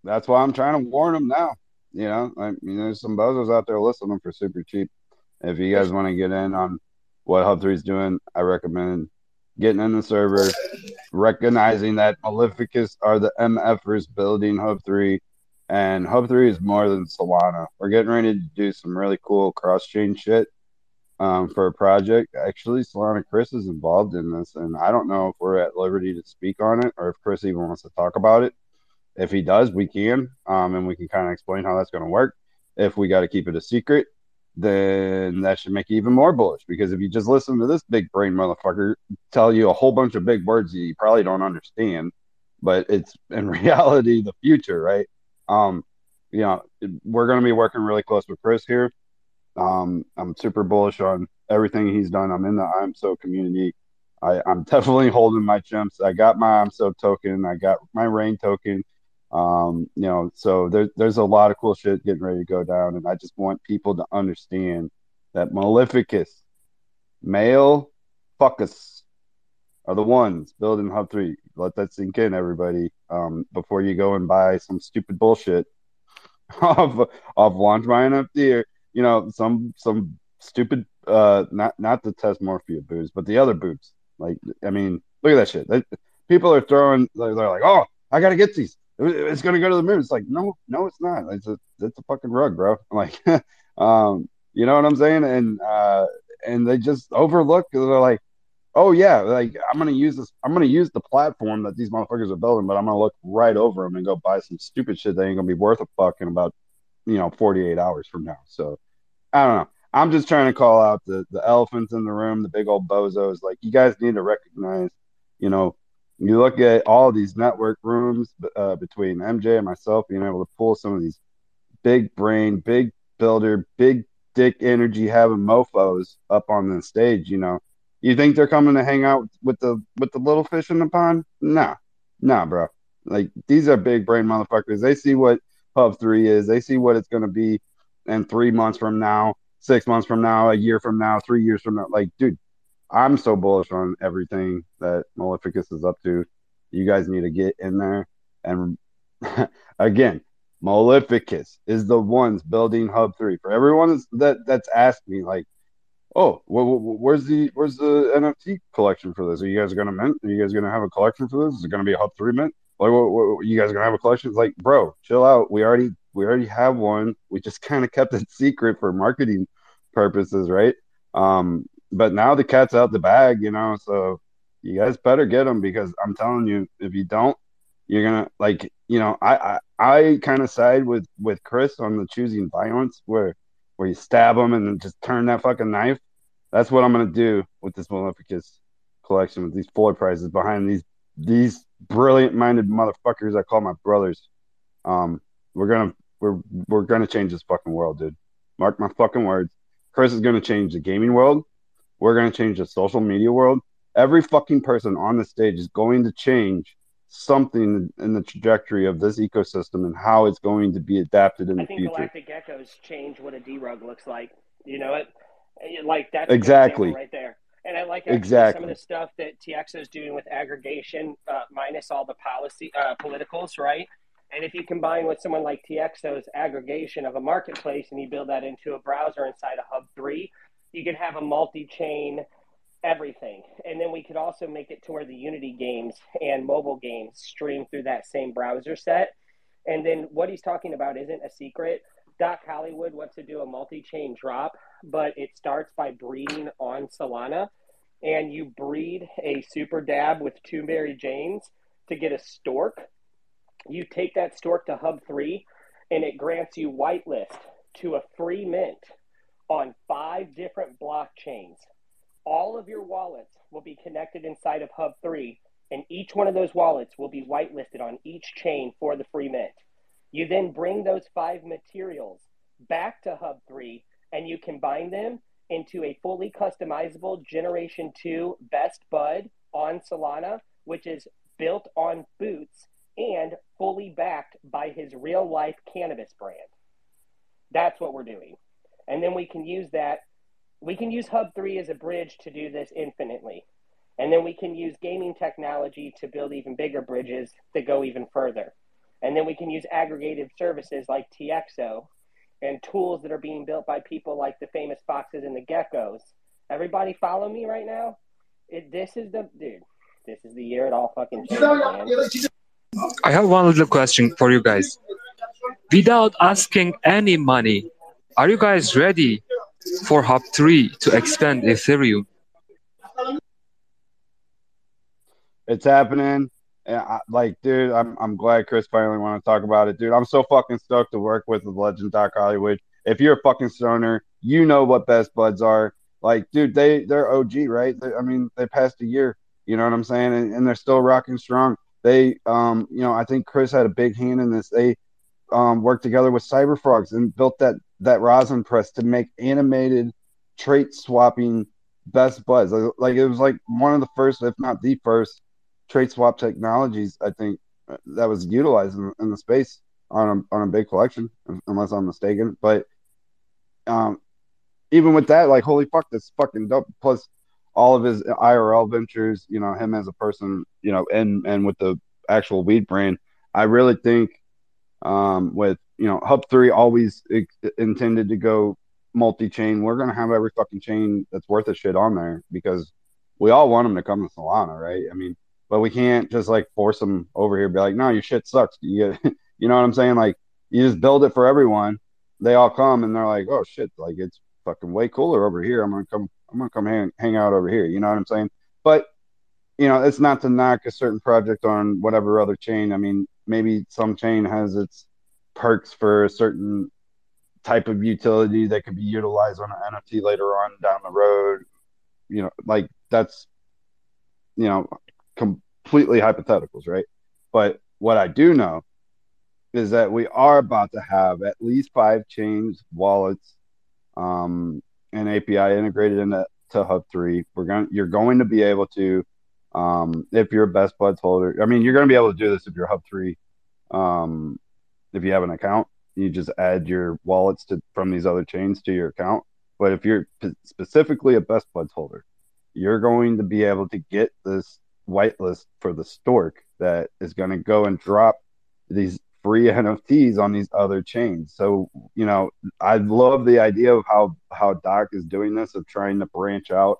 [SPEAKER 5] That's why I'm trying to warn them now. You know, I mean, there's some bozos out there listing for super cheap. If you guys want to get in on what Hub 3 is doing, I recommend getting in the server, recognizing that Maleficus are the MFers building Hub 3, and Hub 3 is more than Solana. We're getting ready to do some really cool cross chain shit um, for a project. Actually, Solana Chris is involved in this, and I don't know if we're at liberty to speak on it or if Chris even wants to talk about it. If he does, we can, um, and we can kind of explain how that's going to work. If we got to keep it a secret, then that should make you even more bullish. Because if you just listen to this big brain motherfucker tell you a whole bunch of big words that you probably don't understand, but it's (laughs) in reality the future, right? Um, you know, we're going to be working really close with Chris here. Um, I'm super bullish on everything he's done. I'm in the I'm so community. I, I'm (laughs) definitely holding my chimps. I got my IMSO token. I got my rain token. Um, you know, so there's there's a lot of cool shit getting ready to go down, and I just want people to understand that Maleficus, male fuckus are the ones building Hub Three. Let that sink in, everybody. Um, before you go and buy some stupid bullshit (laughs) of of launch my NFT or you know some some stupid uh not not the Thesmophoria booze, but the other boobs. Like I mean, look at that shit. They, people are throwing. They're like, oh, I gotta get these. It- It's gonna go to the moon. It's like, no, no, it's not. It's a it's a fucking rug, bro. I'm (laughs) like, (laughs) um, you know what I'm saying? And uh, and they just overlook. They're like, oh yeah, like I'm gonna use this. I'm gonna use the platform that these motherfuckers are building, but I'm gonna look right over them and go buy some stupid shit that ain't gonna be worth a fuck in about you know 48 hours from now. So I don't know. I'm just trying to call out the the elephants in the room, the big old bozos. Like you guys need to recognize, you know, you look at all these network rooms uh, between MJ and myself being able to pull some of these big brain, big builder, big dick energy having mofos up on the stage. You know, you think they're coming to hang out with the with the little fish in the pond? Nah, nah, bro. Like these are big brain motherfuckers. They see what Hub Three is. They see what it's going to be in three months from now, six months from now, a year from now, three years from now. Like, dude, I'm so bullish on everything that Maleficus is up to. You guys need to get in there. And (laughs) again, Maleficus is the ones building Hub Three. For everyone that that's asked me, like, oh, wh- wh- where's the where's the NFT collection for this? Are you guys gonna mint? Are you guys gonna have a collection for this? Is it gonna be a Hub Three mint? Like, what, what, you guys gonna have a collection? It's like, bro, chill out. We already we already have one. We just kind of kept it (laughs) secret for marketing purposes, right? Um, but now the cat's out the bag, you know. So you guys better get them because I'm telling you, if you don't, you're gonna like, you know, I I, I kind of side with with Chris on the choosing violence, where where you stab them and then just turn that fucking knife. That's what I'm gonna do with this Maleficus collection with these floor prices behind these these brilliant minded motherfuckers I call my brothers. Um, we're gonna we're we're gonna change this fucking world, dude. Mark my fucking words. Chris is gonna change the gaming world. We're gonna change the social media world. Every fucking person on the stage is going to change something in the trajectory of this ecosystem and how it's going to be adapted in
[SPEAKER 12] I
[SPEAKER 5] the future. I think.
[SPEAKER 12] Galactic Geckos change what a D rug looks like. You know it, like that
[SPEAKER 5] Exactly.
[SPEAKER 12] right there. And I like exactly some of the stuff that Tiexo is doing with aggregation, uh, minus all the policy uh, politicals, right? And if you combine with someone like Tiexo's aggregation of a marketplace and you build that into a browser inside a Hub three, you can have a multi-chain everything. And then we could also make it to where the Unity games and mobile games stream through that same browser set. And then what he's talking about isn't a secret. Doc Hollywood wants to do a multi chain drop, but it starts by breeding on Solana. And you breed a super dab with two Mary Janes to get a stork. You take that stork to Hub 3, and it grants you whitelist to a free mint on five different blockchains. All of your wallets will be connected inside of Hub 3, and each one of those wallets will be whitelisted on each chain for the free mint. You then bring those five materials back to Hub 3 and you combine them into a fully customizable Generation 2 Best Bud on Solana, which is built on Boots and fully backed by his real life cannabis brand. That's what we're doing. And then we can use that. We can use Hub 3 as a bridge to do this infinitely. And then we can use gaming technology to build even bigger bridges that go even further. And then we can use aggregated services like Tiexo and tools that are being built by people like the famous foxes and the geckos. Everybody follow me right now? It, this is the dude. This is the year it all fucking changed.
[SPEAKER 1] I have one little question for you guys. Without asking any money, are you guys ready for Hub 3 to expand Ethereum?
[SPEAKER 5] It's happening. I, like, dude, I'm I'm glad Chris finally want to talk about it, dude. I'm so fucking stoked to work with the legend Doc Hollywood. If you're a fucking stoner, you know what best buds are. Like, dude, they they're OG, right? They, I mean, they passed a year. You know what I'm saying? And, and they're still rocking strong. They, um, you know, I think Chris had a big hand in this. They um, worked together with Cyberfrogs and built that that rosin press to make animated trait swapping best buds. Like, it was like one of the first, if not the first, trait swap technologies. I think that was utilized in, in the space on a on a big collection, unless I'm mistaken. But um, even with that, like holy fuck, this fucking dope. Plus all of his IRL ventures, you know, him as a person, you know, and and with the actual weed brand, I really think um, with you know Hub three always ex- intended to go multi-chain. We're gonna have every fucking chain that's worth a shit on there because we all want them to come to Solana, right? I mean, but we can't just like force them over here. Be like, no, your shit sucks. You get, (laughs) you know what I'm saying? Like, you just build it for everyone. They all come and they're like, oh shit, like it's fucking way cooler over here. I'm gonna come. I'm gonna come hang, hang out over here. You know what I'm saying? But you know, it's not to knock a certain project on whatever other chain. I mean, maybe some chain has its perks for a certain type of utility that could be utilized on an NFT later on down the road. You know, like that's you know completely hypotheticals, right? But what I do know is that we are about to have at least five chains, wallets, um, and API integrated into to Hub three. We're going you're going to be able to um, if you're a Best Buds holder. I mean, you're going to be able to do this if you're Hub three. Um, if you have an account, you just add your wallets to from these other chains to your account. But if you're p- specifically a Best Buds holder, you're going to be able to get this whitelist for the stork that is going to go and drop these free NFTs on these other chains. So, you know, I love the idea of how how Doc is doing this of trying to branch out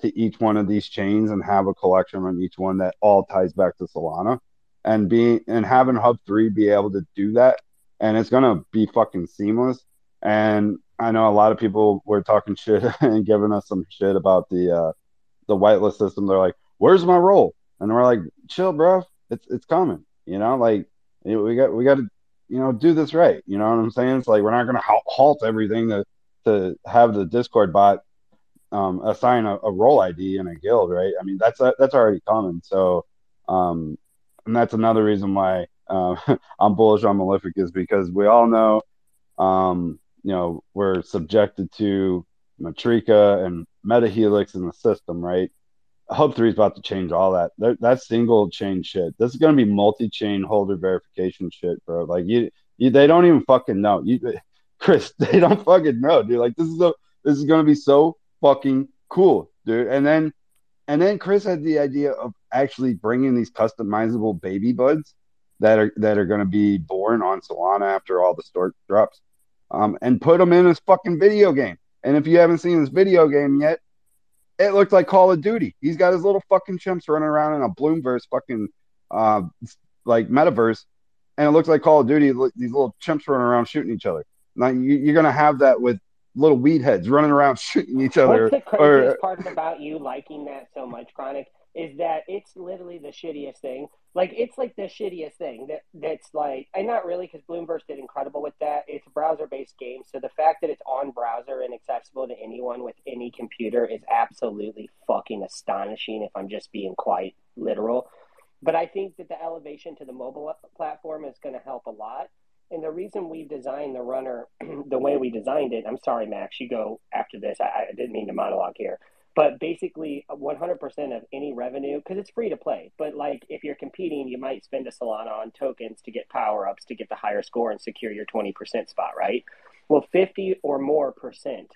[SPEAKER 5] to each one of these chains and have a collection on each one that all ties back to Solana and being and having Hub 3 be able to do that and it's to be fucking seamless and I know a lot of people were talking (laughs) shit and giving us some shit about the uh the whitelist system. They're like, "Where's my role?" And we're like, "Chill, bro. It's it's coming." You know, like we got we got to you know do this right. You know what I'm saying? It's like we're not to halt everything to to have the Discord bot um, assign a, a role ID in a guild, right? I mean, that's that's already coming. So um, and that's another reason why uh, (laughs) I'm bullish on Maleficus because we all know, um, you know, we're subjected to Matrica and MetaHelix in the system, right? Hub three is about to change all that. That that's single chain shit. This is gonna be multi chain holder verification shit, bro. Like you, you, they don't even fucking know. You, (laughs) Chris, (laughs) they don't fucking know, dude. Like this is a, this is gonna be so fucking cool, dude. And then, and then Chris had the idea of actually bringing these customizable baby buds that are that are gonna be born on Solana after all the stork drops, um, and put them in this fucking video game. And if you haven't seen this video game yet, it looked like Call of Duty. He's got his little fucking chimps running around in a Bloomverse fucking uh like metaverse, and it looks like Call of Duty. These little chimps running around shooting each other. Now you, are gonna have that with little weed heads running around (laughs) shooting each other.
[SPEAKER 12] What's the
[SPEAKER 5] or,
[SPEAKER 12] craziest part about you liking that so much, Kronic, is that it's literally the shittiest thing. Like it's like the shittiest thing that that's like, and not really because Bloomverse did incredible with that. It's a browser-based game, so the fact that it's on browser and accessible to anyone with any computer is absolutely fucking astonishing. If I'm just being quite literal, but I think that the elevation to the mobile platform is going to help a lot. And the reason we designed the runner (clears throat) the way we designed it, I'm sorry, Max, you go after this. I, I didn't mean to monologue here. But basically, 100% of any revenue, because it's free to play. But like, if you're competing, you might spend a Solana on tokens to get power ups to get the higher score and secure your 20% spot, right? Well, 50 or more percent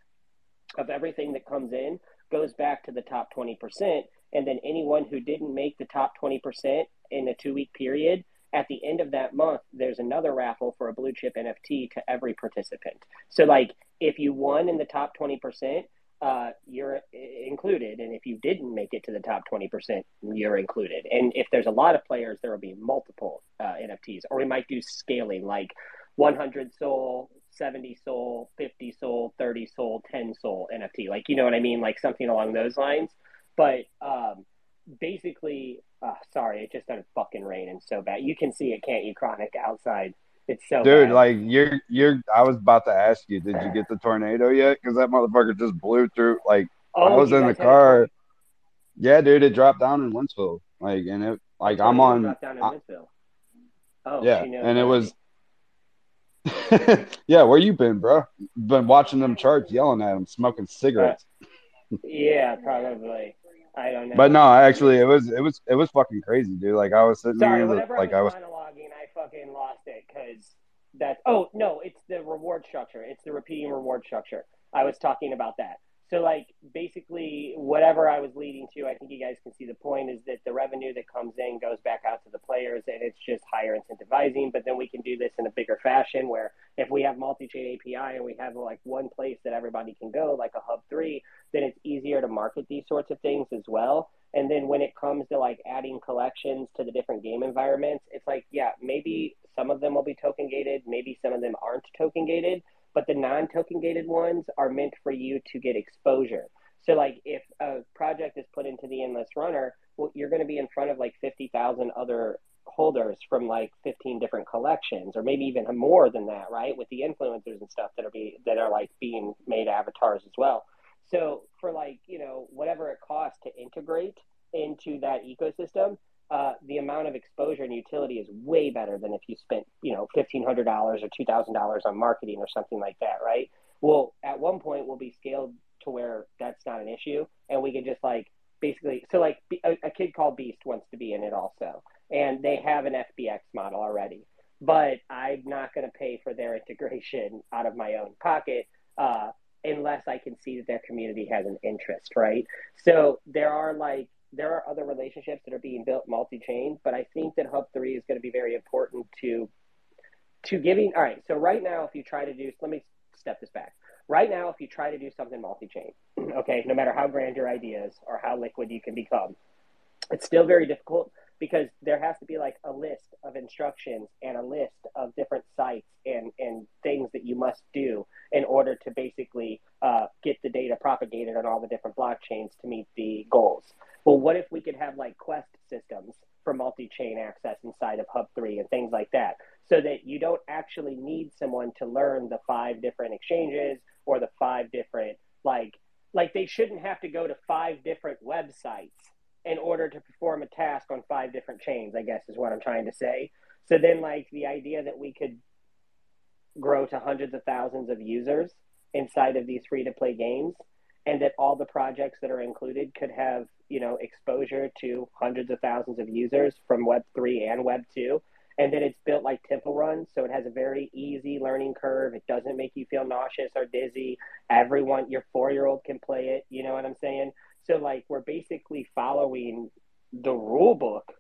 [SPEAKER 12] of everything that comes in goes back to the top 20%. And then anyone who didn't make the top 20% in a two week period, at the end of that month, there's another raffle for a blue chip NFT to every participant. So, like, if you won in the top 20%, uh, you're included. And if you didn't make it to the top 20%, you're included. And if there's a lot of players, there will be multiple uh, NFTs. Or we might do scaling like 100 soul, 70 soul, 50 soul, 30 soul, 10 soul NFT. Like, you know what I mean? Like something along those lines. But um, basically, uh, sorry, it just started fucking raining so bad. You can see it, can't you, Kronic, outside? It's so
[SPEAKER 5] dude,
[SPEAKER 12] bad.
[SPEAKER 5] like you're you're. I was about to ask you, did you (sighs) get the tornado yet? Because that motherfucker just blew through. Like I
[SPEAKER 12] Oh,
[SPEAKER 5] was in the
[SPEAKER 12] guys had a
[SPEAKER 5] car. Yeah, dude, it dropped down in Wentzville. Like, and it like I'm on.
[SPEAKER 12] dropped down in
[SPEAKER 5] I-
[SPEAKER 12] Winsville. Oh,
[SPEAKER 5] yeah, and it was. (laughs) yeah, where you been, bro? Been watching them charts, yelling at them, smoking cigarettes.
[SPEAKER 12] Yeah, probably. I don't know.
[SPEAKER 5] But no, actually, it was it was it was fucking crazy, dude. Like I was sitting
[SPEAKER 12] Sorry,
[SPEAKER 5] there,
[SPEAKER 12] whenever
[SPEAKER 5] like
[SPEAKER 12] I was,
[SPEAKER 5] I
[SPEAKER 12] was
[SPEAKER 5] was.
[SPEAKER 12] monologuing, I fucking lost it because that's. Oh no, it's the reward structure. It's the repeating reward structure. I was talking about that. So like basically, whatever I was leading to, I think you guys can see the point is that the revenue that comes in goes back out to the players, and it's just higher incentivizing. But then we can do this in a bigger fashion, where if we have multi-chain API and we have like one place that everybody can go, like a Hub three, then it's easier to market these sorts of things as well. And then when it comes to like adding collections to the different game environments, it's like, yeah, maybe some of them will be token gated, maybe some of them aren't token gated, but the non token gated ones are meant for you to get exposure. So, like, if a project is put into the Endless Runner, well, you're going to be in front of like 50,000 other holders from like 15 different collections, or maybe even more than that, right? With the influencers and stuff that are be that are like being made avatars as well. So for like, you know, whatever it costs to integrate into that ecosystem, uh, the amount of exposure and utility is way better than if you spent, you know, fifteen hundred dollars or two thousand dollars on marketing or something like that, right? Well, at one point we'll be scaled to where that's not an issue, and we can just like basically, so like a, a kid called Beast wants to be in it also, and they have an FBX model already, but I'm not going to pay for their integration out of my own pocket. Uh, unless I can see that their community has an interest, right? So there are like there are other relationships that are being built multi-chain, but I think that Hub three is going to be very important to to giving. All right, so right now, if you try to do, let me step this back. Right now, if you try to do something multi-chain, (clears throat) okay, no matter how grand your idea is or how liquid you can become, it's still very difficult because there has to be like a list of instructions and a list of different sites and, and things that you must do in order to basically uh, get the data propagated on all the different blockchains to meet the goals. Well, what if we could have like quest systems for multi-chain access inside of Hub3 and things like that so that you don't actually need someone to learn the five different exchanges or the five different like like they shouldn't have to go to five different websites in order to perform a task on five different chains, I guess is what I'm trying to say. So then, like, the idea that we could grow to hundreds of thousands of users inside of these free to play games and that all the projects that are included could have you know exposure to hundreds of thousands of users from web 3 and web 2 and then it's built like temple run so it has a very easy learning curve. It doesn't make you feel nauseous or dizzy. Everyone your four year old can play it you know what i'm saying? So like we're basically following the rule book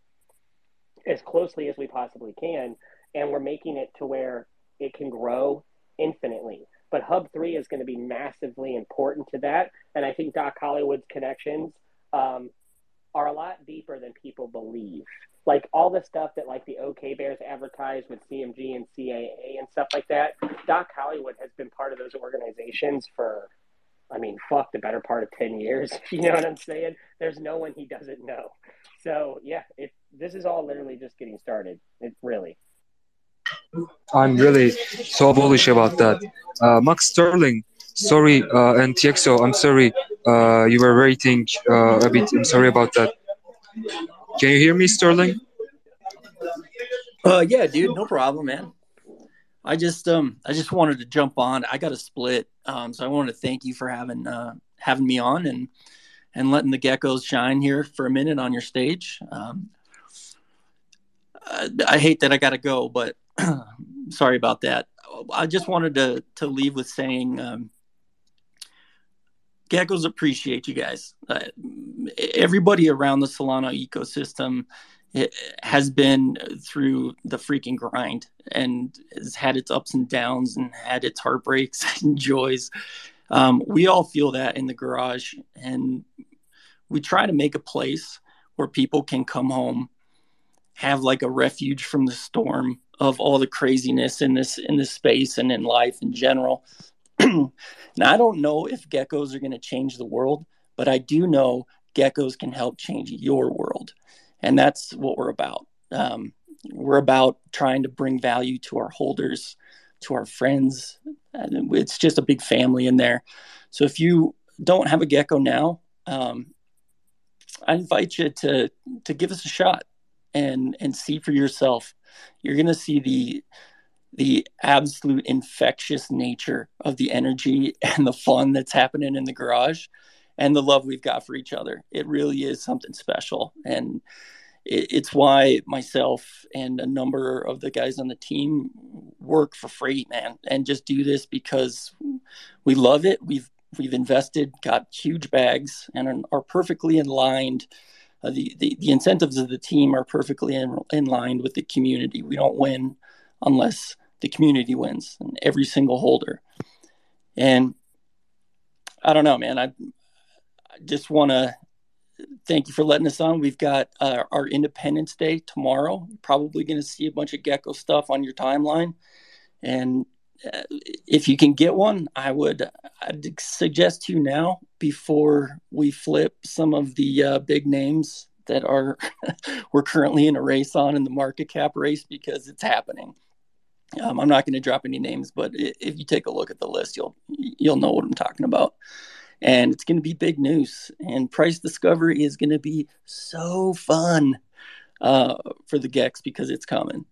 [SPEAKER 12] as closely as we possibly can and we're making it to where it can grow infinitely. But hub 3 is going to be massively important to that and i think doc hollywood's connections um, are a lot deeper than people believe like all the stuff that like the OK Bears advertise with CMG and CAA and stuff like that. Doc Hollywood has been part of those organizations for, I mean, fuck the better part of ten years. (laughs) You know what I'm saying? There's no one he doesn't know. So yeah, it this is all literally just getting started. It really.
[SPEAKER 1] I'm really so bullish about that. Uh, Max Sterling, sorry, uh, and Tiexo, I'm sorry. Uh, you were waiting uh, a bit. I'm sorry about that. Can you hear me, Sterling?
[SPEAKER 7] Uh, yeah, dude, no problem, man. I just um I just wanted to jump on. I got a split, um, so I wanted to thank you for having uh having me on and and letting the geckos shine here for a minute on your stage. Um, I, I hate that I got to go, but (clears throat) sorry about that. I just wanted to to leave with saying um, geckos appreciate you guys. Uh, everybody around the Solana ecosystem has been through the freaking grind and has had its ups and downs and had its heartbreaks (laughs) and joys. Um, we all feel that in the garage, and we try to make a place where people can come home, have like a refuge from the storm of all the craziness in this in this space and in life in general. (clears throat) now I don't know if geckos are going to change the world, but I do know geckos can help change your world, and that's what we're about. Um, we're about trying to bring value to our holders, to our friends. It's just a big family in there. So if you don't have a gecko now, um, I invite you to to give us a shot and and see for yourself. You're going to see the the absolute infectious nature of the energy and the fun that's happening in the garage and the love we've got for each other. It really is something special. And it, it's why myself and a number of the guys on the team work for free, man, and just do this because we love it. We've we've invested, got huge bags, and are perfectly aligned. Uh, the, the the incentives of the team are perfectly in, in line with the community. We don't win unless the community wins and every single holder. And I don't know, man. I, I just want to thank you for letting us on. We've got uh, our Independence Day tomorrow. You're Probably going to see a bunch of gecko stuff on your timeline. And uh, if you can get one, I would I'd suggest to you now before we flip some of the uh, big names that are (laughs) we're currently in a race on in the market cap race because it's happening. Um, I'm not going to drop any names, but if you take a look at the list, you'll you'll know what I'm talking about. And it's going to be big news. And price discovery is going to be so fun uh, for the Gex because it's coming.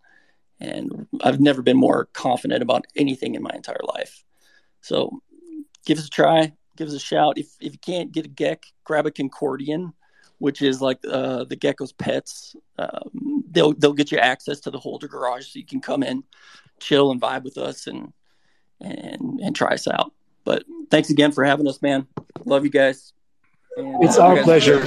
[SPEAKER 7] And I've never been more confident about anything in my entire life. So give us a try, give us a shout. If if you can't get a Gek, grab a Concordian which is like uh, the gecko's pets. Um, they'll they'll get you access to the holder garage, so you can come in, chill and vibe with us, and and and try us out. But thanks again for having us, man. Love you guys.
[SPEAKER 1] And, it's uh, our pleasure.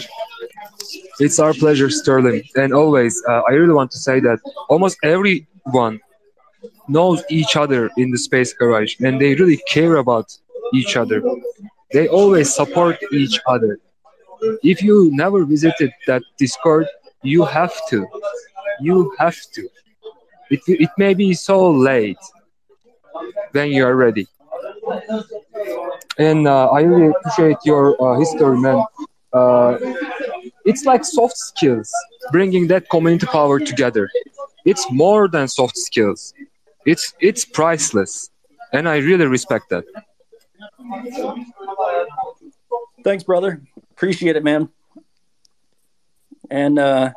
[SPEAKER 1] It's our pleasure, Sterling. And always, uh, I really want to say that almost everyone knows each other in the Space Garage, and they really care about each other. They always support each other if you never visited that Discord, you have to. You have to. It, it may be so late when you are ready. And uh, I really appreciate your uh, history, man. Uh, it's like soft skills, bringing that community power together. It's more than soft skills. It's it's priceless, and I really respect that.
[SPEAKER 7] Thanks, brother. Appreciate it, man. And uh,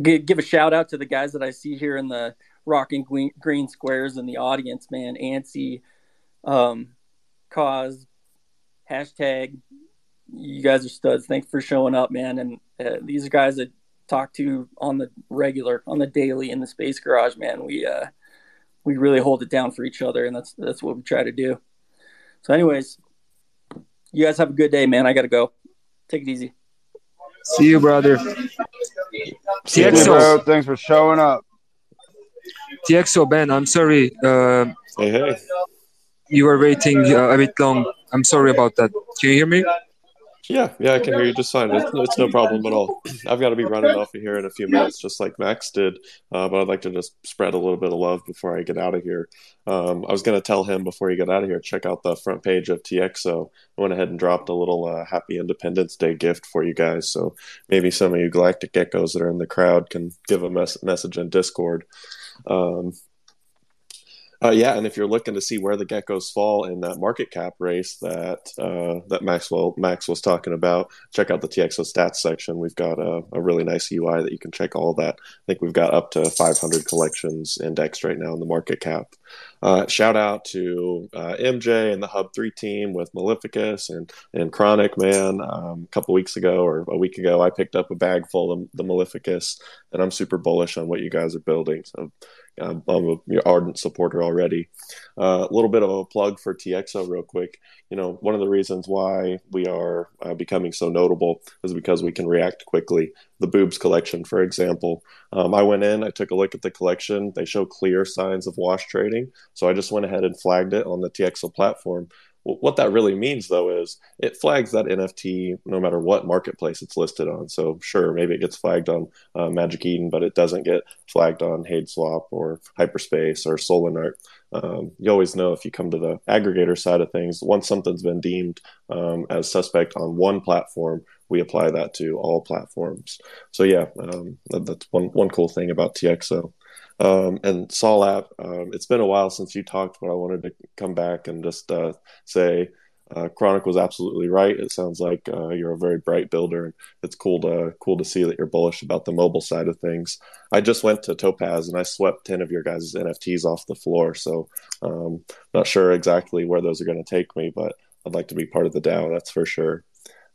[SPEAKER 7] give, give a shout out to the guys that I see here in the rock and green, green squares in the audience, man. Ansi, um, Cause, hashtag. You guys are studs. Thanks for showing up, man. And uh, these are guys that talk to on the regular, on the daily in the space garage, man. We uh, we really hold it down for each other, and that's that's what we try to do. So, anyways, you guys have a good day, man. I gotta go. Take it easy.
[SPEAKER 1] See you, brother.
[SPEAKER 5] See you, bro. Thanks for showing up.
[SPEAKER 1] Tiexo Ben, I'm sorry. Uh,
[SPEAKER 4] hey, hey.
[SPEAKER 1] You were waiting uh, a bit long. I'm sorry about that. Can you hear me?
[SPEAKER 4] Yeah, yeah, I can hear you just fine. It's, it's no problem at all. I've got to be running off of here in a few minutes, just like Max did. Uh, but I'd like to just spread a little bit of love before I get out of here. Um, I was going to tell him before you get out of here, check out the front page of Tiexo. I went ahead and dropped a little uh, Happy Independence Day gift for you guys. So maybe some of you Galactic Geckos that are in the crowd can give a mes- message in Discord. Um, uh, yeah, and if you're looking to see where the geckos fall in that market cap race that uh, that Maxwell Max was talking about, check out the Tiexo stats section. We've got a, a, really nice UI that you can check all that. I think we've got up to 500 collections indexed right now in the market cap. Uh, shout out to uh, MJ and the Hub Three team with Maleficus and and Kronic Man. Um, a couple weeks ago or a week ago, I picked up a bag full of the Maleficus, and I'm super bullish on what you guys are building. So I'm, I'm a your ardent supporter already. Uh, a uh, little bit of a plug for Tiexo, real quick. You know, one of the reasons why we are uh, becoming so notable is because we can react quickly. The boobs collection, for example, um, I went in, I took a look at the collection. They show clear signs of wash trading, so I just went ahead and flagged it on the Tiexo platform. What that really means, though, is it flags that NFT no matter what marketplace it's listed on. So, sure, maybe it gets flagged on uh, Magic Eden, but it doesn't get flagged on Hadeswap or Hyperspace or Solanart. Um, you always know if you come to the aggregator side of things, once something's been deemed um, as suspect on one platform, we apply that to all platforms. So, yeah, um, that's one, one cool thing about Tiexo. Um, and app, um, it's been a while since you talked, but I wanted to come back and just uh, say uh, Kronic was absolutely right. It sounds like uh, you're a very bright builder, and it's cool to cool to see that you're bullish about the mobile side of things. I just went to Topaz and I swept ten of your guys' NFTs off the floor, so um, not sure exactly where those are going to take me, but I'd like to be part of the DAO. That's for sure.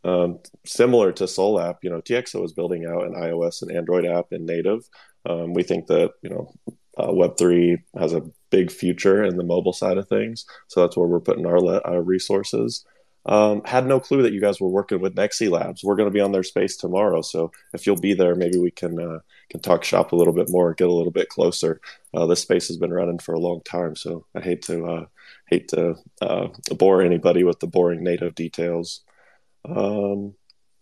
[SPEAKER 4] Um, similar to Sol app, you know, Tiexo is building out an iOS and Android app in native. Um, we think that you know uh, Web3 has a big future in the mobile side of things, so that's where we're putting our, le- our resources. Um, had no clue that you guys were working with Nexi Labs. We're going to be on their space tomorrow, so if you'll be there, maybe we can uh, can talk shop a little bit more, get a little bit closer. Uh, this space has been running for a long time, so I hate to uh, hate to uh, bore anybody with the boring native details. Um,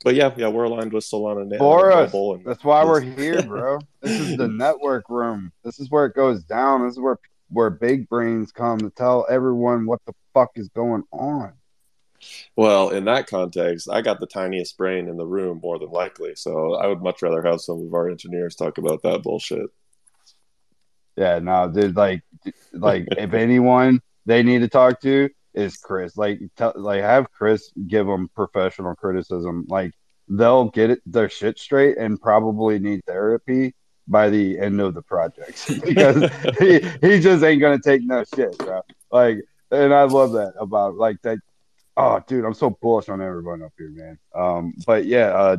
[SPEAKER 4] but yeah, yeah, we're aligned with Solana.
[SPEAKER 5] For us, that's why we're here, (laughs) bro. this is the network room. This is where it goes down. This is where where big brains come to tell everyone what the fuck is going on.
[SPEAKER 4] Well, in that context, I got the tiniest brain in the room, more than likely. So I would much rather have some of our engineers talk about that bullshit.
[SPEAKER 5] Yeah, no, dude. Like, like if anyone they need to talk to, is Chris. Like, tell, like have Chris give them professional criticism. Like, they'll get it their shit straight and probably need therapy by the end of the project (laughs) because (laughs) he, he just ain't gonna take no shit, bro. Like, and I love that about like that. Oh, dude, I'm so bullish on everyone up here, man. Um, but yeah, uh,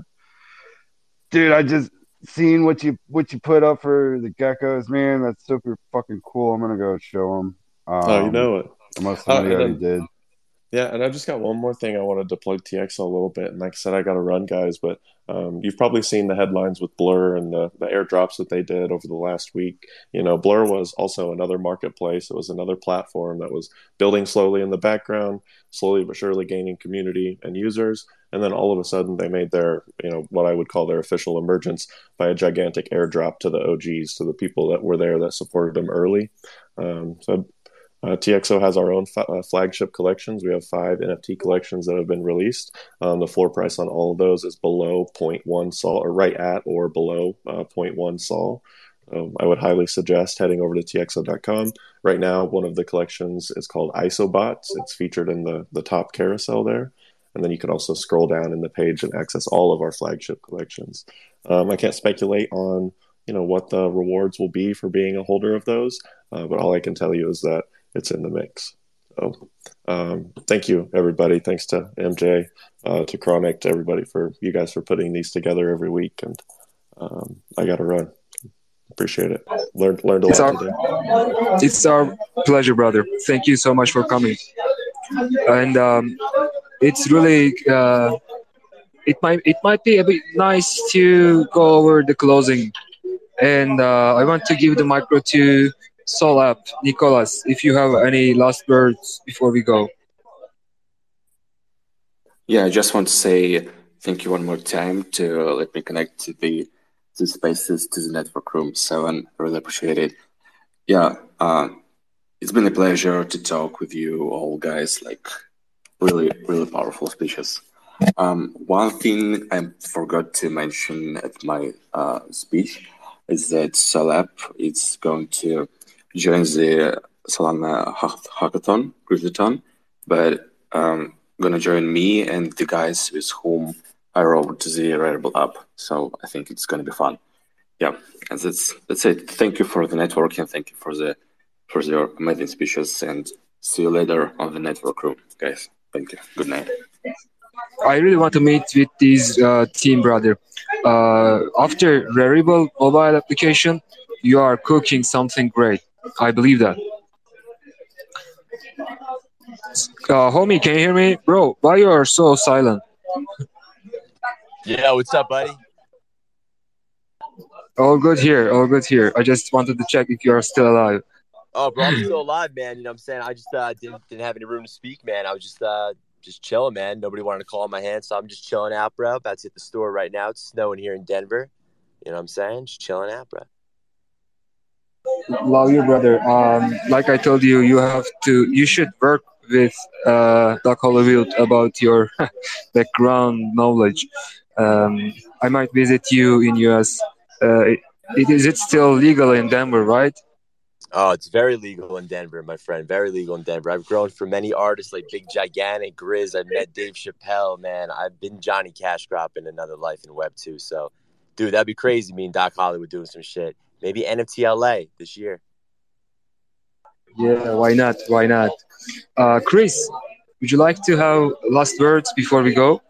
[SPEAKER 5] dude, I just seen what you what you put up for the geckos, man. That's super fucking cool. I'm gonna go show them. Um,
[SPEAKER 4] oh, you know it.
[SPEAKER 5] Unless somebody uh, already did.
[SPEAKER 4] Yeah, and I just got one more thing I wanted to plug Tiexo a little bit. And like I said, I got to run, guys. But um, you've probably seen the headlines with Blur and the, the airdrops that they did over the last week. You know, Blur was also another marketplace. It was another platform that was building slowly in the background, slowly but surely gaining community and users. And then all of a sudden, they made their, you know, what I would call their official emergence by a gigantic airdrop to the OGs, to the people that were there that supported them early. Um, so uh, Tiexo has our own uh, flagship collections. We have five NFT collections that have been released. Um, the floor price on all of those is below 0.1 sol, or right at or below uh, 0.1 sol. Um, I would highly suggest heading over to tiexo.com. Right now, one of the collections is called Isobots. It's featured in the, the top carousel there. And then you can also scroll down in the page and access all of our flagship collections. Um, I can't speculate on you know what the rewards will be for being a holder of those, uh, but all I can tell you is that it's in the mix. So, um, thank you everybody. Thanks to MJ, uh, to Kronic, to everybody for you guys for putting these together every week. And um, I got to run. Appreciate it. Learned learned a
[SPEAKER 1] It's
[SPEAKER 4] lot
[SPEAKER 1] our,
[SPEAKER 4] today.
[SPEAKER 1] it's our pleasure, brother. Thank you so much for coming. And um, it's really uh, it might it might be a bit nice to go over the closing. And uh, I want to give the micro to Sol app Nicolas. If you have any last words before we go.
[SPEAKER 6] Yeah, I just want to say thank you one more time to let me connect to the to spaces to the network room seven. Really appreciate it. Yeah, uh, it's been a pleasure to talk with you all, guys. Like, really, really powerful speeches. Um, one thing I forgot to mention at my uh, speech is that Sol app is going to join the hack- hackathon, Grizzlython, but um, gonna join me and the guys with whom I wrote the Rarible app. So I think it's gonna be fun. Yeah, and that's that's it. Thank you for the network and thank you for the for your amazing speeches and see you later on the network room, guys. Thank you. Good night.
[SPEAKER 1] I really want to meet with this uh, team, brother. Uh, after Rarible mobile application, you are cooking something great. I believe that. Uh, homie, can you hear me, bro? Why you are so silent?
[SPEAKER 2] Yeah, what's up, buddy?
[SPEAKER 1] All good here. All good here. I just wanted to check if you are still alive.
[SPEAKER 2] Oh, bro, I'm still alive, man. You know what I'm saying? I just uh, didn't didn't have any room to speak, man. I was just uh just chilling, man. Nobody wanted to call my hand, so I'm just chilling out, bro. About to hit the store right now. It's snowing here in Denver. You know what I'm saying? Just chilling out, bro.
[SPEAKER 1] Love you, brother. Um, like I told you, you have to. You should work with uh, Doc Hollywood about your (laughs) background knowledge. Um, I might visit you in US. Uh, it, is it still legal in Denver, right?
[SPEAKER 2] Oh, it's very legal in Denver, my friend. Very legal in Denver. I've grown for many artists like Big Gigantic, Grizz. I've met Dave Chappelle, man. I've been Johnny Cash Crop in another life in Web 2. So, dude, that'd be crazy. Me and Doc Hollywood doing some shit. Maybe NFT LA this year.
[SPEAKER 1] Yeah, why not? Why not? Uh, Chris, would you like to have last words before we go?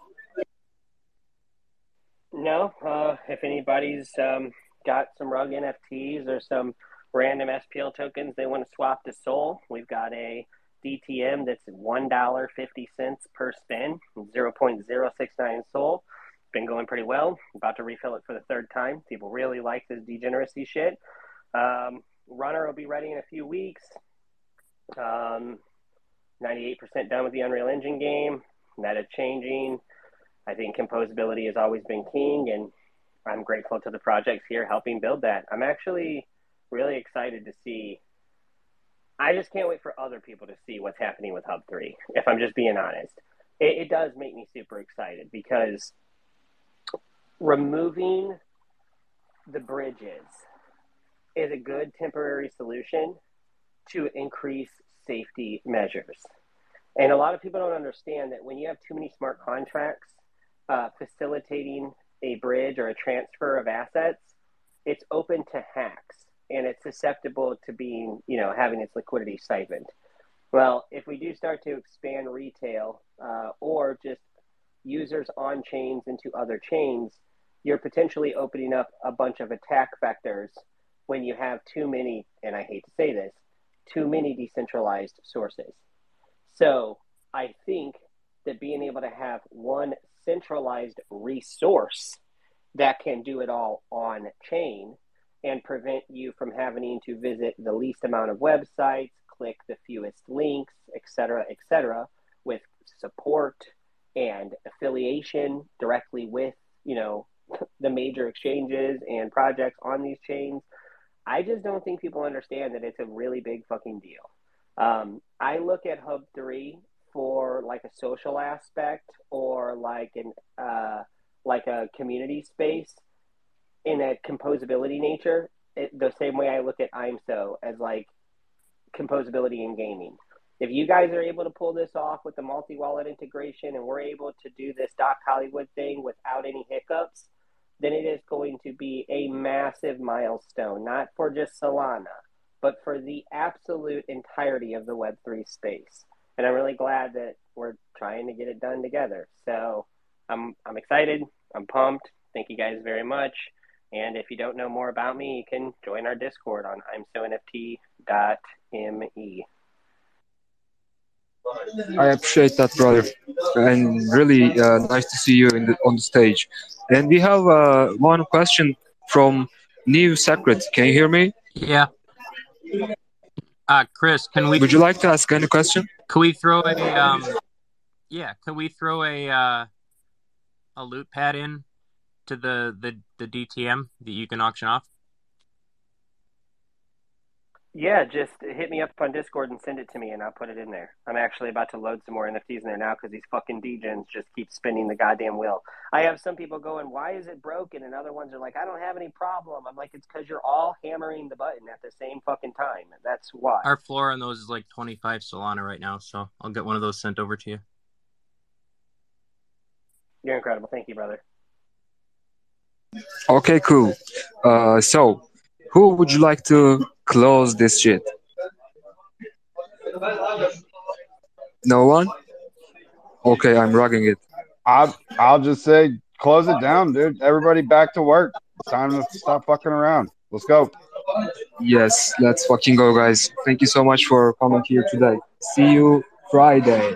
[SPEAKER 12] No, uh, if anybody's um, got some rug NFTs or some random SPL tokens they want to swap to Sol, we've got a DTM that's one dollar fifty cents per spin, zero point Been going pretty well. About to refill it for the third time. People really like this degeneracy shit. Um, runner will be ready in a few weeks. Um, 98% done with the Unreal Engine game. Meta changing. I think composability has always been king, and I'm grateful to the projects here helping build that. I'm actually really excited to see. I just can't wait for other people to see what's happening with Hub 3, if I'm just being honest. It, it does make me super excited because removing the bridges is a good temporary solution to increase safety measures. And a lot of people don't understand that when you have too many smart contracts uh, facilitating a bridge or a transfer of assets, it's open to hacks and it's susceptible to being, you know, having its liquidity siphoned. Well, if we do start to expand retail uh, or just users on chains into other chains, you're potentially opening up a bunch of attack vectors when you have too many, and I hate to say this, too many decentralized sources. So I think that being able to have one centralized resource that can do it all on chain and prevent you from having to visit the least amount of websites, click the fewest links, et cetera, et cetera, with support and affiliation directly with, you know, (laughs) the major exchanges and projects on these chains. I just don't think people understand that it's a really big fucking deal. Um, I look at Hub 3 for like a social aspect or like an uh, like a community space in a composability nature, it, the same way I look at IMSO as like composability in gaming. If you guys are able to pull this off with the multi wallet integration and we're able to do this Doc Hollywood thing without any hiccups, then it is going to be a massive milestone, not for just Solana, but for the absolute entirety of the Web3 space. And I'm really glad that we're trying to get it done together. So I'm, I'm excited. I'm pumped. Thank you guys very much. And if you don't know more about me, you can join our Discord on I'm so NFT.me.
[SPEAKER 1] I appreciate that, brother, and really uh, nice to see you in the, on the stage. And we have uh, one question from New Secret. Can you hear me?
[SPEAKER 15] Yeah. Uh, Chris, can we?
[SPEAKER 1] Would you like to ask any question?
[SPEAKER 15] Can we throw a um? Yeah, can we throw a uh, a loot pad in to the the the DTM that you can auction off?
[SPEAKER 12] Yeah, just hit me up on Discord and send it to me, and I'll put it in there. I'm actually about to load some more NFTs in there now because these fucking degens just keep spinning the goddamn wheel. I have some people going, "Why is it broken?" and other ones are like, "I don't have any problem." I'm like, "It's because you're all hammering the button at the same fucking time. That's why."
[SPEAKER 15] Our floor on those is like 25 Solana right now, so I'll get one of those sent over to you.
[SPEAKER 12] You're incredible. Thank you, brother.
[SPEAKER 1] Okay, cool. Uh, so, who would you like to close this shit? No one? Okay, I'm rugging it.
[SPEAKER 5] I'll, I'll just say, close it down, dude. Everybody back to work. It's time to stop fucking around. Let's go.
[SPEAKER 1] Yes, let's fucking go, guys. Thank you so much for coming here today. See you Friday.